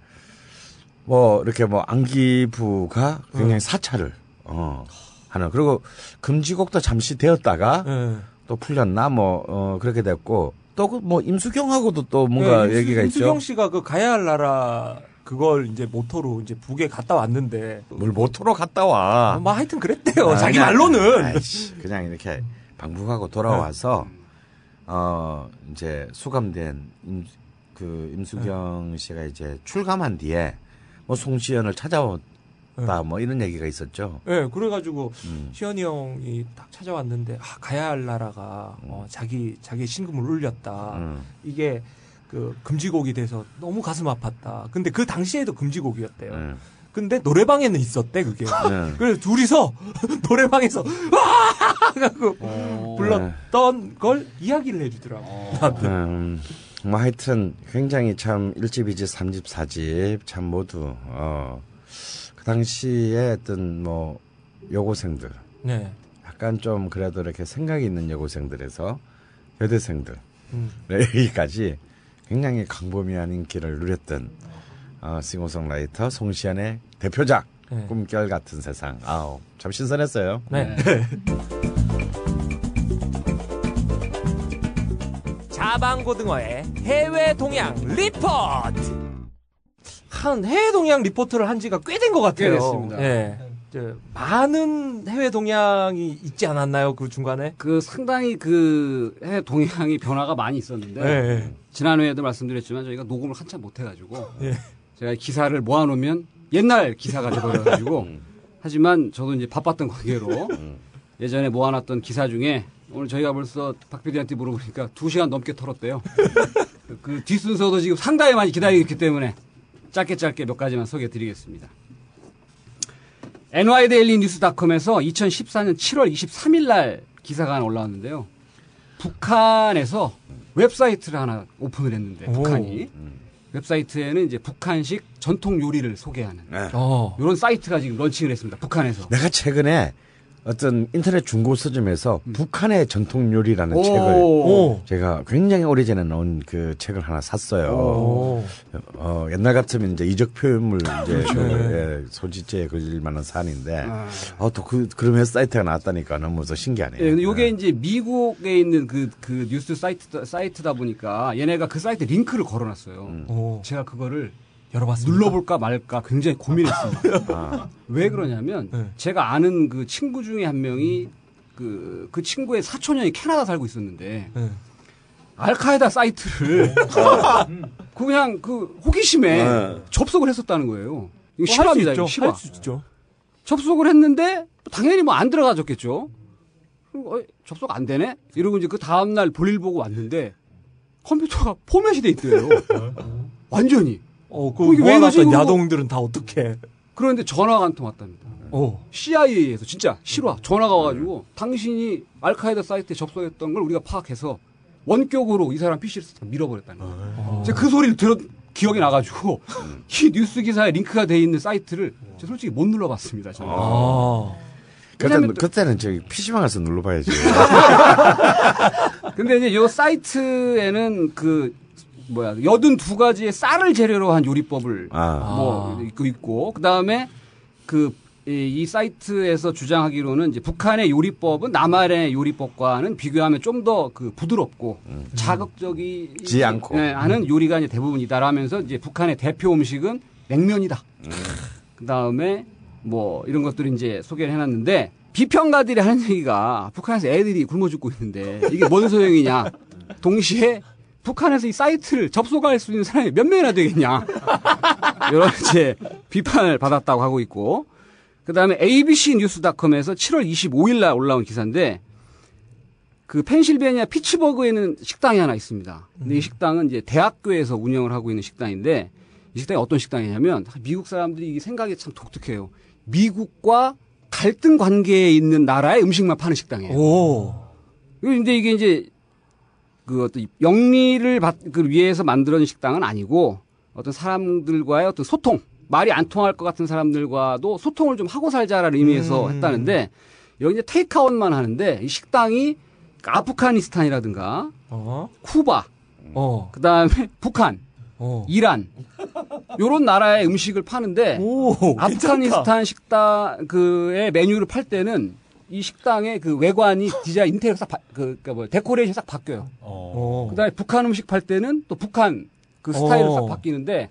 뭐 이렇게 뭐 안기부가 굉장히 사찰을 어 하는 그리고 금지곡도 잠시 되었다가 예. 또 풀렸나 뭐 어, 그렇게 됐고 또 그 뭐 임수경하고도 또 뭔가 예, 임수- 얘기가 임수경 있죠. 씨가 그 가야 할 나라 그걸 이제 모토로 이제 북에 갔다 왔는데 뭘 모토로 갔다 와. 뭐 하여튼 그랬대요. 아, 자기 말로는. 아이씨, 그냥 이렇게 방북하고 돌아와서 어 이제 수감된 임, 그 임수경 씨가 이제 출감한 뒤에 뭐 송시연을 찾아왔다 뭐 이런 얘기가 있었죠. 예, 그래가지고 음. 시현이 형이 딱 찾아왔는데 아, 가야 할 나라가 어, 자기 자기 신금을 울렸다. 음. 이게 그 금지곡이 돼서 너무 가슴 아팠다. 근데 그 당시에도 금지곡이었대요. 음. 근데 노래방에는 있었대 그게. 네. 그래서 둘이서 노래방에서 와 하고 어. 불렀던 걸 이야기를 해주더라고. 나한테. 음, 뭐 하여튼 굉장히 참 1집, 2집, 3집, 4집 참 모두 어, 그 당시에 어떤 뭐 여고생들 네. 약간 좀 그래도 이렇게 생각이 있는 여고생들에서 여대생들 음. 여기까지 굉장히 강범위 한 인기를 누렸던 어, 싱어송라이터 송시안의 대표작 네. 꿈결 같은 세상 아우 참 신선했어요. 네. 자방고등어의 해외 동향 리포트. 한 해외 동향 리포트를 한 지가 꽤 된 것 같아요. 꽤 됐습니다. 예. 저, 많은 해외 동향이 있지 않았나요? 그 중간에? 그 상당히 그 해외 동향이 변화가 많이 있었는데 예. 지난회에도 말씀드렸지만 저희가 녹음을 한참 못 해가지고 예. 제가 기사를 모아놓으면 옛날 기사가 돼버려가지고 하지만 저도 이제 바빴던 관계로 예전에 모아놨던 기사 중에 오늘 저희가 벌써 박 PD한테 물어보니까 두 시간 넘게 털었대요. 그 뒷순서도 지금 상당히 많이 기다리고 있기 때문에 짧게 짧게 몇 가지만 소개해 드리겠습니다. NYDailyNews.com에서 2014년 7월 23일 날 기사가 하나 올라왔는데요. 북한에서 웹사이트를 하나 오픈을 했는데 북한이 웹사이트에는 이제 북한식 전통 요리를 소개하는 네. 어. 이런 사이트가 지금 런칭을 했습니다. 북한에서. 내가 최근에 어떤 인터넷 중고 서점에서 북한의 전통 요리라는 오. 책을 오. 제가 굉장히 오래전에 나온 그 책을 하나 샀어요. 오. 어, 옛날 같으면 이제 이적 표현물 이제 그렇죠. 그, 예, 소지죄에 걸릴 만한 사안인데 어, 또 그, 그러면 사이트가 나왔다니까 너무 더 신기하네요. 예, 근데 요게 예. 이제 미국에 있는 그, 그 뉴스 사이트, 사이트다 보니까 얘네가 그 사이트 링크를 걸어놨어요. 오. 제가 그거를 열어봤습니다. 눌러볼까 말까 굉장히 고민했습니다. 왜 그러냐면 네. 제가 아는 그 친구 중에 한 명이 그, 그 친구의 사촌형이 캐나다 살고 있었는데 네. 알카에다 사이트를 그냥 그 호기심에 네. 접속을 했었다는 거예요. 이거 뭐 실화입니다. 할수 있죠. 실화. 할수 있죠. 접속을 했는데 당연히 뭐 안 들어가졌겠죠. 어, 접속 안 되네? 이러고 이제 그 다음날 볼일 보고 왔는데 컴퓨터가 포맷이 돼 있대요. 완전히. 어, 그? 모아놨던 야동들은 다 어떻게? 그런데 전화가 한 통 왔답니다. 어. CIA에서 진짜 실화 전화가 와가지고 당신이 알카에다 사이트에 접속했던 걸 우리가 파악해서 원격으로 이 사람 PC를 밀어버렸다는 거예요. 제가 그 소리를 들은 기억이 나가지고 이 뉴스 기사에 링크가 돼 있는 사이트를 제가 솔직히 못 눌러봤습니다. 저는. 아. 그때는, 그때는 저기 PC방 가서 눌러봐야지. 근데 이제 요 사이트에는 그 뭐야 여든 두 가지의 쌀을 재료로 한 요리법을 아. 뭐 있고 있고 그 다음에 그 이 사이트에서 주장하기로는 이제 북한의 요리법은 남한의 요리법과는 비교하면 좀 더 그 부드럽고 자극적이지 지 않고. 네, 하는 요리가 이제 대부분이다라면서 이제 북한의 대표 음식은 냉면이다. 그 다음에 뭐 이런 것들을 이제 소개를 해놨는데 비평가들이 하는 얘기가 북한에서 애들이 굶어 죽고 있는데 이게 뭔 소용이냐. 동시에 북한에서 이 사이트를 접속할 수 있는 사람이 몇 명이나 되겠냐. 이런 이제 비판을 받았다고 하고 있고. 그 다음에 ABC 뉴스닷컴에서 7월 25일 날 올라온 기사인데 그 펜실베니아 피츠버그에는 식당이 하나 있습니다. 근데 이 식당은 이제 대학교에서 운영을 하고 있는 식당인데 이 식당이 어떤 식당이냐면 미국 사람들이 이 생각이 참 독특해요. 미국과 갈등 관계에 있는 나라의 음식만 파는 식당이에요. 오. 근데 이게 이제 그 어떤 영리를 받, 그 위해서 만들어진 식당은 아니고 어떤 사람들과의 어떤 소통, 말이 안 통할 것 같은 사람들과도 소통을 좀 하고 살자라는 의미에서 음. 했다는데 여기 이제 테이크아웃만 하는데 이 식당이 아프가니스탄이라든가 어. 쿠바, 어. 그 다음에 북한, 어. 이란 요런 나라의 음식을 파는데 오. 아프가니스탄 식당 그의 메뉴를 팔 때는 이 식당의 그 외관이 디자인 인테리어 싹 바, 그, 그러니까 뭐 데코레이션 싹 바뀌어요. 어. 그다음에 북한 음식 팔 때는 또 북한 그 스타일로 어. 싹 바뀌는데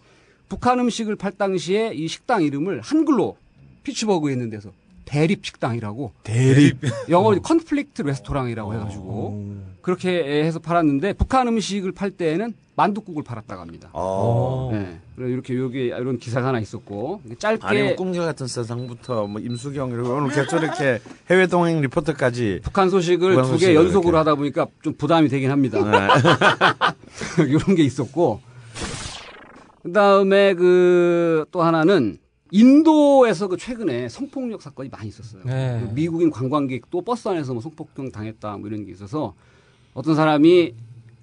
북한 음식을 팔 당시에 이 식당 이름을 한글로 피츠버그에 있는 데서 대립 식당이라고 대립. 영어 Conflict Restaurant이라고 해가지고 그렇게 해서 팔았는데 북한 음식을 팔 때에는 만둣국을 팔았다고 합니다. 어. 네. 그래서 이렇게 요게 이런 기사가 하나 있었고 짧게 아니면 꿈과 같은 세상부터 뭐 임수경 이러고 오늘 계속 이렇게 해외 동행 리포터까지 북한 소식을 두 개 연속으로 이렇게. 하다 보니까 좀 부담이 되긴 합니다. 네. 이런 게 있었고 그다음에 그 또 하나는 인도에서 그 최근에 성폭력 사건이 많이 있었어요. 네. 그 미국인 관광객도 버스 안에서 뭐 성폭력 당했다 뭐 이런 게 있어서 어떤 사람이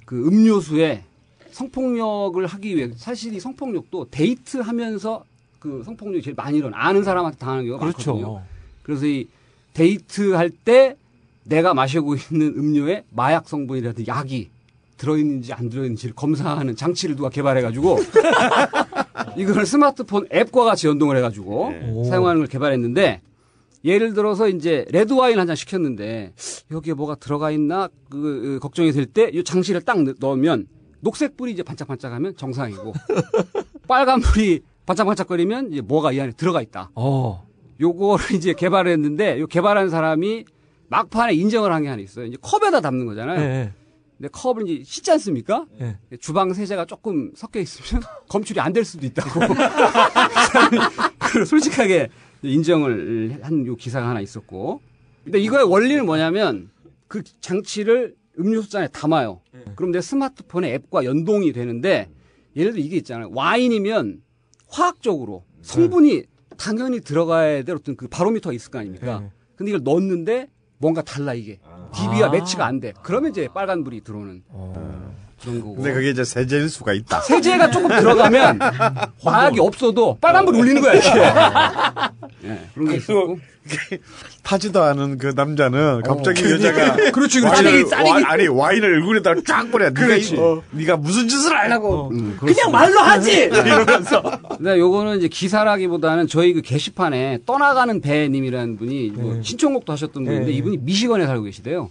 그 음료수에 성폭력을 하기 위해 사실 이 성폭력도 데이트하면서 그 성폭력이 제일 많이 일어나 아는 사람한테 당하는 경우가 많거든요. 그렇죠. 그래서 이 데이트 할 때 내가 마시고 있는 음료에 마약 성분이라든지 약이 들어있는지 안 들어있는지를 검사하는 장치를 누가 개발해가지고 이걸 스마트폰 앱과 같이 연동을 해가지고 오. 사용하는 걸 개발했는데 예를 들어서 이제 레드 와인 한 잔 시켰는데 여기에 뭐가 들어가 있나 그, 그 걱정이 될 때 이 장치를 딱 넣- 넣으면 녹색 불이 이제 반짝반짝하면 정상이고 빨간 불이 반짝반짝거리면 이제 뭐가 이 안에 들어가 있다. 어. 요거를 이제 개발했는데 요 개발한 사람이 막판에 인정을 한 게 하나 있어요. 이제 컵에다 담는 거잖아요. 네. 근데 컵을 이제 씻지 않습니까? 네. 주방 세제가 조금 섞여 있으면 검출이 안 될 수도 있다고. 그걸 솔직하게 인정을 한 요 기사가 하나 있었고. 근데 이거의 원리는 뭐냐면 그 장치를 음료수 잔에 담아요. 그럼 내 스마트폰의 앱과 연동이 되는데 예를 들어 이게 있잖아요. 와인이면 화학적으로 성분이 당연히 들어가야 될 어떤 그 바로미터가 있을 거 아닙니까? 네. 근데 이걸 넣었는데 뭔가 달라 이게. DB와 아. 매치가 안 돼. 그러면 이제 빨간불이 들어오는 어. 그런 거고. 근데 그게 이제 세제일 수가 있다. 세제가 조금 들어가면 화약이 없어도 빨간불 울리는 거야, 이게. 예, 그런 게 있었고. 타지도 않은 그 남자는 갑자기 여자가 그렇지, 그렇지. 와인을, 와, 아니 와인을 얼굴에다 쫙 뿌려. 네가, 그렇지. 이- 어, 네가 무슨 짓을 하려고? 음, 그냥 말로 하지 이러면서 근데 요거는 이제 기사라기보다는 저희 그 게시판에 떠나가는 배님이라는 분이 뭐 네. 신청곡도 하셨던 분인데 네. 이분이 미시건에 살고 계시대요.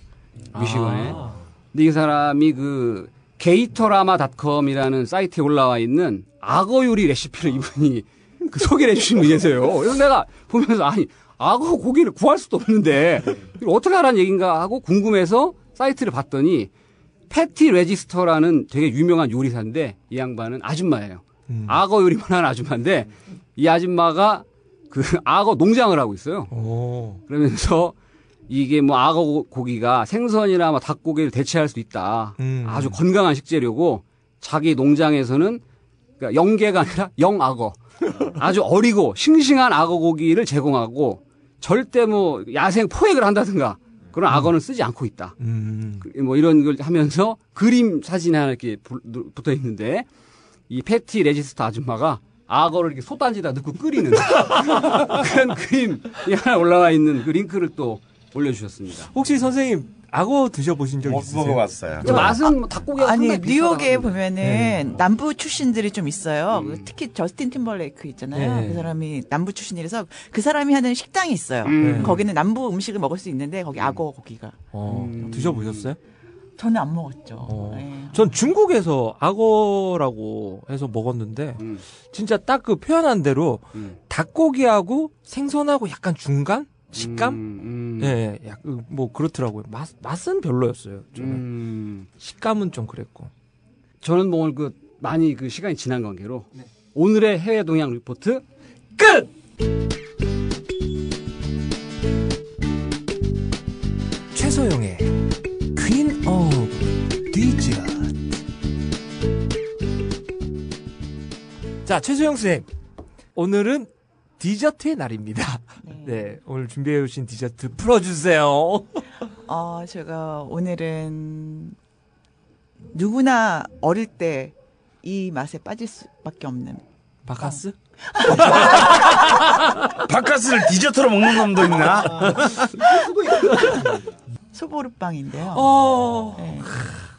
미시건에. 아. 근데 이 사람이 그 Gatorama.com이라는 사이트에 올라와 있는 악어 요리 레시피를 이분이 그 소개를 해주신 분이 계세요. 그래서 내가 보면서 아니 악어 고기를 구할 수도 없는데 어떻게 하라는 얘기인가 하고 궁금해서 사이트를 봤더니 Patty Register라는 되게 유명한 요리사인데 이 양반은 아줌마예요. 음. 악어 요리만 하는 아줌마인데 이 아줌마가 그 악어 농장을 하고 있어요. 오. 그러면서 이게 뭐 악어 고- 고기가 생선이나 뭐 닭고기를 대체할 수 있다. 음. 아주 건강한 식재료고 자기 농장에서는 그러니까 영계가 아니라 영악어. 아주 어리고 싱싱한 악어 고기를 제공하고 절대 뭐 야생 포획을 한다든가 그런 악어는 쓰지 않고 있다. 음. 그- 뭐 이런 걸 하면서 그림 사진이 하나 이렇게 부- 붙어 있는데 이 패티 레지스터 아줌마가 악어를 이렇게 솥단지에다 넣고 끓이는 그런 그림이 하나 올라와 있는 그 링크를 또 올려주셨습니다. 혹시 선생님 악어 드셔보신 적못 있으세요? 먹어봤어요. 근데 맛은 뭐 닭고기가 아니 뉴욕에 보면은 네. 남부 출신들이 좀 있어요. 음. 그 특히 저스틴 팀벌레이크 있잖아요. 네. 그 사람이 남부 출신이라서 그 사람이 하는 식당이 있어요. 음. 거기는 남부 음식을 먹을 수 있는데 거기 악어 고기가 어, 음. 드셔보셨어요? 저는 안 먹었죠. 어. 네. 전 중국에서 악어라고 해서 먹었는데 음. 진짜 딱 그 표현한 대로 음. 닭고기하고 생선하고 약간 중간 식감? 음, 음. 예, 예, 약, 뭐 그렇더라고요. 맛 맛은 별로였어요. 저는 음. 식감은 좀 그랬고. 저는 뭐 오늘 그 많이 그 시간이 지난 관계로 오늘의 해외 동향 리포트 끝. 최소영의 Queen of Dessert. 자, 최소영 쌤. 오늘은 디저트의 날입니다. 네, 오늘 준비해 오신 디저트 풀어주세요. 어, 제가 오늘은 누구나 어릴 때 이 맛에 빠질 수밖에 없는 바카스? 바카스를 디저트로 먹는 놈도 있나? 소보루빵인데요. 어. 네.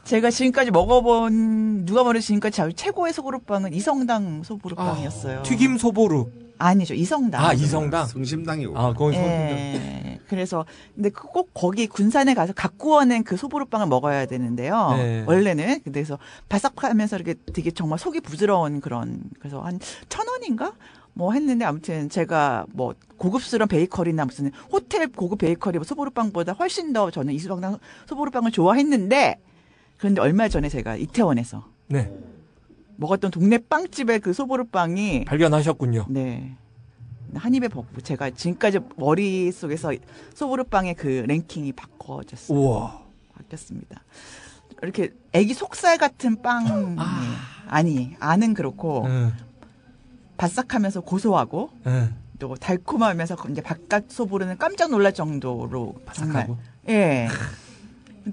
제가 지금까지 먹어본 누가 뭐래 지금까지 자- 최고의 소보루빵은 이성당 소보루빵이었어요. 튀김 소보루. 아니죠 이성당. 아, 이성당. 성심당이고. 아, 거기 소 예. 그래서 근데 그- 꼭 거기 군산에 가서 갖고 오는 그 소보루빵을 먹어야 되는데요. 네. 원래는 그래서 바삭하면서 이렇게 되게 정말 속이 부드러운 그런 그래서 한 천 원인가 뭐 했는데 아무튼 제가 뭐 고급스러운 베이커리나 무슨 호텔 고급 베이커리 뭐 소보루빵보다 훨씬 더 저는 이수방당 소보루빵을 좋아했는데 그런데 얼마 전에 제가 이태원에서 네, 먹었던 동네 빵집의 그 소보루빵이 발견하셨군요. 네. 한 입에 먹고 제가 지금까지 머릿속에서 소보루빵의 그 랭킹이 바꿔졌어요. 우와. 바뀌었습니다. 이렇게 애기 속살 같은 빵 아 니 안은 그렇고 응, 바삭하면서 고소하고 응. 또 달콤하면서 이제 바깥 소보루는 깜짝 놀랄 정도로 정말 바삭하고. 예.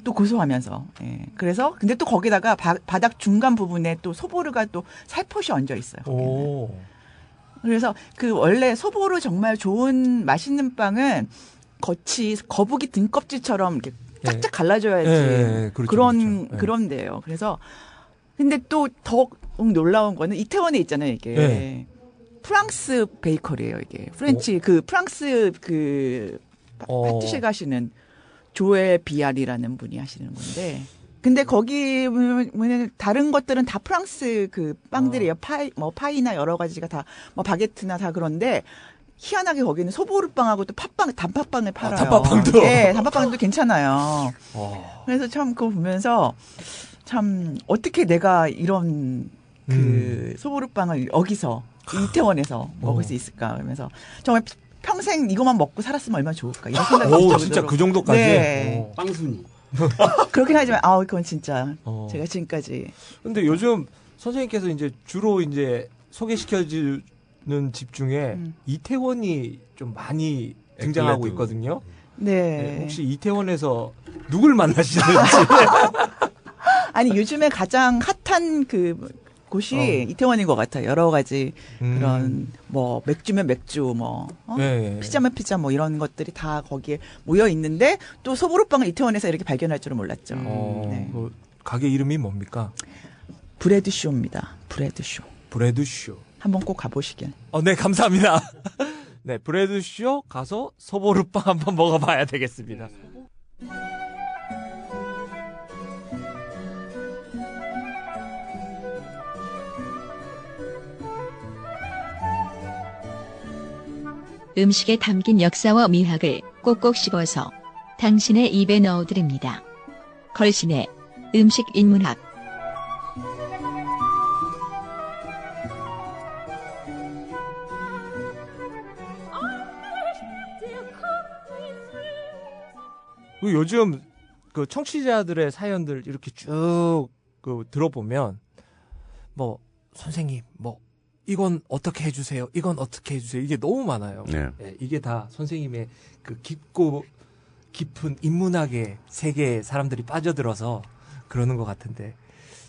또 고소하면서 예. 그래서 근데 또 거기다가 바, 바닥 중간 부분에 또 소보루가 또 살포시 얹어 있어요. 오. 그래서 그 원래 소보루 정말 좋은 맛있는 빵은 겉이 거북이 등껍질처럼 이렇게 짝짝 갈라져야지 예, 예, 그렇죠, 그런 그렇죠. 예. 그런데요. 그래서 근데 또 더 놀라운 거는 이태원에 있잖아요. 이게 예. 프랑스 베이커리예요. 이게 French 그 프랑스 그 파- 어. 파티시 가시는 조엘 비알이라는 분이 하시는 건데. 근데 거기 보면 다른 것들은 다 프랑스 그 빵들이에요. 파이 뭐 파이나 여러 가지가 다 뭐 바게트나 다 그런데 희한하게 거기는 소보루빵하고 또 팥빵 단팥빵을 팔아요. 단팥빵도? 예, 단팥빵도 괜찮아요. 어. 그래서 참 그거 보면서 참 어떻게 내가 이런 그 음. 소보루빵을 여기서 이태원에서 먹을 어. 수 있을까 그러면서 정말 평생 이것만 먹고 살았으면 얼마나 좋을까 이런 생각이 오, 들 진짜. 그 정도까지. 네. 어. 빵순이. 그렇긴 하지만 아 그건 진짜 어. 제가 지금까지 근데 요즘 선생님께서 이제 주로 이제 소개시켜주는 집 중에 음. 이태원이 좀 많이 등장하고 에클레드. 있거든요. 네. 네, 혹시 이태원에서 누굴 만나시는지. 아니 요즘에 가장 핫한 그 곳이 이태원인 것 같아요. 여러 가지 음. 그런 뭐 맥주면 맥주 뭐 어? 네. 피자면 피자 뭐 이런 것들이 다 거기에 모여 있는데 또 소보루빵을 이태원에서 이렇게 발견할 줄은 몰랐죠. 어, 네. 그 가게 이름이 뭡니까? Bread Show입니다. Bread Show. Bread Show. 한번 꼭 가보시길. 어, 네, 감사합니다. 네, Bread Show 가서 소보루빵 한번 먹어봐야 되겠습니다. 음식에 담긴 역사와 미학을 꼭꼭 씹어서 당신의 입에 넣어드립니다. 걸신의 음식 인문학 그 요즘 그 청취자들의 사연들 이렇게 쭉 그 들어보면 뭐 선생님 뭐 이건 어떻게 해주세요. 이건 어떻게 해주세요. 이게 너무 많아요. 네. 예, 이게 다 선생님의 그 깊고 깊은 인문학의 세계에 사람들이 빠져들어서 그러는 것 같은데.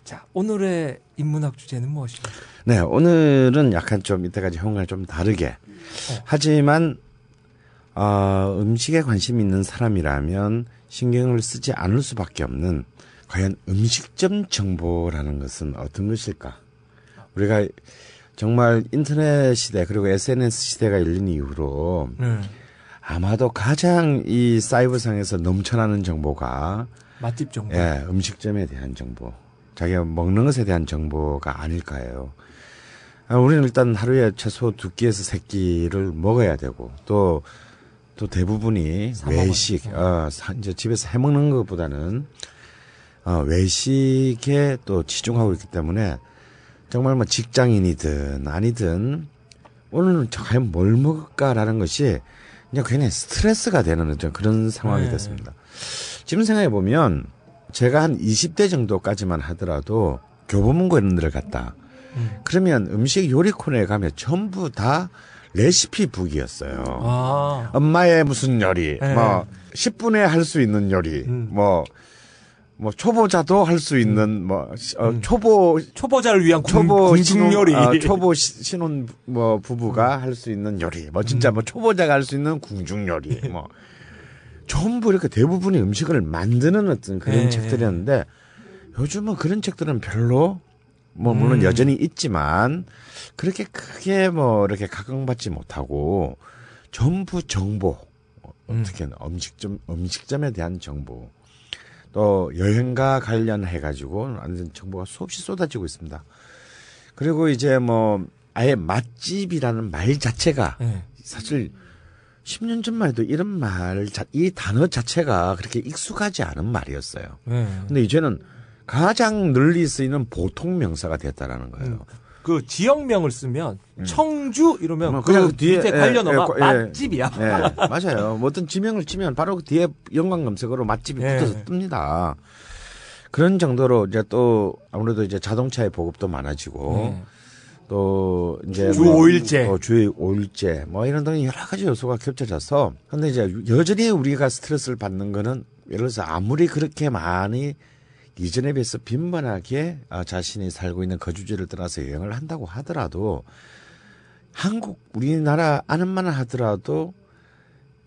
자, 오늘의 인문학 주제는 무엇입니까? 네, 오늘은 약간 좀 이때까지 형과 좀 다르게. 하지만, 어, 음식에 관심 있는 사람이라면 신경을 쓰지 않을 수밖에 없는 과연 음식점 정보라는 것은 어떤 것일까? 우리가 정말 인터넷 시대 그리고 SNS 시대가 열린 이후로 네. 아마도 가장 이 사이버상에서 넘쳐나는 정보가 맛집 정보. 예, 음식점에 대한 정보, 자기가 먹는 것에 대한 정보가 아닐까요? 아, 우리는 일단 하루에 최소 두 끼에서 세 끼를 먹어야 되고 또, 또 대부분이 사 외식, 어, 사- 이제 집에서 해 먹는 것보다는 어, 외식에 또 치중하고 있기 때문에 정말 뭐 직장인이든 아니든 오늘은 저 과연 뭘 먹을까라는 것이 그냥 괜히 스트레스가 되는 그런 상황이 네. 됐습니다. 지금 생각해 보면 제가 한 20대 정도까지만 하더라도 교보문고 이런 데를 갔다. 음. 그러면 음식 요리 코너에 가면 전부 다 레시피 북이었어요. 아. 엄마의 무슨 요리, 네. 뭐 10분에 할 수 있는 요리, 음. 뭐, 뭐 초보자도 할 수 있는 뭐 어, 음. 초보 초보자를 위한 궁, 초보 신혼 요리. 어, 초보 시- 신혼 뭐 부부가 할수 있는 요리, 뭐 진짜 뭐 초보자가 할 수 있는 궁중 요리, 뭐 전부 이렇게 대부분의 음식을 만드는 어떤 그런 네. 책들이었는데 요즘은 그런 책들은 별로 뭐 물론 음. 여전히 있지만 그렇게 크게 뭐 이렇게 각광받지 못하고 전부 정보 음. 어떻게 음식점 음식점에 대한 정보 또 여행과 관련해 가지고 완전 정보가 수없이 쏟아지고 있습니다. 그리고 이제 뭐 아예 맛집이라는 말 자체가 네. 사실 10년 전만 해도 이런 말, 자- 이 단어 자체가 그렇게 익숙하지 않은 말이었어요. 네. 근데 이제는 가장 널리 쓰이는 보통 명사가 됐다라는 거예요. 그 지역명을 쓰면 청주 이러면 뭐그 그냥 뒤에 뒤에, 관련어가 예, 예, 예. 맛집이야. 네, 맞아요. 뭐 어떤 지명을 치면 바로 그 뒤에 연관 검색어로 맛집이 예. 붙어서 뜹니다. 그런 정도로 이제 또 아무래도 이제 자동차의 보급도 많아지고 네. 또 이제 주뭐 오일제. 어, 주 오일제 뭐 이런 등의 여러 가지 요소가 겹쳐져서 근데 이제 여전히 우리가 스트레스를 받는 거는 예를 들어서 아무리 그렇게 많이 이전에 비해서 빈번하게 아, 자신이 살고 있는 거주지를 떠나서 여행을 한다고 하더라도 한국 우리나라 안은만 하더라도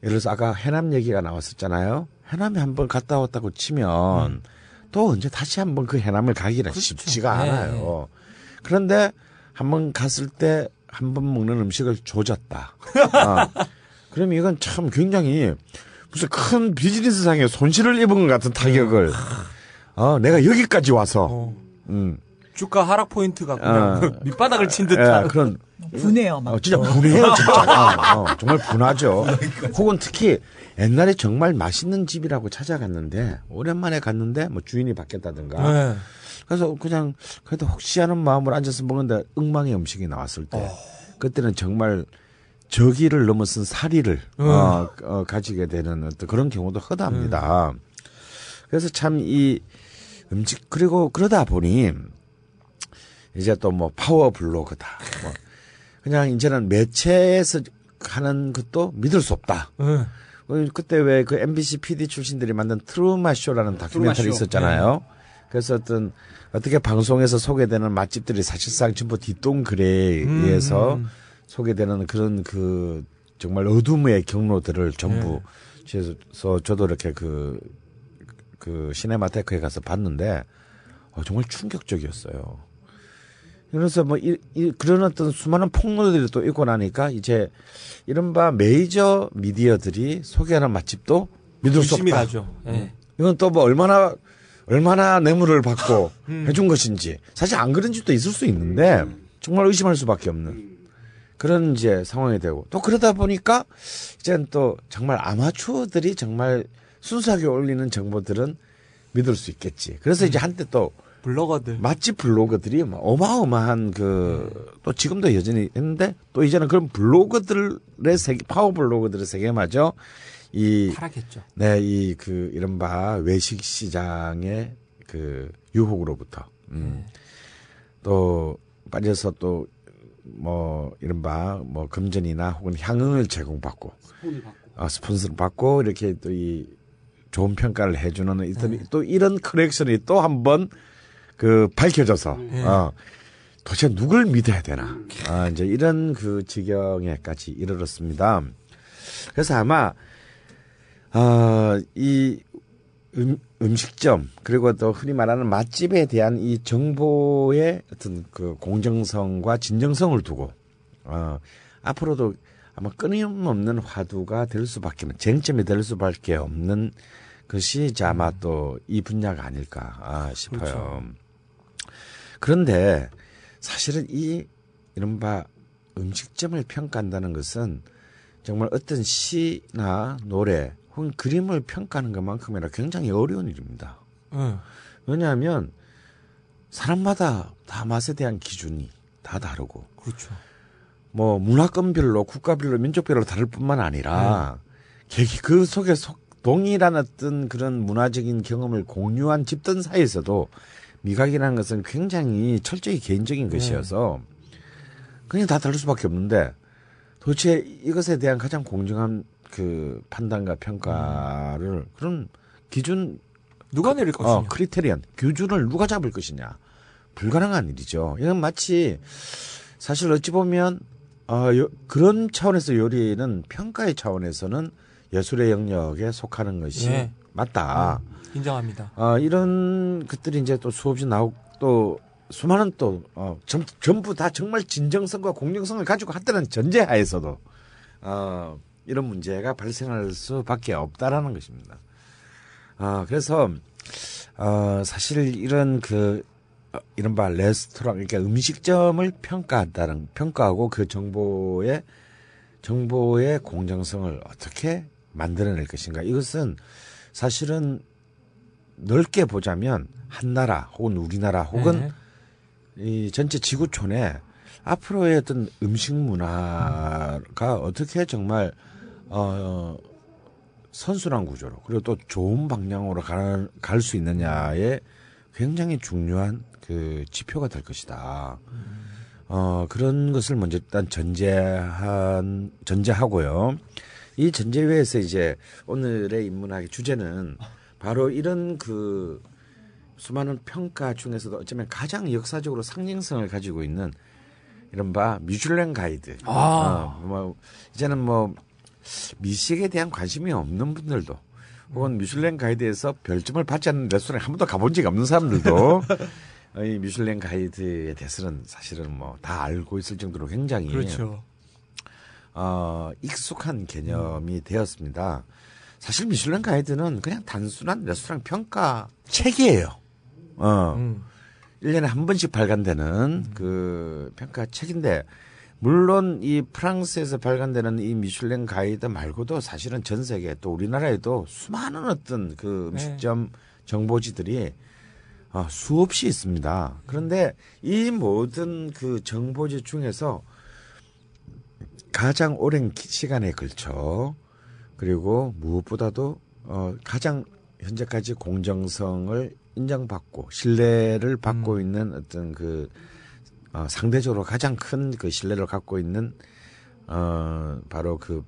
예를 들어서 아까 해남 얘기가 나왔었잖아요. 해남에 한번 갔다 왔다고 치면 또 언제 다시 한번 그 해남을 가기는 그렇죠. 쉽지가 네. 않아요. 그런데 한번 갔을 때 한 번 먹는 음식을 조졌다. 어. 그러면 이건 참 굉장히 무슨 큰 비즈니스상의 손실을 입은 것 같은 타격을 어, 내가 여기까지 와서 어, 음, 주가 하락 포인트가 그냥 어. 밑바닥을 친 듯한. 예, 그런 분해요, 막. 어, 진짜 분해요, 진짜. 어, 어, 정말 분하죠. 혹은 특히 옛날에 정말 맛있는 집이라고 찾아갔는데 오랜만에 갔는데 뭐 주인이 바뀌었다든가. 네. 그래서 그냥 그래도 혹시 하는 마음으로 앉아서 먹는데 엉망의 음식이 나왔을 때 그때는 정말 저기를 넘어선 사리를 음. 어, 어, 가지게 되는 어떤 그런 경우도 허다합니다. 그래서 참이 음식 그리고 그러다 보니 이제 또 뭐 파워 블로그다. 뭐 그냥 이제는 매체에서 하는 것도 믿을 수 없다. 네. 어, 그때 왜 그 MBC PD 출신들이 만든 트루맛 쇼라는 다큐멘터리 트루맛 쇼. 있었잖아요. 그래서 어떤 어떻게 방송에서 소개되는 맛집들이 사실상 전부 뒷동글에 의해서 음. 소개되는 그런 그 정말 어둠의 경로들을 전부 네. 그래서 저도 이렇게 그, 그 시네마테크에 가서 봤는데 어, 정말 충격적이었어요. 그래서 뭐 이, 이, 그런 어떤 수많은 폭로들이 또 있고 나니까 이제 이른바 메이저 미디어들이 소개하는 맛집도 믿을 수 없다. 나죠. 예. 이건 또 뭐 얼마나 얼마나 뇌물을 받고 음. 해준 것인지 사실 안 그런 집도 있을 수 있는데 정말 의심할 수밖에 없는 그런 이제 상황이 되고 또 그러다 보니까 이제는 또 정말 아마추어들이 정말 순수하게 올리는 정보들은 믿을 수 있겠지. 그래서 이제 한때 또 블로거들. 맛집 블로거들이 막 어마어마한 그또 지금도 여전히 있는데 또 이제는 그런 블로거들의 세계 파워 블로거들의 세계마저 이 타락했죠. 네, 이 그 이른바 외식 시장의 그 유혹으로부터 음. 또 빠져서 또 뭐 이른바 뭐 금전이나 혹은 향응을 제공받고 아, 스폰서를 받고 이렇게 또이 좋은 평가를 해주는 이- 또 이런 커넥션이 또 한 번 그 밝혀져서 어, 도대체 누굴 믿어야 되나? 아, 이제 이런 그 지경에까지 이르렀습니다. 그래서 아마 어, 이 음, 음식점 그리고 또 흔히 말하는 맛집에 대한 이 정보의 어떤 그 공정성과 진정성을 두고 어, 앞으로도 아마 끊임없는 화두가 될 수밖에 쟁점이 될 수밖에 없는 것이 이제 아마 또이 분야가 아닐까 아, 싶어요. 그렇죠. 그런데 사실은 이 이른바 음식점을 평가한다는 것은 정말 어떤 시나 노래 혹은 그림을 평가하는 것만큼이나 굉장히 어려운 일입니다. 예. 왜냐하면 사람마다 다 맛에 대한 기준이 다 다르고 그렇죠. 뭐 문화권별로 국가별로 민족별로 다를 뿐만 아니라 개- 그 속에 속 동일한 어떤 그런 문화적인 경험을 공유한 집단 사이에서도 미각이라는 것은 굉장히 철저히 개인적인 것이어서 그냥 다 다를 수밖에 없는데 도대체 이것에 대한 가장 공정한 그 판단과 평가를 그런 기준 누가 내릴 것이냐. 어, 크리테리언, 기준을 누가 잡을 것이냐. 불가능한 일이죠. 이건 마치 사실 어찌 보면 어, 요- 그런 차원에서 요리는 평가의 차원에서는 예술의 영역에 속하는 것이 예. 맞다. 인정합니다. 어, 이런 것들이 이제 또 수없이 나오고 또 수많은 또 어, 전, 전부 다 정말 진정성과 공정성을 가지고 한다는 전제하에서도 어, 이런 문제가 발생할 수밖에 없다라는 것입니다. 아 그래서 어, 사실 이런 그 어, 이른바 레스토랑 그러니까 음식점을 평가한다는 평가하고 그 정보의 정보의 공정성을 어떻게 만들어낼 것인가 이것은 사실은 넓게 보자면 한 나라 혹은 우리나라 혹은 네. 이 전체 지구촌에 앞으로의 어떤 음식 문화가 어떻게 정말 어 선순환 구조로 그리고 또 좋은 방향으로 갈수 있느냐에 굉장히 중요한 그 지표가 될 것이다. 어 그런 것을 먼저 일단 전제한 전제하고요. 이 전제회에서 이제 오늘의 인문학의 주제는 바로 이런 그 수많은 평가 중에서도 어쩌면 가장 역사적으로 상징성을 가지고 있는 이른바 미슐랭 가이드. 아. 어, 뭐 이제는 뭐 미식에 대한 관심이 없는 분들도 혹은 미슐랭 가이드에서 별점을 받지 않는 레스토랑에 한 번도 가본 적이 없는 사람들도 이 미슐랭 가이드에 대해서는 사실은 뭐 다 알고 있을 정도로 굉장히 그렇죠. 어, 익숙한 개념이 되었습니다. 사실 미슐랭 가이드는 그냥 단순한 레스토랑 평가 책이에요. 어. 음. 1년에 한 번씩 발간되는 그 평가 책인데 물론 이 프랑스에서 발간되는 이 미슐랭 가이드 말고도 사실은 전 세계 또 우리나라에도 수많은 어떤 그 음식점 정보지들이 어, 수없이 있습니다. 그런데 이 모든 그 정보지 중에서 가장 오랜 기- 시간에 걸쳐 그리고 무엇보다도 어, 가장 현재까지 공정성을 인정받고 신뢰를 받고 있는 어떤 그 어, 상대적으로 가장 큰 그 신뢰를 갖고 있는 어, 바로 그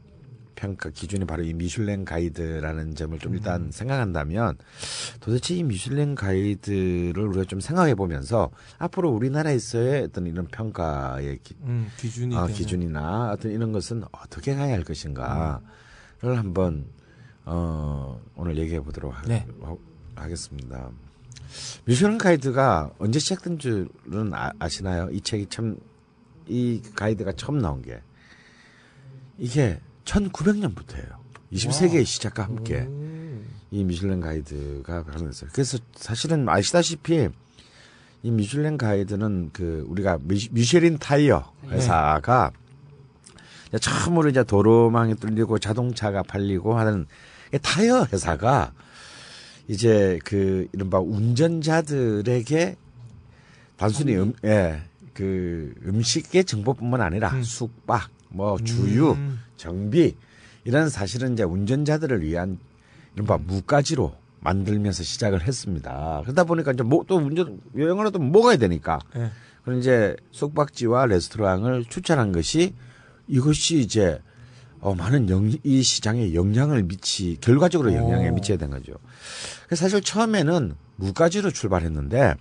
평가 기준이 바로 이 미슐랭 가이드라는 점을 좀 음. 일단 생각한다면 도대체 이 미슐랭 가이드를 우리가 좀 생각해 보면서 앞으로 우리나라에서의 어떤 이런 평가의 기, 음, 기준이 어. 기준이나 어떤 이런 것은 어떻게 가야 할 것인가를 한번 어, 오늘 얘기해 보도록 하, 네. 겠습니다 미슐랭 가이드가 언제 시작된 줄은 아, 시나요 이 책이 참 이 가이드가 처음 나온 게 이게 1900년부터예요. 20세기의 시작과 함께 음. 이 미슐랭 가이드가 발행됐어요. 그래서 사실은 아시다시피 이 미슐랭 가이드는 그 우리가 미, 미쉐린 타이어 회사가 이제 처음으로 이제 도로망이 뚫리고 자동차가 팔리고 하는 이 타이어 회사가 이제 그 이른바 운전자들에게 단순히 음, 예, 그 음식의 정보뿐만 아니라 음. 숙박, 뭐 주유, 음. 정비 이런 사실은 이제 운전자들을 위한 이른바 무가지로 만들면서 시작을 했습니다. 그러다 보니까 이제 뭐 또 운전 여행을 하도 먹어야 되니까 네. 그런 이제 숙박지와 레스토랑을 추천한 것이 이것이 이제 어, 많은 영, 이 시장에 영향을 미치 결과적으로 영향을 오. 미쳐야 된 거죠. 사실 처음에는 무가지로 출발했는데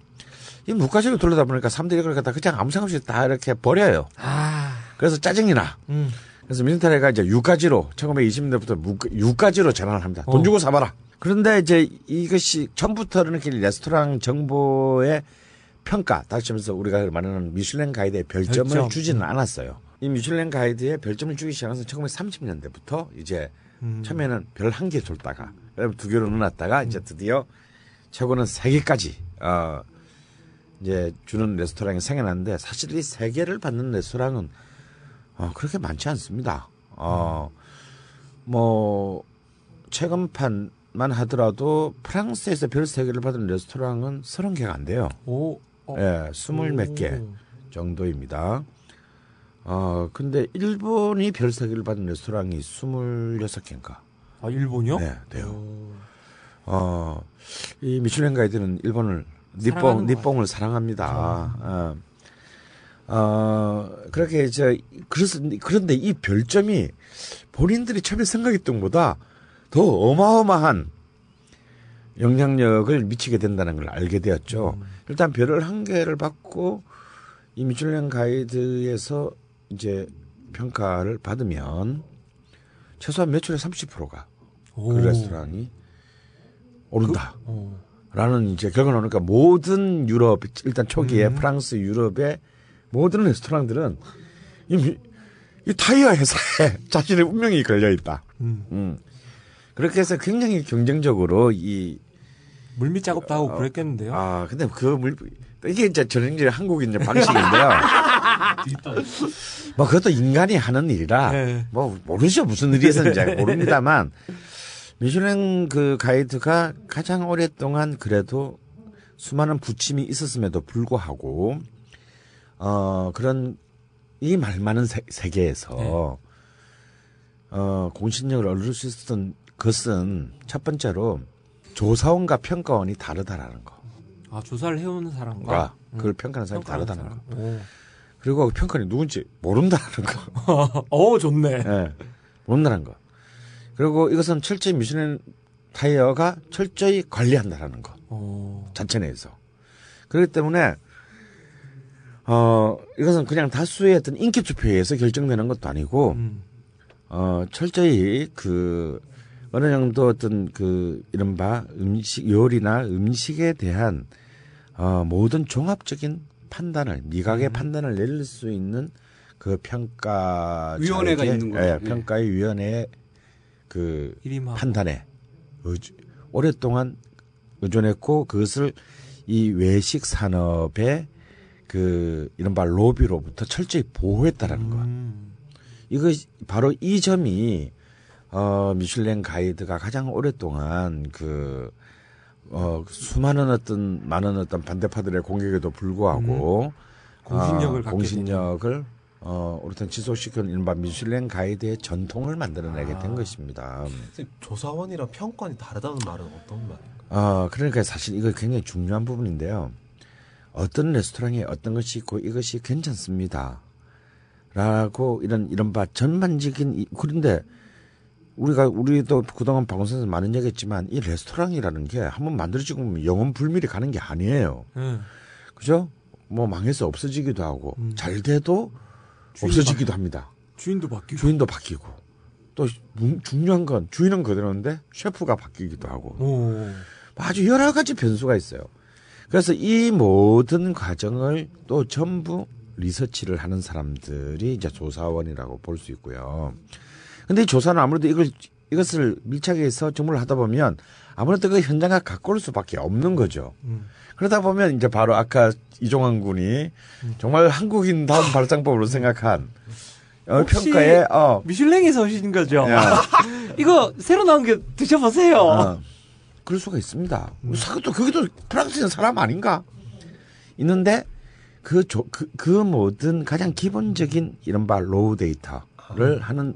이 무가지로 돌려다 보니까 사람들이 그걸 갖다 그냥 아무 생각 없이 다 이렇게 버려요. 아, 그래서 짜증이 나. 음. 그래서 민스타레가 이제 유가지로 1920년대부터 무, 유가지로 전환을 합니다. 돈 어. 주고 사봐라. 그런데 이제 이것이 처음부터는 이렇게 레스토랑 정보의 평가, 다시 말해서 우리가 말하는 미슐랭 가이드의 별점을 별점. 주지는 않았어요. 이 미슐랭 가이드에 별점을 주기 시작한 건 1930년대부터 이제 음. 처음에는 별 한개 줬다가 그다음에 두 개로 넣어놨다가 이제 드디어 최고는 세 개까지 어 이제 주는 레스토랑이 생겨났는데 사실 이 세 개를 받는 레스토랑은 어 그렇게 많지 않습니다. 어 뭐 최근판만 하더라도 프랑스에서 별 세 개를 받은 레스토랑은 서른 개가 안 돼요. 오, 어. 예, 스물 몇개 오. 정도입니다. 어 근데 일본이 별 세 개를 받은 레스토랑이 스물여섯 개인가. 아, 일본이요? 네, 돼요. 오. 어, 이 미슐랭 가이드는 일본을 니뽕 니뽕을 사랑합니다. 어. 어, 그렇게 이제 그래서 그런데 이 별점이 본인들이 처음에 생각했던 것보다 더 어마어마한 영향력을 미치게 된다는 걸 알게 되었죠. 일단 별을 한 개를 받고 이 미슐랭 가이드에서 이제 평가를 받으면 최소한 매출의 30%가 오. 그 레스토랑이 오른다. 오. 라는 이제 결과가 나오니까 모든 유럽 일단 초기에 음. 프랑스 유럽의 모든 레스토랑들은 이, 미- 이 타이어 회사에 자신의 운명이 걸려 있다. 음. 음. 그렇게 해서 굉장히 경쟁적으로 이 물밑 작업도 하고 그랬겠는데요. 아, 근데 그 물, 이게 이제 전형적인 한국인 이제 방식인데요. 뭐 그것도 인간이 하는 일이라 네. 뭐 모르죠 무슨 일이었는지 모릅니다만 미슐랭 그 가이드가 가장 오랫동안 그래도 수많은 부침이 있었음에도 불구하고 어 그런 이 말 많은 세, 세계에서 네. 어 공신력을 얻을 수 있었던 것은 첫 번째로 조사원과 평가원이 다르다라는 거. 아, 조사를 해오는 사람과 가 음. 그걸 평가하는 사람이 다르다는 거. 사람. 그리고 그 평가는 누군지 모른다는 거. 오. 어, 좋네. 예. 모른다는 거. 그리고 이것은 철저히 미슐랭 타이어가 철저히 관리한다라는 거. 어. 자체 내에서. 그렇기 때문에 어 이것은 그냥 다수의 어떤 인기 투표에 의해서 결정되는 것도 아니고 음. 어 철저히 그 어느 정도 어떤 그 이른바 음식 요리나 음식에 대한 어 모든 종합적인 판단을 미각의 음. 판단을 내릴 수 있는 그 평가 위원회가 있는 거죠. 예, 네. 평가의 위원회 그 이름하고. 판단에 의주, 오랫동안 의존했고 그것을 이 외식 산업의 그 이른바 로비로부터 철저히 보호했다라는 것. 음. 이거 바로 이 점이 어 미슐랭 가이드가 가장 오랫동안 그 어, 수많은 어떤 많은 어떤 반대파들의 공격에도 불구하고 공신력을 어, 갖게 공신력을 어, 오랫동안 지속시켜온 이른바 미슐랭 가이드의 전통을 만들어내게 아. 된 것입니다. 조사원이랑 평권이 다르다는 말은 어떤 말인가요? 어, 그러니까 사실 이거 굉장히 중요한 부분인데요. 어떤 레스토랑에 어떤 것이 있고 이것이 괜찮습니다. 라고 이런, 이런 바 전반적인, 이- 그런데 우리가 우리도 그동안 방송에서 많은 얘기했지만 이 레스토랑이라는 게 한번 만들어지고 보면 영원 불멸이 가는 게 아니에요. 예. 그죠? 뭐 망해서 없어지기도 하고 음. 잘 돼도 없어지기도 합니다. 주인도 바뀌고. 주인도 바뀌고 또 무- 중요한 건 주인은 그대로인데 셰프가 바뀌기도 하고 오. 아주 여러 가지 변수가 있어요. 그래서 이 모든 과정을 또 전부 리서치를 하는 사람들이 이제 조사원이라고 볼 수 있고요. 근데 이 조사는 아무래도 이걸 이것을 밀착해 서 정보를 하다 보면 아무래도 그 현장에 가까울 수밖에 없는 거죠. 음. 그러다 보면 이제 바로 아까 이종환 군이 정말 한국인 다운 발상법으로 생각한 어, 평가에 어, 미슐랭에서 오신 거죠? 야. 이거 새로 나온 게 드셔보세요. 어, 그럴 수가 있습니다. 사- 또 그게도 프랑스인 사람 아닌가? 있는데 그, 조, 그, 그 모든 가장 기본적인 이른바 raw data를 하는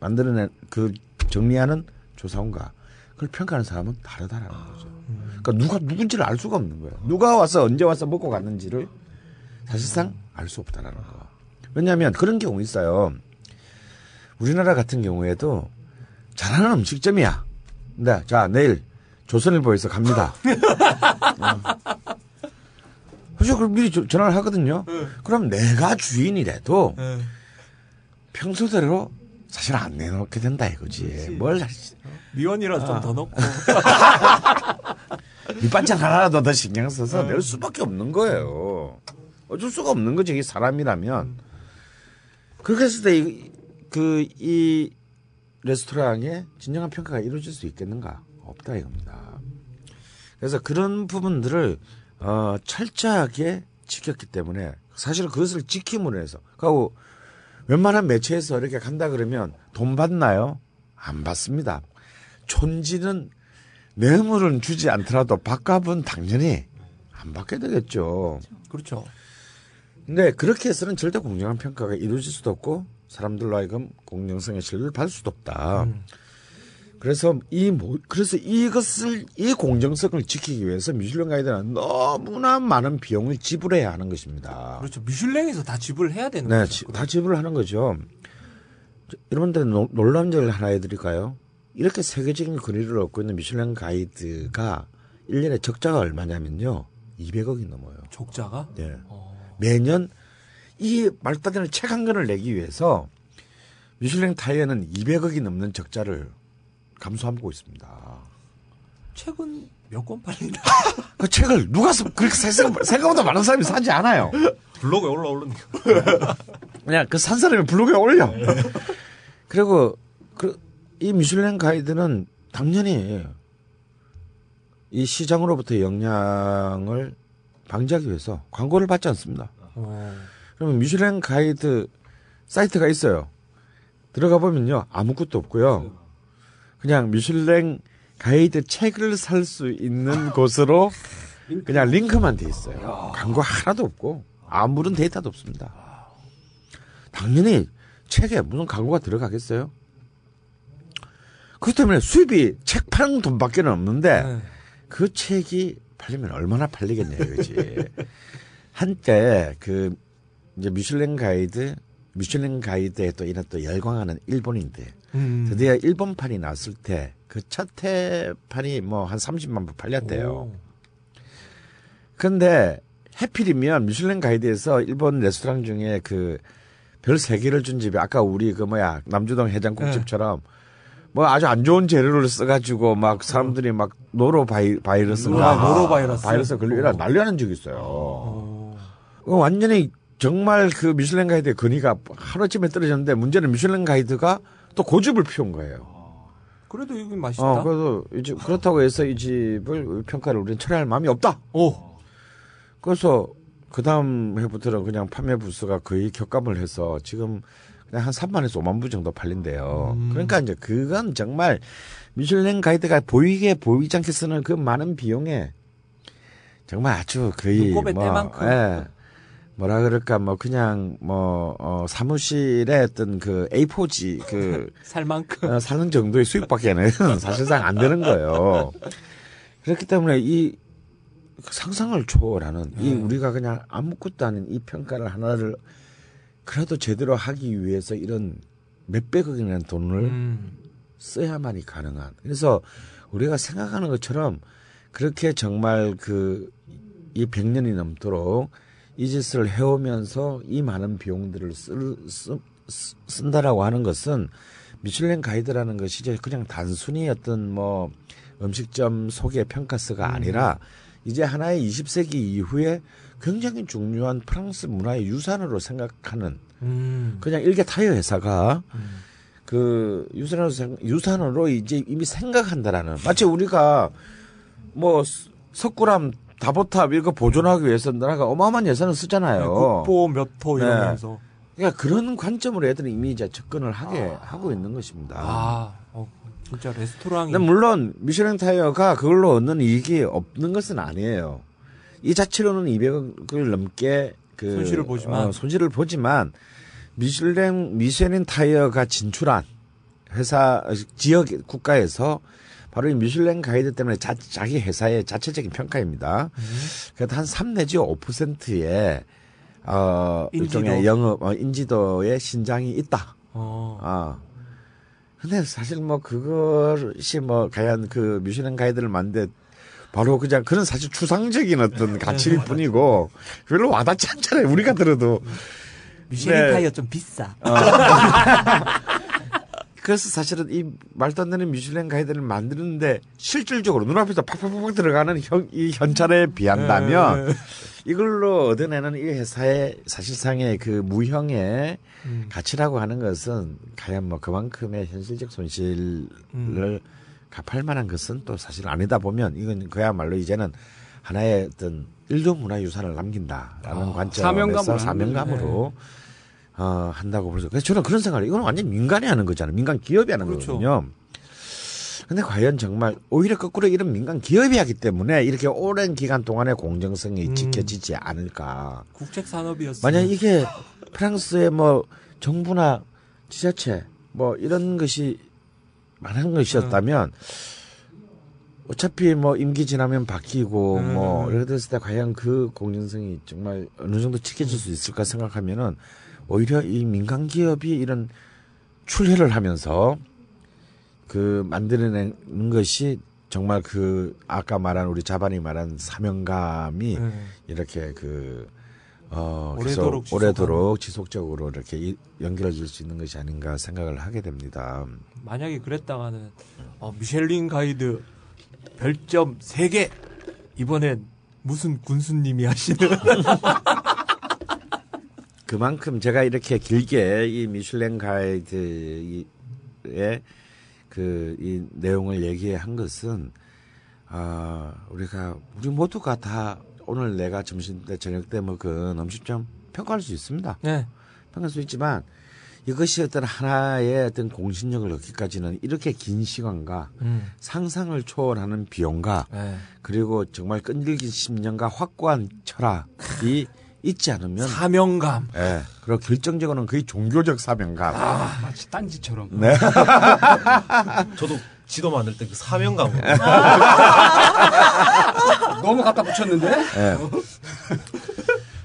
만들어낸 그 정리하는 조사원과 그걸 평가하는 사람은 다르다라는 거죠. 그러니까 누가 누군지를 알 수가 없는 거예요. 누가 와서 언제 와서 먹고 갔는지를 사실상 알 수 없다라는 거. 왜냐하면 그런 경우 있어요. 우리나라 같은 경우에도 잘하는 음식점이야. 네, 자 내일 조선일보에서 갑니다. 어. 그죠? 그럼 미리 저- 전화를 하거든요. 그럼 내가 주인이라도 예. 평소대로 사실 안 내놓게 된다 이거지. 뭘 하지? 미원이라도 좀더 넣고. 밑반찬 하나라도 더 신경 써서 낼 수밖에 없는 거예요. 어쩔 수가 없는 거죠. 이 사람이라면. 그렇게 했을 때, 그, 이 레스토랑에 진정한 평가가 이루어질 수 있겠는가? 없다 이겁니다. 그래서 그런 부분들을, 어, 철저하게 지켰기 때문에 사실 그것을 지킴으로 해서. 그리고 웬만한 매체에서 이렇게 간다 그러면 돈 받나요? 안 받습니다. 촌지는 뇌물은 주지 않더라도 밥값은 당연히 안 받게 되겠죠. 그렇죠. 근데 그렇게 해서는 절대 공정한 평가가 이루어질 수도 없고 사람들로 하여금 공정성의 신뢰를 받을 수도 없다. 그래서 이 모, 그래서 이것을 이 공정성을 지키기 위해서 미슐랭 가이드는 너무나 많은 비용을 지불해야 하는 것입니다. 그렇죠. 미슐랭에서 다 지불을 해야 되는 네, 거죠. 지- 다 지불을 하는 거죠. 저, 여러분들 점을 하나 해드릴까요? 이렇게 세계적인 거리를 얻고 있는 미슐랭 가이드가 1년에 적자가 얼마냐면요. 200억이 넘어요. 족자가? 네. 어. 매년 이 되는 책 한 권을 내기 위해서 미슐랭 타이어는 200억이 넘는 적자를 감수하고 있습니다. 책은 몇 권 팔린다. 그 책을 누가 써, 그렇게 생각, 생각보다 많은 사람이 사지 않아요. 블로그에 올라오는 거. 그냥 그 산 사람이 블로그에 올려. 그리고 그, 이 미슐랭 가이드는 당연히 이 시장으로부터 영향을 방지하기 위해서 광고를 받지 않습니다. 어. 그러면 미슐랭 가이드 사이트가 있어요. 들어가 보면요 아무것도 없고요. 그냥 미슐랭 가이드 책을 살 수 있는 곳으로 그냥 링크만 돼 있어요. 광고 하나도 없고 아무런 데이터도 없습니다. 당연히 책에 무슨 광고가 들어가겠어요? 그렇기 때문에 수입이 책 파는 돈밖에는 없는데 네. 그 책이 팔리면 얼마나 팔리겠냐 이거지. 한때 그 이제 미슐랭 가이드 미슐랭 가이드에 또 이런 또 열광하는 일본인들 음. 드디어 일본판이 나왔을 때그첫 회판이 뭐 한 30만 부 팔렸대요. 오. 근데 해필이면 미슐랭 가이드에서 일본 레스토랑 중에 그별세 개를 준 집이 아까 우리 그 뭐야 남주동 해장국집처럼 뭐 아주 안 좋은 재료를 써가지고 막 사람들이 막 노로 바이, 바이러스인가 아, 노로 바이러스. 바이러스 걸리고 이런 난리나는 적이 있어요. 어. 어, 완전히 정말 그 미슐랭 가이드의 근위가 하루쯤에 떨어졌는데 문제는 미슐랭 가이드가 또 고집을 피운 거예요. 그래도 이거 맛있다. 어, 그래서 이제 그렇다고 해서 이 집을 평가를 우리는 철회할 마음이 없다. 오. 그래서 그 다음 해부터는 그냥 판매 부수가 거의 격감을 해서 지금 그냥 한 3만에서 5만 부 정도 팔린대요. 음. 그러니까 이제 그건 정말 미슐랭 가이드가 보이게 보이지 않게 쓰는 그 많은 비용에 정말 아주 거의 뭐. 예. 뭐라 그럴까 뭐 그냥 뭐 어, 사무실에 어떤 그 A4지 그 살 만큼. 어, 사는 정도의 수익밖에 는 사실상 안 되는 거예요. 그렇기 때문에 이 상상을 초월하는 이 네. 우리가 그냥 아무것도 아닌 이 평가를 하나를 그래도 제대로 하기 위해서 이런 몇백억이라는 돈을 음. 써야만이 가능한. 그래서 우리가 생각하는 것처럼 그렇게 정말 그 이 100년이 넘도록 이 짓을 해오면서 이 많은 비용들을 쓸, 쓰, 쓰- 쓴다라고 하는 것은 미슐랭 가이드라는 것이 이제 그냥 단순히 어떤 뭐 음식점 소개 평가서가 아니라 이제 하나의 20세기 이후에 굉장히 중요한 프랑스 문화의 유산으로 생각하는 음. 그냥 일개 타이어 회사가 그 유산으로 생- 유산으로 이제 이미 생각한다라는 마치 우리가 뭐 스- 석굴암 다보탑 이거 보존하기 위해서 나라가 어마어마한 예산을 쓰잖아요. 네, 국보 몇호 네. 이러면서. 그러니까 그런 관점으로 애들은 이미 이제 접근을 하게 하고 있는 것입니다. 아, 어, 진짜 레스토랑이. 물론 미슐랭 타이어가 그걸로 얻는 이익이 없는 것은 아니에요. 이 자체로는 200억을 넘게 그 손실을 보지만. 어, 손실을 보지만 미슐랭 미쉐린 타이어가 진출한 회사 지역 국가에서 바로 이 미슐랭 가이드 때문에 자, 자기 회사의 자체적인 평가입니다. 그래도 한3 내지 5%의 어 인지도. 일종의 영업 어, 인지도의 신장이 있다. 어. 아. 근데 사실 뭐 그것이 뭐 과연 그 미슐랭 가이드를 만든 바로 그냥 그런 사실 추상적인 어떤 가치일 뿐이고 별로 와닿지 않잖아요. 우리가 들어도. 미쉐린 네. 타이어 좀 비싸. 그래서 사실은 이 말도 안 되는 미슐랭 가이드를 만드는데 실질적으로 눈앞에서 팍팍팍 들어가는 현, 이 현찰에 비한다면 네. 이걸로 얻어내는 이 회사의 사실상의 그 무형의 음. 가치라고 하는 것은 과연 뭐 그만큼의 현실적 손실을 음. 갚을 만한 것은 또 사실 아니다 보면 이건 그야말로 이제는 하나의 어떤 일조 문화 유산을 남긴다라는 아, 관점에서 사명감으로 사명감으로 어, 한다고 그러죠. 그래서 저는 그런 생각을 이거는 완전 민간이 하는 거잖아요. 민간 기업이 하는 그렇죠. 거거든요. 근데 과연 정말 오히려 거꾸로 이런 민간 기업이 하기 때문에 이렇게 오랜 기간 동안의 공정성이 음. 지켜지지 않을까. 국책 산업이었어. 만약 이게 프랑스의 뭐 정부나 지자체 뭐 이런 것이 많은 것이었다면 어차피 뭐 임기 지나면 바뀌고 음. 뭐 이렇게 됐을 때 과연 그 공정성이 정말 어느 정도 지켜질 수 있을까 생각하면은 오히려 이 민간 기업이 이런 출혈을 하면서 그 만들어내는 것이 정말 그 아까 말한 우리 자반이 말한 사명감이 네. 이렇게 그 어, 오래도록 계속 오래도록 지속적으로 이렇게 이- 연결될 수 있는 것이 아닌가 생각을 하게 됩니다. 만약에 그랬다가는 어, 미셸린 가이드 별점 3개 이번엔 무슨 군수님이 하시는 그만큼 제가 이렇게 길게 이 미슐랭 가이드의 그 이 내용을 얘기한 것은 아 우리가 우리 모두가 다 오늘 내가 점심 때 저녁 때 먹은 음식점 평가할 수 있습니다. 네. 평가할 수 있지만 이것이 어떤 하나의 어떤 공신력을 얻기까지는 이렇게 긴 시간과 음. 상상을 초월하는 비용과 네. 그리고 정말 끈질긴 심령과 확고한 철학이 있지 않으면 사명감. 예. 그리고 결정적으로는 거의 종교적 사명감. 마치 딴지처럼. 네. 저도 지도 만들 때 그 사명감으로 너무 갖다 붙였는데? 예.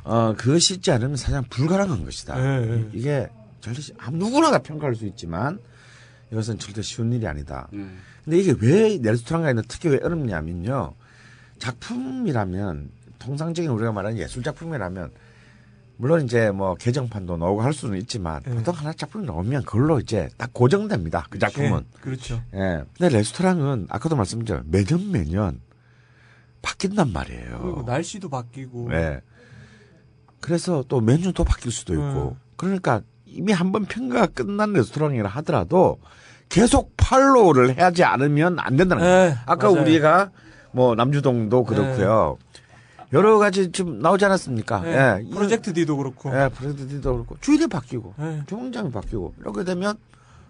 어, 그것이 있지 않으면 사실 불가능한 것이다. 예, 예. 이- 이게 절대 시- 아무 누구나 다 평가할 수 있지만 이것은 절대 쉬운 일이 아니다. 음. 근데 이게 왜 레스토랑 가 있는 특히 왜 어렵냐면요. 작품이라면 통상적인 우리가 말하는 예술 작품이라면 물론 이제 뭐 개정판도 나오고 할 수는 있지만 예. 보통 하나 작품이 나오면 그걸로 이제 딱 고정됩니다. 그 작품은. 네, 그렇죠. 예. 근데 레스토랑은 아까도 말씀드렸죠. 매년 매년 바뀐단 말이에요. 그리고 날씨도 바뀌고. 예. 그래서 또 메뉴도 또 바뀔 수도 있고. 음. 그러니까 이미 한 번 평가가 끝난 레스토랑이라 하더라도 계속 팔로우를 하지 않으면 안 된다는 거예요. 네, 아까 맞아요. 우리가 뭐 남주동도 그렇고요. 여러 가지 좀 나오지 않았습니까? 네, 예. 프로젝트 D도 그렇고. 예, 프로젝트도 그렇고 주인이 바뀌고 네. 주방장이 바뀌고 이렇게 되면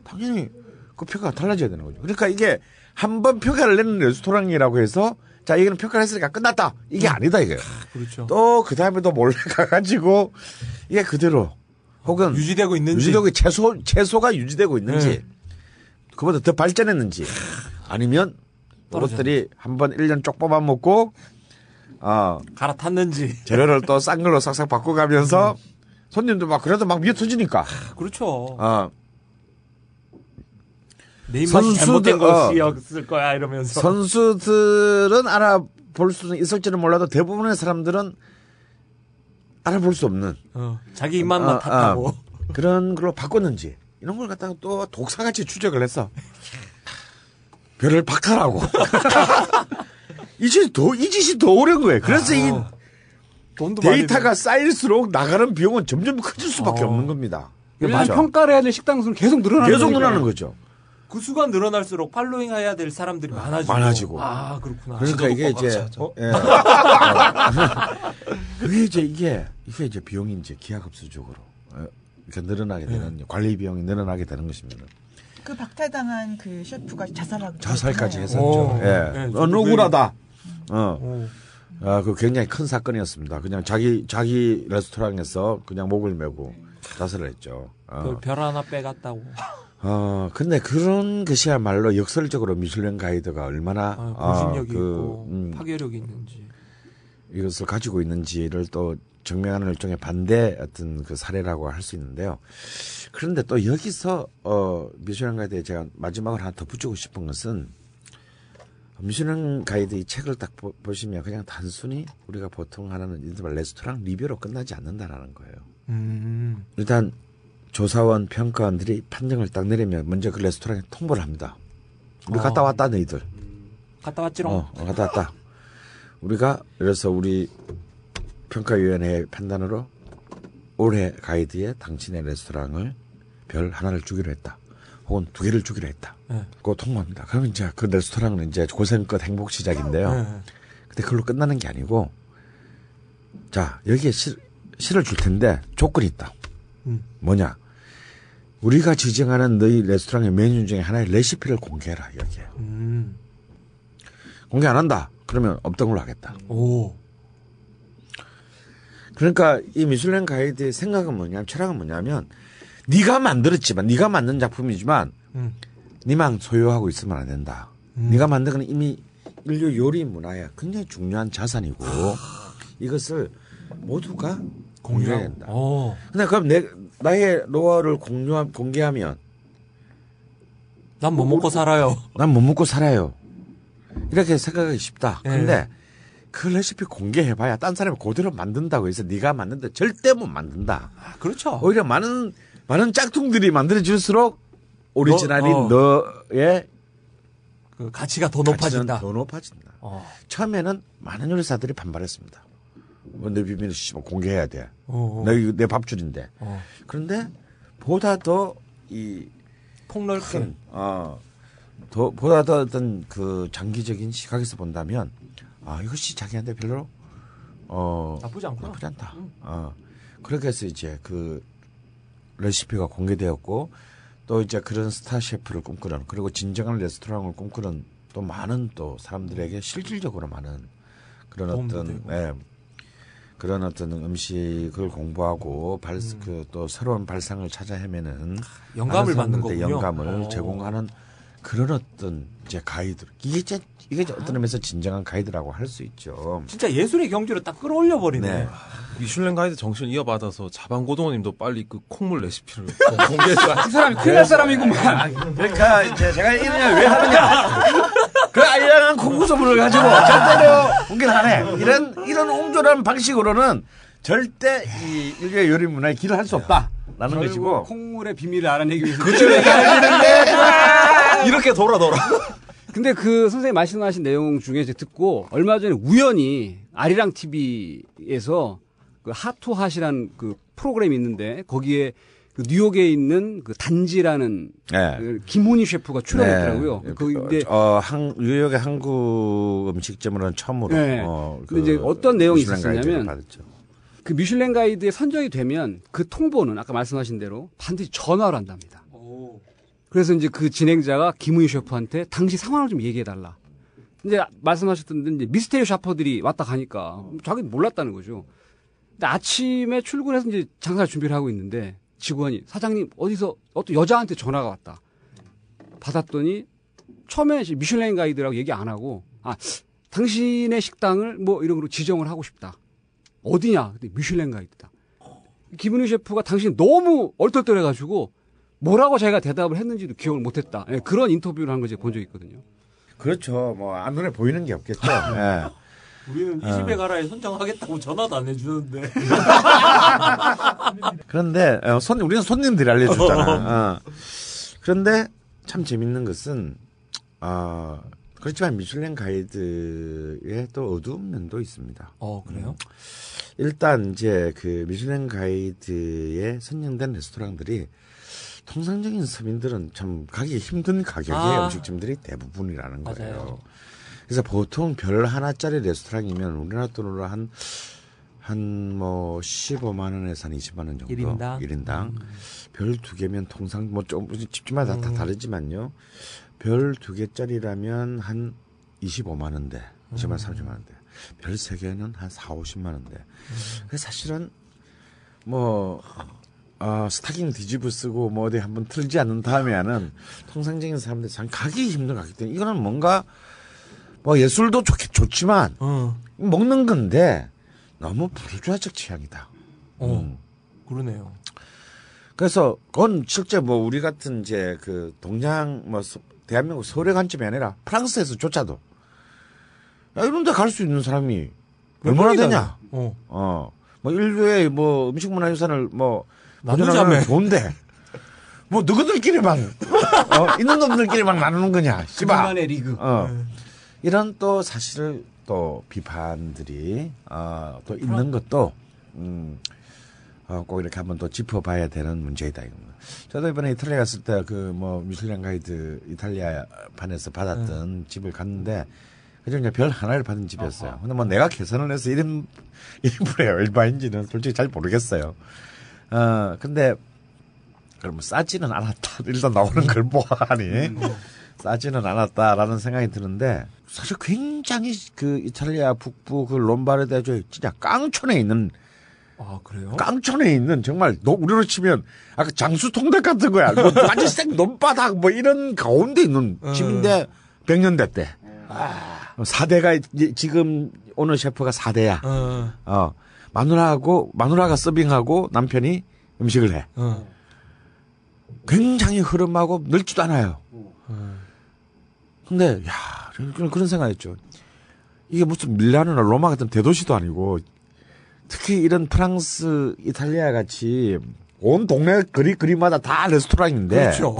당연히 그 평가가 달라져야 되는 거죠. 그러니까 이게 한번 평가를 내는 레스토랑이라고 해서 자 이거는 평가를 했으니까 끝났다 이게 아니다 이거예요. 그렇죠. 또 그 다음에 또 몰래 가가지고 이게 그대로 혹은 유지되고 있는지. 유지되고 채소 채소가 유지되고 있는지 네. 그보다 더 발전했는지 아니면 그것들이 한 번 1년 쪽 뽑아 먹고 어 갈아탔는지. 재료를 또 싼 걸로 싹싹 바꿔가면서 손님도 막 그래도 막 미어 터지니까 그렇죠. 어 내 입맛이 선수들- 잘못된 어. 것이었을 거야 이러면서 선수들은 알아볼 수는 있을지는 몰라도 대부분의 사람들은 알아볼 수 없는 어, 자기 입맛만 어, 탓하고 어, 그런 걸로 바꿨는지 이런 걸 갖다가 또 독사같이 추적을 했어. 별을 박탈하고. 이 짓이 더, 이 짓이 더 어려운 거예요. 그래서 이 돈도 데이터가 쌓일수록 나가는 비용은 점점 커질 수밖에 어. 없는 겁니다. 왜냐하면 그렇죠. 평가를 해야 될 식당 수는 계속 늘어나는 계속. 늘어나는 거죠. 그 수가 늘어날수록 팔로잉 해야 될 사람들이 많아지고 많아지고. 아 그렇구나 그러니까 이게 꽉 이제. 어? 예. 그게 이제 이게 이게 이제 비용이 이제 기하급수적으로 어, 이렇게 늘어나게 되는 관리 비용이 늘어나게 되는 것입니다. 그 박탈당한 그 셰프가 자살하고 자살까지. 했었죠. 오. 예. 네, 어, 저도 억울하다. 어. 오. 아, 그 굉장히 큰 사건이었습니다. 그냥 자기 자기 레스토랑에서 그냥 목을 메고 자살을 했죠. 어. 그별 하나 빼갔다고 어, 근데 그런 것이야말로 역설적으로 미슐랭 가이드가 얼마나 아, 어, 공신력이 그, 있고 음, 파괴력이 있는지 이것을 가지고 있는지를 또 증명하는 일종의 반대 어떤 그 사례라고 할 수 있는데요. 그런데 또 여기서 어 미슐랭 가이드에 제가 마지막으로 하나 덧붙이고 싶은 것은 미슐랭 가이드 이 책을 딱 보, 보시면 그냥 단순히 우리가 보통 하는 이른바 레스토랑 리뷰로 끝나지 않는다라는 거예요. 음. 일단 조사원 평가원들이 판정을 딱 내리면 먼저 그 레스토랑에 통보를 합니다. 우리 어. 갔다 왔다 너희들. 갔다 왔지롱 어, 어, 갔다 왔다. 우리가 그래서 우리 평가위원회의 판단으로 올해 가이드에 당신의 레스토랑을 별 하나를 주기로 했다. 혹은 두 개를 주기로 했다. 네. 그거 통보합니다. 그러면 이제 그 레스토랑은 이제 고생끝 행복 시작인데요. 네. 근데 그걸로 끝나는 게 아니고 자 여기에 실, 실을 줄 텐데 조건이 있다. 음. 뭐냐? 우리가 지정하는 너희 레스토랑의 메뉴 중에 하나의 레시피를 공개해라 여기에. 음. 공개 안 한다. 그러면 없던 걸로 하겠다. 오. 그러니까 이 미슐랭 가이드의 생각은 뭐냐면 철학은 뭐냐면 네가 만들었지만 네가 만든 작품이지만 음. 니만 소유하고 있으면 안 된다. 음. 네가 만든 건 이미 인류 요리 문화에 굉장히 중요한 자산이고 이것을 모두가 공유해야 된다. 어. 근데 그럼 내 나의 노하우를 공유 공개하면 난뭐 먹고 살아요. 난 못 먹고 살아요. 이렇게 생각하기 쉽다. 예. 근데 그 레시피 공개해봐야 딴 사람이 그대로 만든다고 해서 네가 만든다 절대 못 만든다. 아, 그렇죠. 오히려 많은 많은 짝퉁들이 만들어질수록 오리지널이 어. 너의 그 가치가 더 높아진다. 더 높아진다. 어. 처음에는 많은 요리사들이 반발했습니다. 뭐내 비밀을 씨발 공개해야 돼. 어, 어. 내, 내 밥줄인데. 어. 그런데 보다 더 이 폭넓게. 큰, 어, 더, 보다 더 어떤 그 장기적인 시각에서 본다면, 아, 이것이 자기한테 별로, 어, 나쁘지 않구나. 나쁘지 않다. 어, 그렇게 해서 이제 그 레시피가 공개되었고, 또 이제 그런 스타 셰프를 꿈꾸는, 그리고 진정한 레스토랑을 꿈꾸는 또 많은 또 사람들에게 실질적으로 많은 그런 어떤. 예, 그런 어떤 음식을 공부하고 발, 음. 그또 새로운 발상을 찾아 헤매는 영감을 받는 거군요. 영감을 어. 제공하는 그런 어떤 이제 가이드. 이게 이제 이게 이제 어떤 의미에서 진정한 가이드라고 할 수 있죠. 진짜 예술의 경지로 딱 끌어올려 버리네. 네. 미슐랭 가이드 정신을 이어받아서 자방고등어님도 빨리 그 콩물 레시피를 공개해서 이 사람이 큰일 날 사람이구만. 그러니까 이제 제가 이러냐 왜 하느냐. 그 알량한 공구소문을 가지고 절대로 공개를 안 해. 이런 이런 옹졸한 방식으로는 절대 이 인류의 요리 문화에 길을 할 수 없다라는 것이고. 콩물의 비밀을 알아내기 위해서. 이렇게 돌아 돌아. 근데 그 선생님 말씀하신 내용 중에 이제 듣고 얼마 전에 우연히 아리랑 TV에서 그 하투핫이라는 그 프로그램이 있는데 거기에 그 뉴욕에 있는 그 단지라는 네. 그 김훈희 셰프가 출연했더라고요. 네. 그 근데 어, 한, 뉴욕의 한국 음식점으로는 처음으로. 네. 어, 근데 이제 어떤 내용이 있었냐면. 그 미슐랭 가이드에 선정이 되면 그 통보는 아까 말씀하신 대로 반드시 전화로 한답니다. 오. 그래서 이제 그 진행자가 김우희 셰프한테 당시 상황을 좀 얘기해 달라. 이제 말씀하셨던 대로 이제 미스테리 샤퍼들이 왔다 가니까 자기는 몰랐다는 거죠. 근데 아침에 출근해서 이제 장사 준비를 하고 있는데 직원이 사장님 어디서 어떤 여자한테 전화가 왔다. 받았더니 처음에 미슐랭 가이드라고 얘기 안 하고 아 당신의 식당을 뭐 이런 걸로 지정을 하고 싶다. 어디냐? 근데 미슐랭 가이드다. 김은희 셰프가 당신 너무 얼떨떨해가지고 뭐라고 자기가 대답을 했는지도 기억을 못했다. 예, 그런 인터뷰를 한 거 제가 본 적이 있거든요. 그렇죠. 뭐, 안 눈에 보이는 게 없겠죠. 예. 우리는 이 집에 가라에 선정하겠다고 전화도 안 해주는데. 그런데, 어, 손, 우리는 손님들이 알려주잖아. 어. 그런데 참 재밌는 것은, 어, 그렇지만 미슐랭 가이드에 또 어두운 면도 있습니다. 어 그래요? 일단 이제 그 미슐랭 가이드에 선정된 레스토랑들이 통상적인 서민들은 참 가기 힘든 가격의 아. 음식점들이 대부분이라는 거예요. 맞아요. 그래서 보통 별 하나짜리 레스토랑이면 우리나라 돈으로 한, 한 뭐 15만 원에서 한 20만 원 정도. 일인당? 일인당. 별두 개면 통상 뭐좀 집집마다 음. 다 다르지만요. 별 두 개짜리라면 한 25만 원대, 20만 30만 원대. 별 세 개는 한 4, 50만 원대. 그래서 사실은 뭐 어, 스타킹 뒤집어 쓰고 뭐 어디 한번 틀지 않는 다음에는 통상적인 사람들 참 가기 힘든 가기 때문에 이거는 뭔가 뭐 예술도 좋, 좋지만 어. 먹는 건데 너무 부르주아적 취향이다. 어. 음. 그러네요. 그래서 그건 실제 뭐 우리 같은 이제 그 동양 뭐 서- 대한민국 서울의 관점이 아니라 프랑스에서조차도 야, 이런 데 갈 수 있는 사람이 얼마나. 되냐? 어. 어. 뭐 인류의 뭐 음식 문화 유산을 뭐 보존하면 좋은데 뭐 누구들끼리만 어, 있는 놈들끼리만 나누는 거냐? 씨발. 그만의 리그. 어. 이런 또 사실을 또 비판들이 어, 또 있는 것도 음, 어, 꼭 이렇게 한번 또 짚어봐야 되는 문제이다 이겁니다. 저도 이번에 이탈리아 갔을 때 그 뭐 미슐랭 가이드 이탈리아 판에서 받았던 집을 갔는데 그중 이제 별 하나를 받은 집이었어요. 근데 뭐 내가 계산을 해서 1인, 1인분에 얼마인지는 솔직히 잘 모르겠어요. 어, 근데 뭐 싸지는 않았다. 일단 나오는 걸 보아하니 싸지는 않았다라는 생각이 드는데 사실 굉장히 그 이탈리아 북부 그 롬바르데주 진짜 깡촌에 있는 아 그래요? 깡촌에 있는 정말 너 우리로 치면 아까 장수 통닭 같은 거야. 뭐 완전 생 논바닥 뭐 이런 가운데 있는 집인데 백년대 때. 사대가 이제 지금 오늘 셰프가 사대야. 어. 어. 마누라하고 마누라가 서빙하고 남편이 음식을 해. 어. 굉장히 흐름하고 늙지도 않아요. 어. 근데 야 그런 그런 생각했죠. 이게 무슨 밀라노나 로마 같은 대도시도 아니고 특히 이런 프랑스, 이탈리아 같이 온 동네 거리 거리마다 다 레스토랑인데 그렇죠.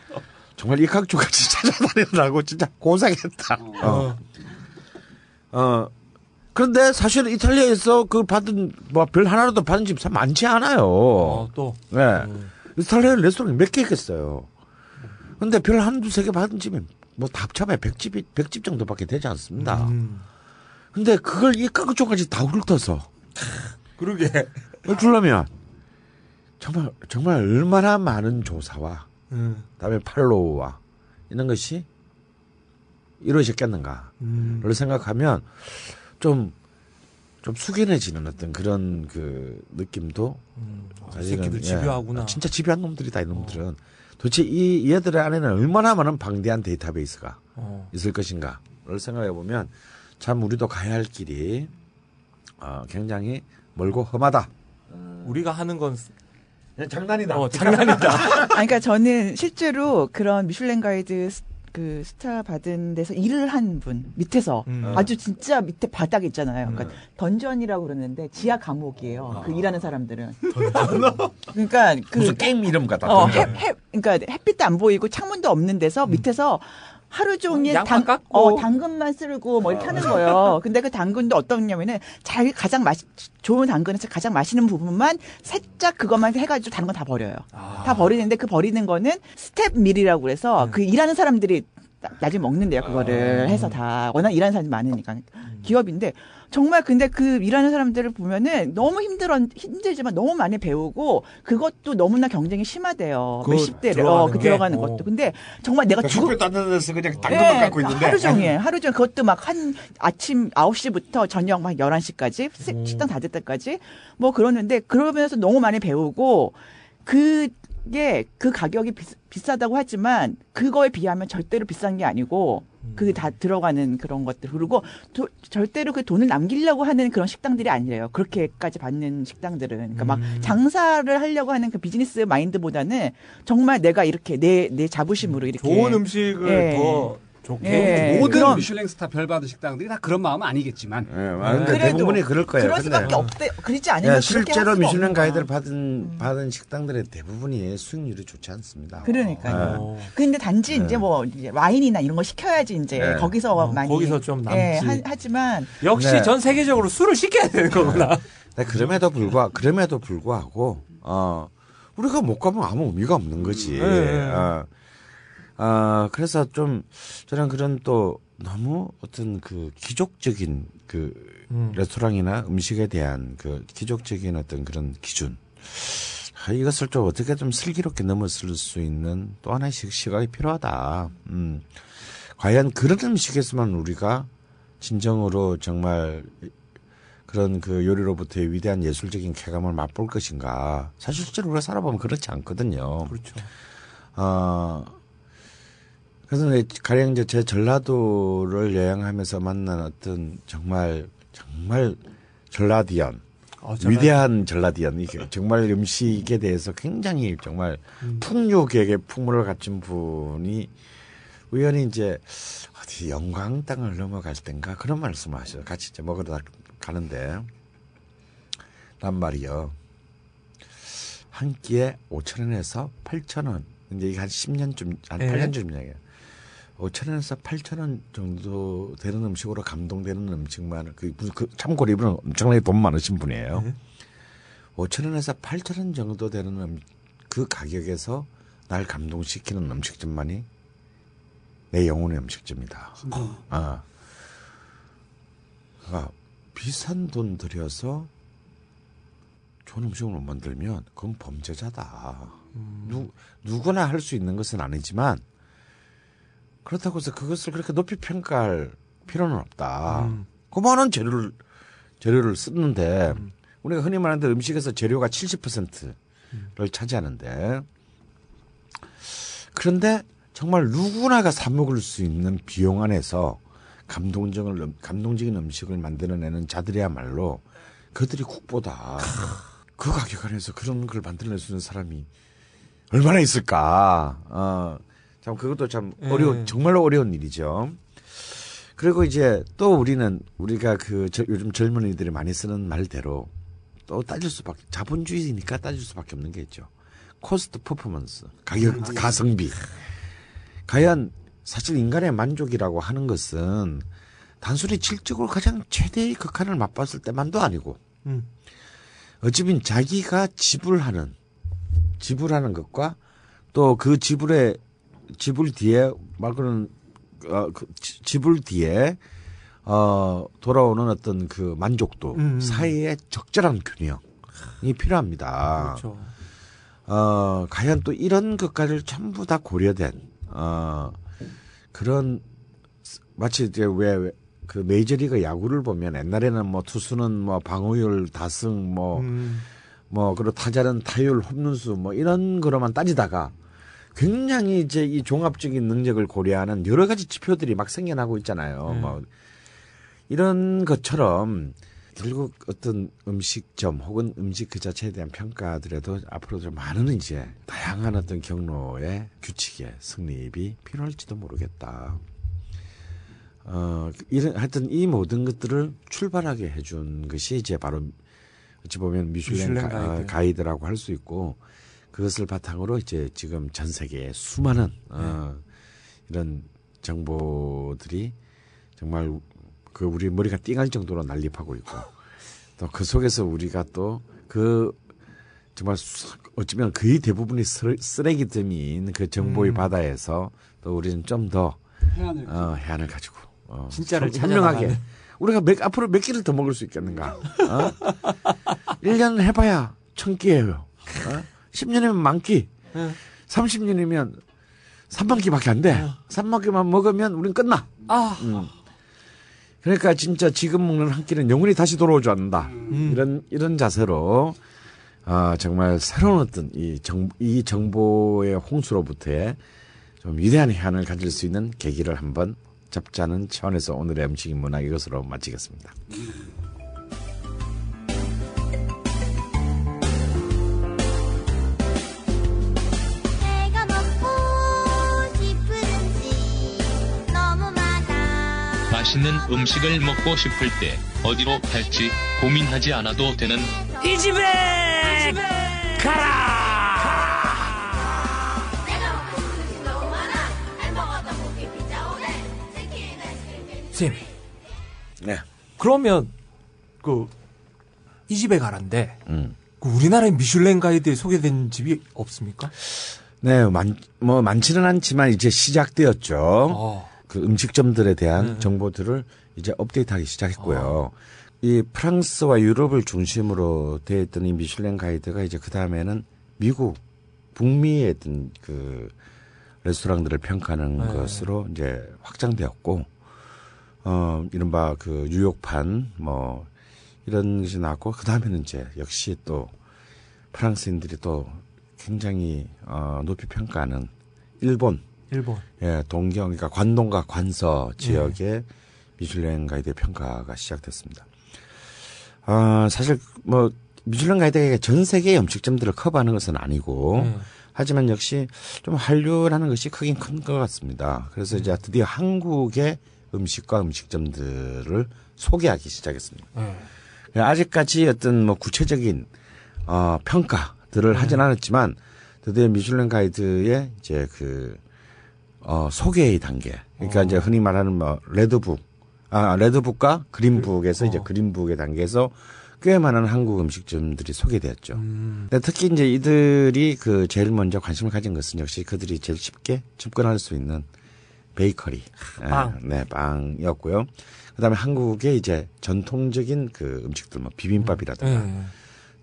정말 이각주 같이 찾아다니느라고 진짜 고생했다. 어. 어. 그런데 사실 이탈리아에서 그 받은 뭐 별 하나라도 받은 집참 많지 않아요. 어, 또. 네. 이탈리아 레스토랑이 몇개 있겠어요. 근데 별 한두 세 개 받은 집은 뭐다 합쳐봐야 100집이, 100집 정도밖에 되지 않습니다. 음. 근데 그걸 이 깎쪽까지 다 훑어서 그러게. 그걸 주려면 정말, 정말 얼마나 많은 조사와 음. 그다음에 팔로우와 이런 것이 이루어졌겠는가를 음. 생각하면 좀, 좀 숙연해지는 어떤 그런 그 느낌도 음. 아, 이 사실은, 새끼들 예. 집요하구나. 아, 진짜 집요한 놈들이 다, 이놈들은. 도대체 이, 얘들의 안에는 얼마나 많은 방대한 데이터베이스가 어. 있을 것인가를 생각해 보면 참 우리도 가야 할 길이 어, 굉장히 멀고 험하다. 우리가 하는 건 장난이다. 어, 장난이다. 아, 그러니까 저는 실제로 그런 미슐랭 가이드 스- 그 스타 받은 데서 일을 한 분 밑에서 음. 아주 진짜 밑에 바닥 있잖아요. 그러니까 음. dungeon이라고 그러는데 지하 감옥이에요. 그 일하는 사람들은. 그러니까 그 무슨 게임 이름 같다. 어. 해, 해, 그러니까 햇빛도 안 보이고 창문도 없는 데서 밑에서 하루 종일 양파 당. 어, 당근만 썰고 뭐 이렇게 하는 거예요. 근데 그 당근도 어떻냐면은 잘 가장 맛 좋은 당근에서 가장 맛있는 부분만 살짝 그것만 해가지고 다른 건 다 버려요. 다 버리는데 그 버리는 거는 staff meal이라고 그래서 그 일하는 사람들이 나- 나중에 먹는데요. 그거를 해서 다 워낙 일하는 사람이 많으니까 기업인데 정말 근데 그 일하는 사람들을 보면은 너무 힘들어 힘들지만 너무 많이 배우고 그것도 너무나 경쟁이 심하대요. 그 몇십 대를 들어가는 어, 그 게? 들어가는 어. 것도. 근데 정말 내가 죽을 숯불 닦는 데서 그냥 당근만 예, 갖고 있는데. 하루 종일, 하루 종일 그것도 막 한 아침 9시부터 저녁 막 11시까지 식당 닫을 때까지 뭐 그러는데 그러면서 너무 많이 배우고 그 게 그 가격이 비, 싸다고 하지만 그거에 비하면 절대로 비싼 게 아니고 그게 다 들어가는 그런 것들 그리고 도- 절대로 그 돈을 남기려고 하는 그런 식당들이 아니래요. 그렇게까지 받는 식당들은 그러니까 막 장사를 하려고 하는 그 비즈니스 마인드보다는 정말 내가 이렇게 내 내 자부심으로 이렇게 좋은 음식을 예. 더 좋게 예. 모든 그럼- 미슐랭 스타 별 받은 식당들이 다 그런 마음은 아니겠지만 예, 아, 근데 그래도 대부분이 그럴 거예요. 그럴 근데 수밖에 없대. 그러지 않으면 예, 실제로 미슐랭. 가이드를 받은 받은 식당들의 대부분이 수익률이 좋지 않습니다. 그러니까요. 어. 근데 단지 네. 이제 뭐 이제 와인이나 이런 거 시켜야지 이제 네. 거기서 어, 많이 거기서 좀 남지. 예, 하, 하지만 역시 네. 전 세계적으로 술을 시켜야 되는 거구나. 네, 그럼에도 불구하고 그럼에도 불구하고 어 우리가 못 가면 아무 의미가 없는 거지. 네. 어, 어, 그래서 좀 저는 그런 또 너무 어떤 그 기족적인 그 음. 레스토랑이나 음식에 대한 그 기족적인 어떤 그런 기준. 아, 이것을 좀 어떻게 좀 슬기롭게 넘어설 수 있는 또 하나의 시- 시각이 필요하다. 음. 과연 그런 음식에서만 우리가 진정으로 정말 그런 그 요리로부터의 위대한 예술적인 쾌감을 맛볼 것인가. 사실 실제로 우리가 살아보면 그렇지 않거든요. 그렇죠. 어, 그래서 가령 이제 제 전라도를 여행하면서 만난 어떤 정말 정말 전라디언 어, 위대한 전라디언 이게 정말 음식에 대해서 굉장히 정말 음. 풍요계의 풍물을 갖춘 분이 우연히 이제 어디 영광 땅을 넘어갈 땐가 그런 말씀을 하셔요. 같이 이제 먹으러 가- 가는데 난 말이요. 한 끼에 5천 원에서 8천 원. 이제 이게 한 10년쯤 한 예. 8년쯤 이야기예요. 5천 원에서 8천 원 정도 되는 음식으로 감동되는 음식만 그, 그 참고로 이분은 엄청나게 돈 많으신 분이에요. 네. 5천 원에서 8천 원 정도 되는 음, 그 가격에서 날 감동시키는 음식점만이 내 영혼의 음식점이다. 아. 그러니까 비싼 돈 들여서 좋은 음식을 못 만들면 그건 범죄자다. 누, 누구나 할 수 있는 것은 아니지만 그렇다고 해서 그것을 그렇게 높이 평가할 필요는 없다. 음. 그만한 재료를 재료를 쓰는데 우리가 흔히 말하는 음식에서 재료가 70%를 차지하는데 그런데 정말 누구나가 사 먹을 수 있는 비용 안에서 감동적을 감동적인 음식을 만들어내는 자들이야말로 그들이 국보다 그 가격 안에서 그런 걸 만들어낼 수 있는 사람이 얼마나 있을까? 어, 참 그것도 참 어려운 음. 정말로 어려운 일이죠. 그리고 이제 또 우리는 우리가 그 저- 요즘 젊은이들이 많이 쓰는 말대로 또 따질 수밖에 자본주의니까 따질 수밖에 없는 게 있죠. cost performance 가격 가성비. 과연 사실 인간의 만족이라고 하는 것은 단순히 질적으로 가장 최대의 극한을 맛봤을 때만도 아니고 음. 어찌보면 자기가 지불하는 지불하는 것과 또 그 지불의 지불 뒤에 말 그런 어, 그 지- 지불 뒤에 어 돌아오는 어떤 그 만족도 음. 사이의 적절한 균형이 필요합니다. 그렇죠. 어, 과연 또 이런 것까지를 전부 다 고려된, 어, 그런, 마치 이제 왜, 그 메이저리그 야구를 보면 옛날에는 뭐 투수는 뭐 방어율, 다승, 뭐, 음. 뭐, 그리고 타자는 타율, 홈런수 뭐 이런 거로만 따지다가 굉장히 이제 이 종합적인 능력을 고려하는 여러 가지 지표들이 막 생겨나고 있잖아요. 음. 뭐, 이런 것처럼 결국 어떤 음식점 혹은 음식 그 자체에 대한 평가들에도 앞으로 좀 많은 이제 다양한 어떤 경로의 규칙의 성립이 필요할지도 모르겠다. 어, 이런, 하여튼 이 모든 것들을 출발하게 해준 것이 이제 바로 어찌 보면 미슐랭, 미슐랭 가, 어, 가이드. 가이드라고 할 수 있고 그것을 바탕으로 이제 지금 전 세계에 수많은 어, 이런 정보들이 정말 그 우리 머리가 띵할 정도로 난립하고 있고 또 그 속에서 우리가 또 그 정말 수- 어쩌면 거의 대부분이 쓰레- 쓰레기됨인 그 정보의 음. 바다에서 또 우리는 좀더 해안을 어, 해안을 가지고 어, 진짜를 찾아나가는. 우리가 몇, 앞으로 몇 끼를 더 먹을 수 있겠는가? 어? 1년 해봐야 천 끼예요. 어? 10년이면 만 끼. 네. 30년이면 3만 끼밖에 안 돼. 3만 끼만 먹으면 우린 끝나. 아. 음. 그러니까 진짜 지금 먹는 한 끼는 영원히 다시 돌아오지 않는다. 음. 이런 이런 자세로 아, 정말 새로운 어떤 이, 정, 이 정보의 홍수로부터의 좀 위대한 해안을 가질 수 있는 계기를 한번 잡자는 차원에서 오늘의 음식 문화 이것으로 마치겠습니다. 맛있는 음식을 먹고 싶을 때 어디로 갈지 고민하지 않아도 되는 이 집에 가라 떡볶이 피자 오뎅 치킨 아이스크림 쌤, 네. 그러면 그 이 집에 가란데 음. 그 우리나라의 미슐랭 가이드에 소개된 집이 없습니까? 네, 많, 뭐, 많지는 않지만 이제 시작되었죠. 어. 그 음식점들에 대한 네. 정보들을 이제 업데이트하기 시작했고요. 이 프랑스와 유럽을 중심으로 되어 있던 이 미슐랭 가이드가 이제 그 다음에는 미국, 북미의 어떤 그 레스토랑들을 평가하는 네. 것으로 이제 확장되었고, 어, 이른바 그 뉴욕판, 뭐, 이런 것이 나왔고, 그 다음에는 이제 역시 또 프랑스인들이 또 굉장히 어, 높이 평가하는 일본, 일본. 예, 동경, 그러니까 관동과 관서 지역의 네. 미슐랭 가이드 평가가 시작됐습니다. 아, 사실 뭐 미슐랭 가이드가 전 세계의 음식점들을 커버하는 것은 아니고 네. 하지만 역시 좀 한류라는 것이 크긴 큰 것 같습니다. 그래서 이제 드디어 한국의 음식과 음식점들을 소개하기 시작했습니다. 네. 아직까지 어떤 뭐 구체적인 어, 평가들을 하진 않았지만 드디어 미슐랭 가이드의 이제 그 어, 소개의 단계. 그러니까 이제 흔히 말하는 뭐 레드북, 아 레드북과 그린북에서 이제 그린북의 단계에서 꽤 많은 한국 음식점들이 소개되었죠. 근데 특히 이제 이들이 그 제일 먼저 관심을 가진 것은 역시 그들이 제일 쉽게 접근할 수 있는 베이커리, 빵. 예, 네, 빵이었고요. 그다음에 한국의 이제 전통적인 그 음식들, 뭐 비빔밥이라든가 네.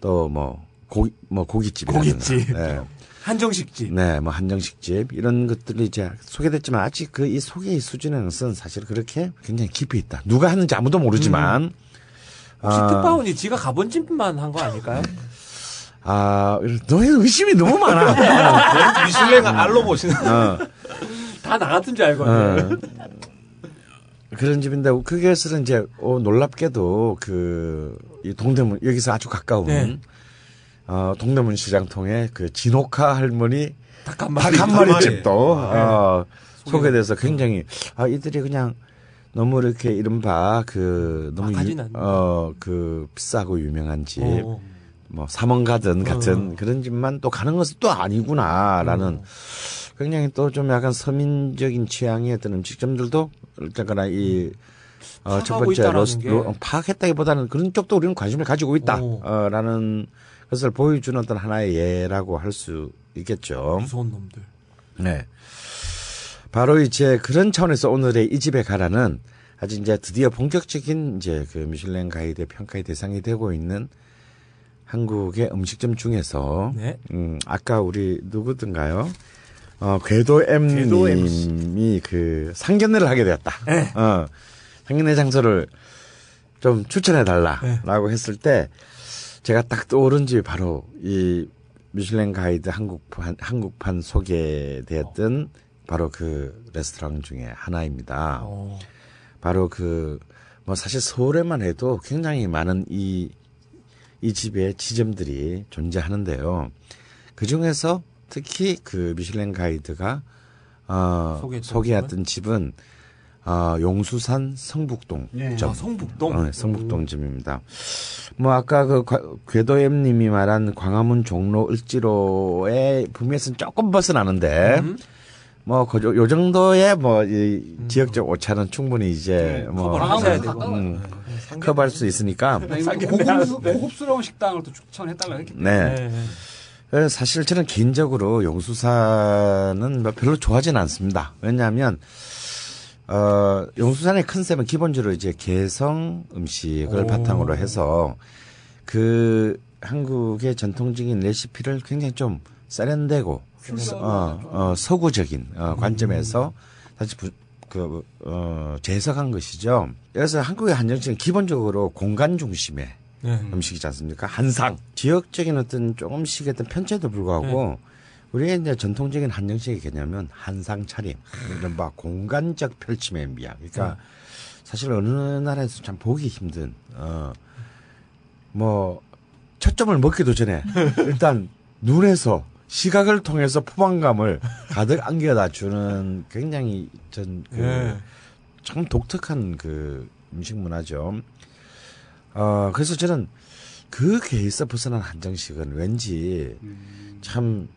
또뭐 고기, 뭐 고깃집이라든가, 고깃집. 네, 한정식집. 네, 뭐 한정식집 이런 것들이 이제 소개됐지만 아직 그 이 소개의 수준에는 사실 그렇게 굉장히 깊이 있다. 누가 하는지 아무도 모르지만 혹시 아, 특파원이 지가 가본 집만 한 거 아닐까요? 아, 너의 의심이 너무 많아. 미슐랭 알로 보시는. 어, 다나 같은 줄 알거든요. 어. 그런 집인데 그것은 이제 어, 놀랍게도 그 이 동대문 여기서 아주 가까운 네. 어, 동대문 시장 통해 그 진옥화 할머니 닭한닭 마리. 한 마리. 집도 어, 소개돼서 굉장히 아 이들이 그냥 너무 이렇게 이른바 그 너무 않는다. 어그 비싸고 유명한 집 어. 뭐 삼원 가든 같은 그런 집만 또 가는 것은 또 아니구나라는 어. 굉장히 또 좀 약간 서민적인 취향의 어떤 음식점들도 어쨌거나 이 어, 첫 번째 로스. 로, 파악했다기보다는 그런 쪽도 우리는 관심을 가지고 오. 있다라는 것을 보여주는 어떤 하나의 예라고 할 수 있겠죠. 무서운 놈들. 네. 바로 이제 그런 차원에서 오늘의 이 집에 가라는 아주 이제 드디어 본격적인 이제 그 미슐랭 가이드 평가의 대상이 되고 있는 한국의 음식점 중에서 네. 음, 아까 우리 누구든가요? 어, 궤도 궤도 M님이 그 상견례를 하게 되었다. 네. 어, 상견례 장소를 좀 추천해 달라라고 네. 했을 때 제가 딱 떠오른 집이 바로 이 미슐랭 가이드 한국판 한국판 소개되었던 바로 그 레스토랑 중에 하나입니다. 어. 바로 그 뭐 사실 서울에만 해도 굉장히 많은 이이 집의 지점들이 존재하는데요. 그 중에서 특히 그 미슐랭 가이드가 어, 소개했던 집은 어, 용수산 성북동 예. 점. 아, 성북동. 어, 네, 성북동 점입니다. 뭐 아까 그 과- 궤도엠 님이 말한 광화문 종로 을지로의 분명에서는 조금 벗어나는데 음. 뭐, 그, 요, 요 정도의 뭐, 이 지역적 오차는 충분히 이제 뭐, 커버를 하셔야 음. 음, 커버할 수 있으니까. 고급, 고급 스러운 식당을 또 추천해달라고 했기 네. 네. 사실 저는 개인적으로 용수산은 뭐 별로 좋아하진 않습니다. 왜냐하면, 어, 용수산의 컨셉은 기본적으로 이제 개성 음식을 오. 바탕으로 해서 그 한국의 전통적인 레시피를 굉장히 좀 세련되고, 어, 어, 서구적인 어, 관점에서 다시 부, 그, 어, 재해석한 것이죠. 그래서 한국의 한정식은 기본적으로 공간 중심의 네. 음식이지 않습니까? 한상. 지역적인 어떤 조금씩 어떤 편차에도 불구하고 우리가 이제 전통적인 한정식의 개념은 한상 차림, 이른바 공간적 펼침의 미학. 그러니까 사실 어느 나라에서 참 보기 힘든, 어, 뭐, 첫 점을 먹기도 전에 일단 눈에서 시각을 통해서 포만감을 가득 안겨다 주는 굉장히 전, 그, 예. 참 독특한 그 음식 문화죠. 어, 그래서 저는 그 계에서 벗어난 한정식은 왠지 참,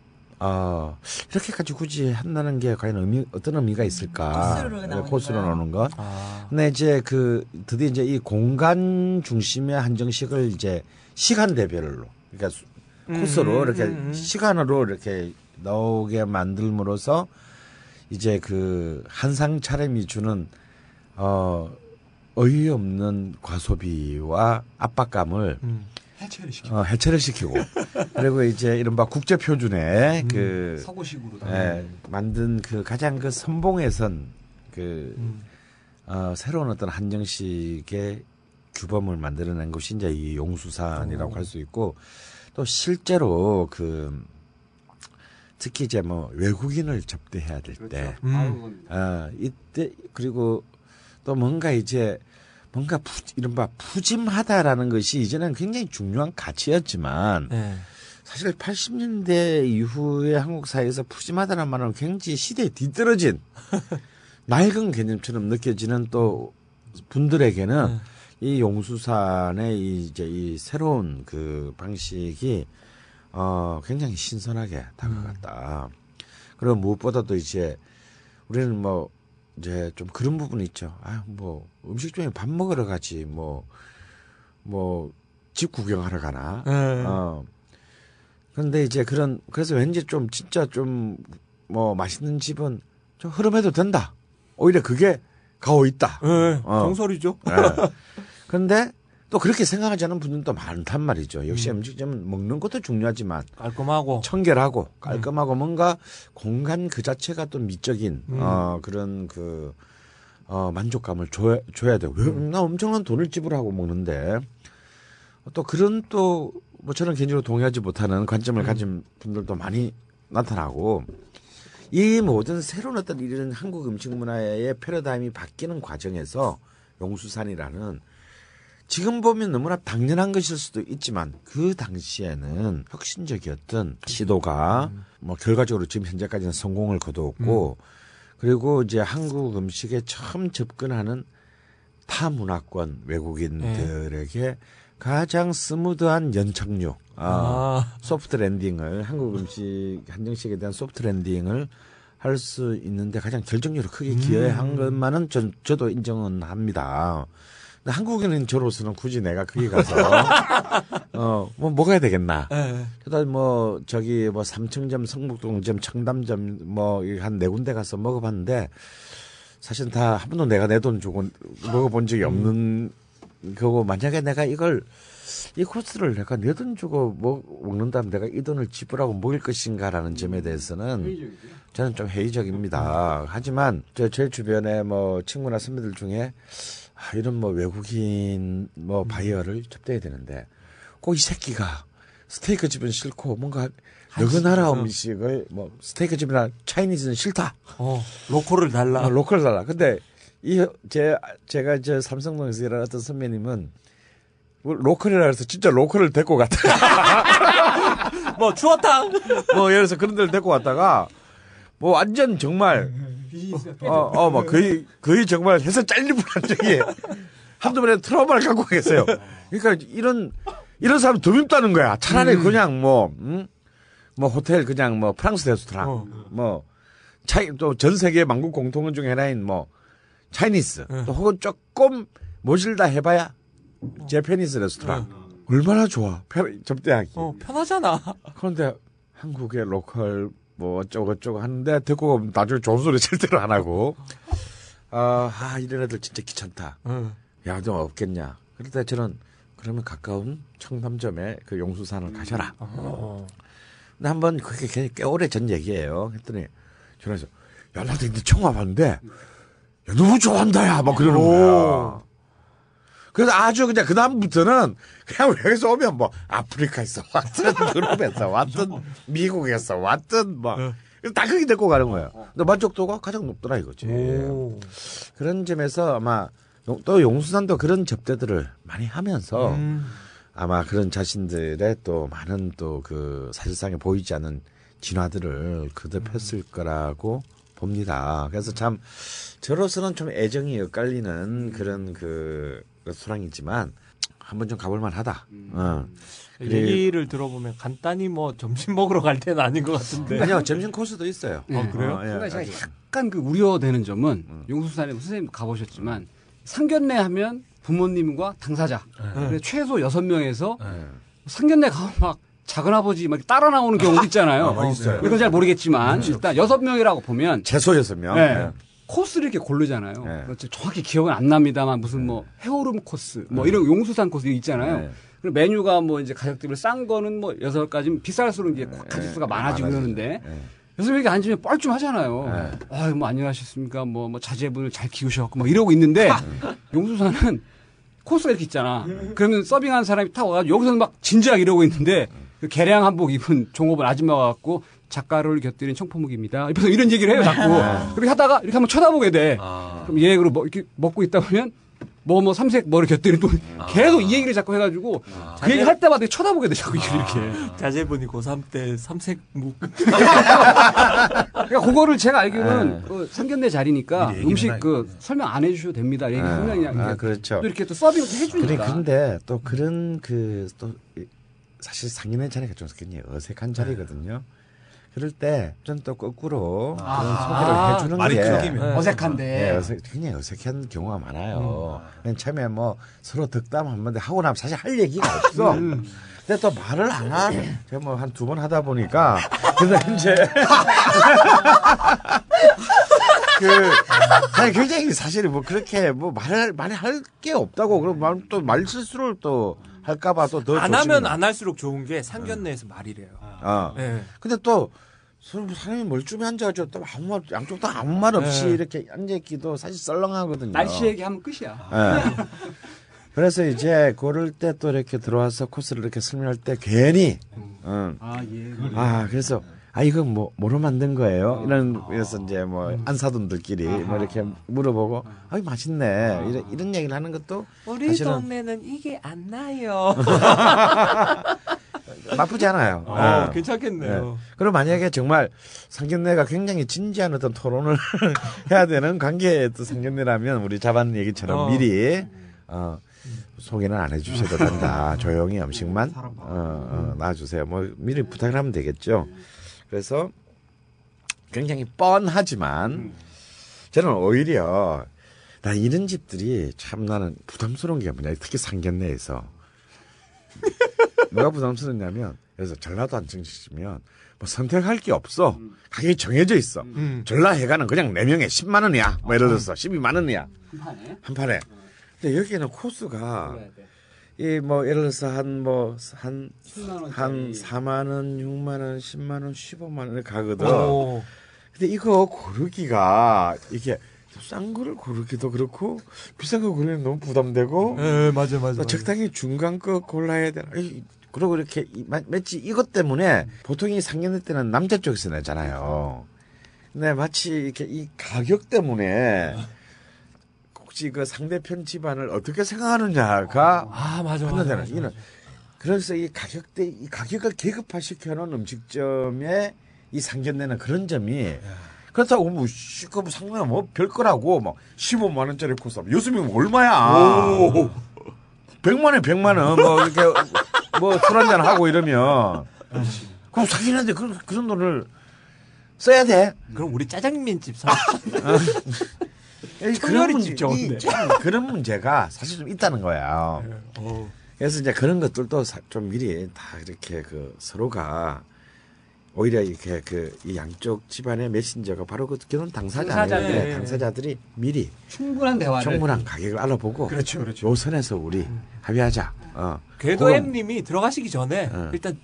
어, 이렇게까지 굳이 한다는 게 과연 의미, 어떤 의미가 있을까. 코스로 네, 나오는 코스로? 나오는 것. 아. 근데 이제 그, 드디어 이제 이 공간 중심의 한정식을 이제 시간 대별로, 그러니까 수- 코스로 음, 이렇게 음, 음. 시간으로 이렇게 나오게 만들므로써 이제 그 한상 차림이 주는 어 어이없는 과소비와 압박감을 음. 어, 해체를 시키고 그리고 이제 이른바 국제 표준의 음. 그 서구식으로 예, 만든 그 가장 그 선봉에선 그 음. 어, 새로운 어떤 한정식의 규범을 만들어낸 것이 이제 이 용수산이라고 할 수 있고 또 실제로 그 특히 이제 뭐 외국인을 접대해야 될 때, 음. 어, 이때 그리고 또 뭔가 이제 뭔가 푸, 이른바 푸짐하다라는 것이 이제는 굉장히 중요한 가치였지만 네. 사실 80년대 이후에 한국 사회에서 푸짐하다는 말은 굉장히 시대에 뒤떨어진 낡은 개념처럼 느껴지는 또 분들에게는 네. 이 용수산의 이 이제 이 새로운 그 방식이 어 굉장히 신선하게 다가갔다. 그리고 무엇보다도 이제 우리는 뭐 이제 좀 그런 부분이 있죠. 아 뭐 음식점에 밥 먹으러 가지 뭐 뭐 집 구경하러 가나. 네. 어. 근데 이제 그런 그래서 왠지 좀 진짜 좀 뭐 맛있는 집은 좀 흐름해도 된다. 오히려 그게 가오 있다. 네. 어. 정설이죠. 예. 근데 또 그렇게 생각하지 않은 분들도 많단 말이죠. 역시 음. 음식점은 먹는 것도 중요하지만 깔끔하고. 청결하고 깔끔하고 뭔가 공간 그 자체가 또 미적인 음. 어 그런 그 어, 만족감을 줘야, 줘야 돼요. 왜, 나 엄청난 돈을 지불하고 먹는데. 또 그런 또 뭐 저는 개인적으로 동의하지 못하는 관점을 가진 분들도 많이 나타나고 이 모든 새로운 어떤 이런 한국 음식 문화의 패러다임이 바뀌는 과정에서 용수산이라는 지금 보면 너무나 당연한 것일 수도 있지만 그 당시에는 혁신적이었던 시도가 뭐 결과적으로 지금 현재까지는 성공을 거두었고 그리고 이제 한국 음식에 처음 접근하는 타 문화권 외국인들에게 가장 smooth한 연착륙, 아, 아. soft landing을 한국 음식 한정식에 대한 soft landing을 할 수 있는데 가장 결정적으로 크게 기여한 것만은 전 저도 인정은 합니다. 근데 한국인은 저로서는 굳이 내가 거기 가서 어뭐 먹어야 되겠나? 네. 그다음 뭐 저기 뭐 삼청점, 성북동점, 청담점 뭐 한 네 군데 가서 먹어봤는데 사실 다 한 번도 내가 내 돈 주고 먹어본 적이 없는 거고 만약에 내가 이걸 이 코스를 내가 내 돈 주고 먹, 먹는다면 내가 이 돈을 지불하고 먹을 것인가라는 점에 대해서는 저는 좀 회의적입니다. 하지만 저 제 주변에 뭐 친구나 선배들 중에 아, 이런 뭐 외국인 뭐 바이어를 접대해야 되는데 꼭 이 새끼가 스테이크 집은 싫고 뭔가 여느 나라 음식을 뭐 스테이크 집이나 Chinese는 싫다. 어, local을 달라. 아, local 달라. 근데 이 제 제가 저 삼성동에서 어떤 선배님은 뭐 local이라 해서 진짜 local을 데리고 갔다. 뭐 추어탕. 뭐 예를 들어서 그런 데를 데리고 갔다가 뭐 완전 정말 어어뭐 거의 거의 정말 해서 잘릴 뻔한 적이 한두 번에 트라우마를 갖고 계세요. 그러니까 이런 이런 사람 덤입다는 거야. 차라리 그냥 뭐 음? 뭐 호텔 그냥 뭐 프랑스 레스토랑 어. 뭐 차이 또 전 세계 만국 공통어 중에 하나인 뭐 차이니스 또 혹은 조금 모질다 해봐야 제페니스 레스토랑 얼마나 좋아 편- 접대하기. 어, 편하잖아. 그런데 한국의 로컬 뭐 어쩌고 저쩌고 하는데 듣고 나중에 좋은 소리 절대로 안 하고 아, 아 이런 애들 진짜 귀찮다. 응. 야, 좀 없겠냐. 그럴 때 저는 그러면 가까운 청담점에 그 용수산을 가셔라. 어. 근데 한 번 그게 꽤, 꽤 오래 전 얘기예요. 했더니 전화해서 야, 나도 근데 처음 와봤는데 야, 너무 좋아한다, 야. 막 그러는 거야. 그래서 아주 그냥 그 다음부터는 그냥 여기서 오면 뭐 아프리카에서 왔든 유럽에서 왔든 미국에서 왔든 뭐 다 거기 데리고 가는 거예요. 근데 만족도가 가장 높더라 이거지. 오. 그런 점에서 아마 용- 또 용수산도 그런 접대들을 많이 하면서 음. 아마 그런 자신들의 또 많은 또 그 사실상에 보이지 않는 진화들을 거듭했을 거라고 봅니다. 그래서 참 저로서는 좀 애정이 엇갈리는 그런 그 레스토랑이지만 한번 좀 가볼 만하다. 어. 그래- 얘기를 들어보면 간단히 뭐 점심 먹으러 갈 때는 아닌 것 같은데. 아니요 점심 코스도 있어요. 네. 그래요? 어, 예, 그러니까 제가 약간 그 우려되는 점은 용수산에 선생님 가보셨지만 상견례 하면 부모님과 당사자 그래서 최소 여섯 명에서 예. 상견례 가면 막 작은 아버지 막 따라 나오는 경우도 있잖아요. 아, 있어요. 이건 잘 모르겠지만 일단 여섯 명이라고 보면 최소 여섯 명. 네. 예. 코스를 이렇게 고르잖아요. 네. 그렇죠. 정확히 기억은 안 납니다만 무슨 뭐 해오름 코스, 뭐 이런 용수산 코스 있잖아요. 네. 그리고 메뉴가 뭐 이제 가격대로 싼 거는 뭐 여섯 가지 비쌀수록 이제 가짓수가 많아지고 그러는데 예. 여섯 명이 앉으면 뻘쭘하잖아요. 네. 아유 뭐 안녕하셨습니까? 뭐 뭐 자제분을 잘 키우셨고 뭐 이러고 있는데 용수산은 코스가 이렇게 있잖아. 그러면 서빙하는 사람이 딱 와가지고 여기서는 막 진지하게 이러고 있는데 그 개량 한복 입은 종업원 아줌마가 갖고 작가를 곁들인 청포묵입니다. 옆에서 이런 얘기를 해요, 자꾸. 그렇게 하다가 이렇게 한번 쳐다보게 돼. 그럼 얘 그리고 뭐 이렇게 먹고 있다 보면 뭐 뭐 삼색 뭐를 곁들인 또 계속 이 얘기를 자꾸 해가지고 그 얘기 할 때마다 쳐다보게 돼, 자꾸 이렇게. 자제분이 고3 때 삼색 묵. 그러니까 그거를 제가 알기로는 네. 그 상견례 자리니까 음식 하니까. 그 설명 안 해주셔도 됩니다. 얘기 아, 그냥 그냥 아, 그렇죠. 또 이렇게 또 서빙을 그래 해주니까. 근데 또 그런 그 또 사실 상인의 자리가 좀 굉장히 어색한 자리거든요. 그럴 때 좀 또 거꾸로 그런 아, 소개를 해주는 말이 게 끊기면. 어색한데. 네, 어색, 굉장히 어색한 경우가 많아요. 맨 처음에 뭐 서로 덕담 한번 하고 나면 사실 할 얘기가 없어. 근데 또 말을 안 한, 제가 뭐 한 두 번 하다 보니까, 근데 이제, 그, 아니, 굉장히 사실은 뭐 그렇게 뭐 말을, 말이 할 게 없다고, 그럼 말, 또말 실수를 또 할까봐 또 더. 안 하면 안 할수록 좋은 게 상견례에서 말이래요. 어. 예. 근데 또 서로 사람이 멀쩡히 앉아가지고 또 아무 말 양쪽 다 아무 말 없이 네. 이렇게 앉아있기도 사실 썰렁하거든요. 날씨 얘기하면 끝이야. 예. 그래서 이제 그럴 때또 이렇게 들어와서 코스를 이렇게 설명할 때 괜히 응. 아 예. 아 그래서 아 이거 뭐 뭐로 만든 거예요? 이런 그래서 이제 뭐 안 사돈들끼리 뭐 이렇게 물어보고 아 맛있네 이런 이런 얘기를 하는 것도 우리 사실은 동네는 이게 안 나요. 나쁘지 않아요. 어, 예. 괜찮겠네요. 그리고 만약에 정말 상견례가 굉장히 진지한 어떤 토론을 해야 되는 관계의 또 상견례라면 우리 자반 얘기처럼 어. 미리 어, 소개는 안 해주셔도 된다. 조용히 음식만 어, 어, 놔주세요. 뭐 미리 부탁을 하면 되겠죠. 그래서 굉장히 뻔하지만 저는 오히려 나 이런 집들이 참 나는 부담스러운 게 뭐냐. 특히 상견례에서 뭐가 부담스럽냐면 그래서 전라도 안정시키면 뭐 선택할 게 없어. 가격이 정해져 있어. 음. 전라해가는 그냥 4명에 10만 원이야. 뭐 예를 들어서 12만 원이야. 한 판에. 근데 여기는 코스가 이 뭐 예를 들어서 한 뭐 한 한 4만 원, 6만 원, 10만 원, 15만 원에 가거든. 오. 근데 이거 고르기가 이게 싼 거를 고르기도 그렇고 비싼 거 고르면 너무 부담되고 예, 맞아, 맞아. 맞아. 적당히 중간 거 골라야 되나. 이- 그리고 이렇게 마치 이것 때문에 보통 이 상견례 때는 남자 쪽에서 내잖아요. 근데 마치 이렇게 이 가격 때문에 혹시 그 상대편 집안을 어떻게 생각하느냐가 아, 맞아, 맞아. 맞아, 이는 맞아. 그래서 이 가격대 이 가격을 계급화 시켜 놓은 음식점의 이 상견례는 그런 점이 그렇다고 뭐 시급 상관은 뭐 별 거라고 막 15만 원짜리 코스 요즘이면 얼마야? 100만 원, 100만 원, 뭐, 이렇게, 뭐, 술 한잔 하고 이러면. 그럼 사귀는데 그, 그런 돈을 써야 돼. 그럼 우리 짜장면집 사. 이 청열이 문- 집 좋은데. 이참 그런 문제가 사실 좀 있다는 거야. 어. 그래서 이제 그런 것들도 사- 좀 미리 다 이렇게 그 서로가 오히려 이렇게 그 이 양쪽 집안의 메신저가 바로 그 결혼 당사자들. 당사자들이 미리 충분한 대화를. 충분한 가격을 알아보고 그렇죠, 그렇죠. 요 선에서 우리 합의하자. 어. 궤도 그럼- 햄님이 들어가시기 전에 어. 일단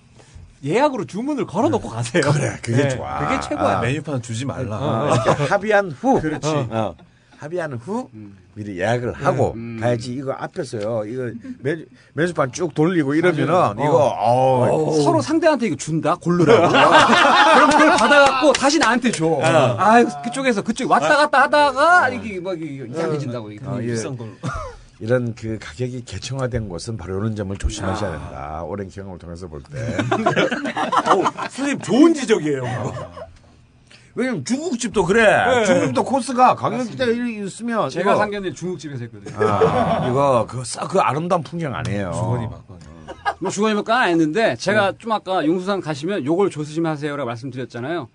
예약으로 주문을 걸어놓고 가세요. 그래, 그게 네, 좋아. 그게 최고야. 아. 메뉴판 주지 말라. 어, 합의한 후, 그렇지. 어, 합의한 후 미리 예약을 하고 음. 가야지 이거 앞에서요 이거 메, 메뉴판 쭉 돌리고 이러면은 이거 어. 서로 상대한테 이거 준다 고르라고 그럼 그걸 받아갖고 다시 나한테 줘. 아 그쪽에서 그쪽 왔다 갔다 하다가 이게 막 이게 이상해진다고 이게. 어, 예. 비싼 걸로. 이런 그 가격이 개청화된 곳은 바로 이런 점을 조심하셔야 된다. 오랜 경험을 통해서 볼 때. 어우, 선생님 좋은 지적이에요. 왜냐면 중국집도 그래. 중국집도 코스가 가격대가 이렇게 있으면 제가 이거, 상견례 중국집에서 했거든요. 아, 이거 그싹그 아름다운 풍경 아니에요. 주거니 받거니. 뭐 주거니면 까안 했는데 제가 좀 아까 용수산 가시면 요걸 조심하세요라고 말씀드렸잖아요.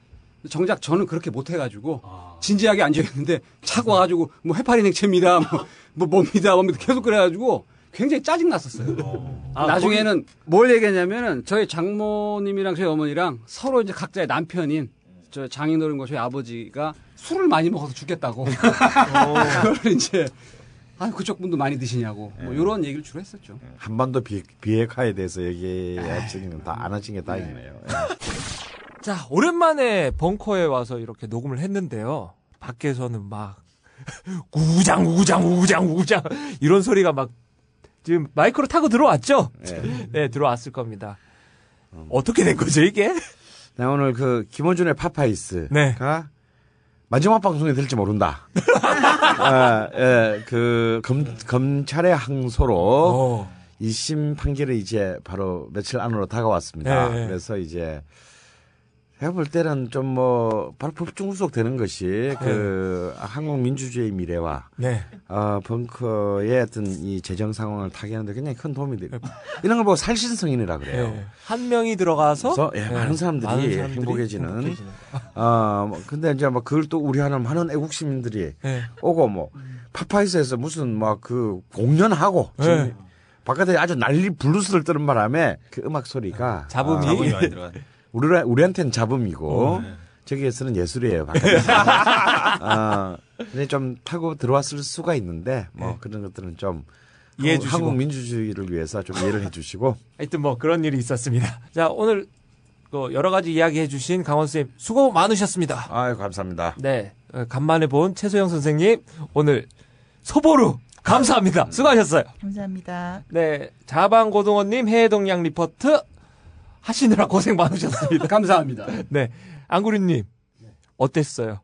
정작 저는 그렇게 못 해가지고 진지하게 앉아 있는데 차고 와가지고 뭐 해파리 냉채입니다, 뭐, 뭐 뭡니다, 뭡니다 계속 그래가지고 굉장히 짜증 났었어요. 아, 나중에는 뭘 얘기했냐면은 저희 장모님이랑 저희 어머니랑 서로 이제 각자의 남편인 저 장인어른과 저희 아버지가 술을 많이 먹어서 죽겠다고 그걸 이제 아 그쪽 분도 많이 드시냐고 뭐 이런 얘기를 주로 했었죠. 한반도 비, 비핵화에 대해서 얘기하시는 다안 하신 게 다행이네요. 예. 자, 오랜만에 벙커에 와서 이렇게 녹음을 했는데요. 밖에서는 막 우장 우장 우장 우장 이런 소리가 막 지금 마이크로 타고 들어왔죠? 예. 네, 들어왔을 겁니다. 어떻게 된 거죠, 이게? 나 오늘 그 김어준의 파파이스가 네. 마지막 방송이 될지 모른다. 아, 예, 그 검, 검찰의 항소로 어. 1심 판결이 이제 바로 며칠 안으로 다가왔습니다. 네. 그래서 이제 제가 볼 때는 좀 뭐 바로 법정 구속되는 것이 그 한국 민주주의 미래와 네. 어, 벙커의 어떤 이 재정 상황을 타개하는데 굉장히 큰 도움이 되고 이런 걸 보고 살신성인이라 그래요. 네. 한 명이 들어가서 그래서 예, 네. 많은 사람들이 많은 사람들이 행복해지는 행복해지는. 어, 뭐 근데 이제 뭐 그걸 또 우려하는 많은 애국 시민들이 네. 오고 뭐 파파이스에서 무슨 막 그 공연하고 지금 네. 바깥에 아주 난리 블루스를 뜨는 바람에 그 음악 소리가 잡음이? 아, 많이 들어가. 우리 우리한테는 잡음이고 저기에서는 예술이에요. 아, 근데 좀 타고 들어왔을 수가 있는데 뭐 그런 것들은 좀 이해해 한국- 주시고. 한국 민주주의를 위해서 좀 이해를 해 주시고 하여튼 뭐 그런 일이 있었습니다. 자, 오늘 그 여러 가지 이야기 해 주신 강원 선생님 수고 많으셨습니다. 아유 감사합니다. 네. 어, 간만에 본 최소영 선생님 오늘 소보루 감사합니다. 수고하셨어요. 감사합니다. 네. 자방고등어님 해동양 리포트 하시느라 고생 많으셨습니다. 감사합니다. 네. 안구리님 어땠어요?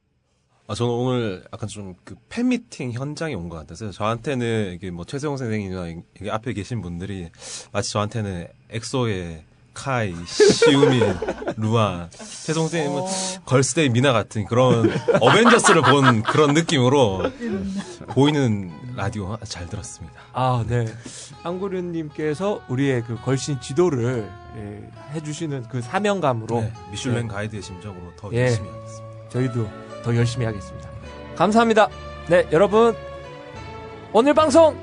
아, 저는 오늘 약간 좀 그 팬미팅 현장에 온 것 같아서 저한테는 이게 뭐 최세용 선생님이나 여기 앞에 계신 분들이 마치 저한테는 엑소의 카이, 시우민, 루한, 최성 선생님은 걸스데이 미나 같은 그런 어벤져스를 본 그런 느낌으로 보이는 라디오 잘 들었습니다. 아, 네. 앙그류님께서 우리의 그 걸신 지도를 예, 해주시는 그 사명감으로 네, 미슐랭 네. 가이드의 심정으로 더 예. 열심히 하겠습니다. 저희도 더 열심히 하겠습니다. 감사합니다. 네, 여러분. 오늘 방송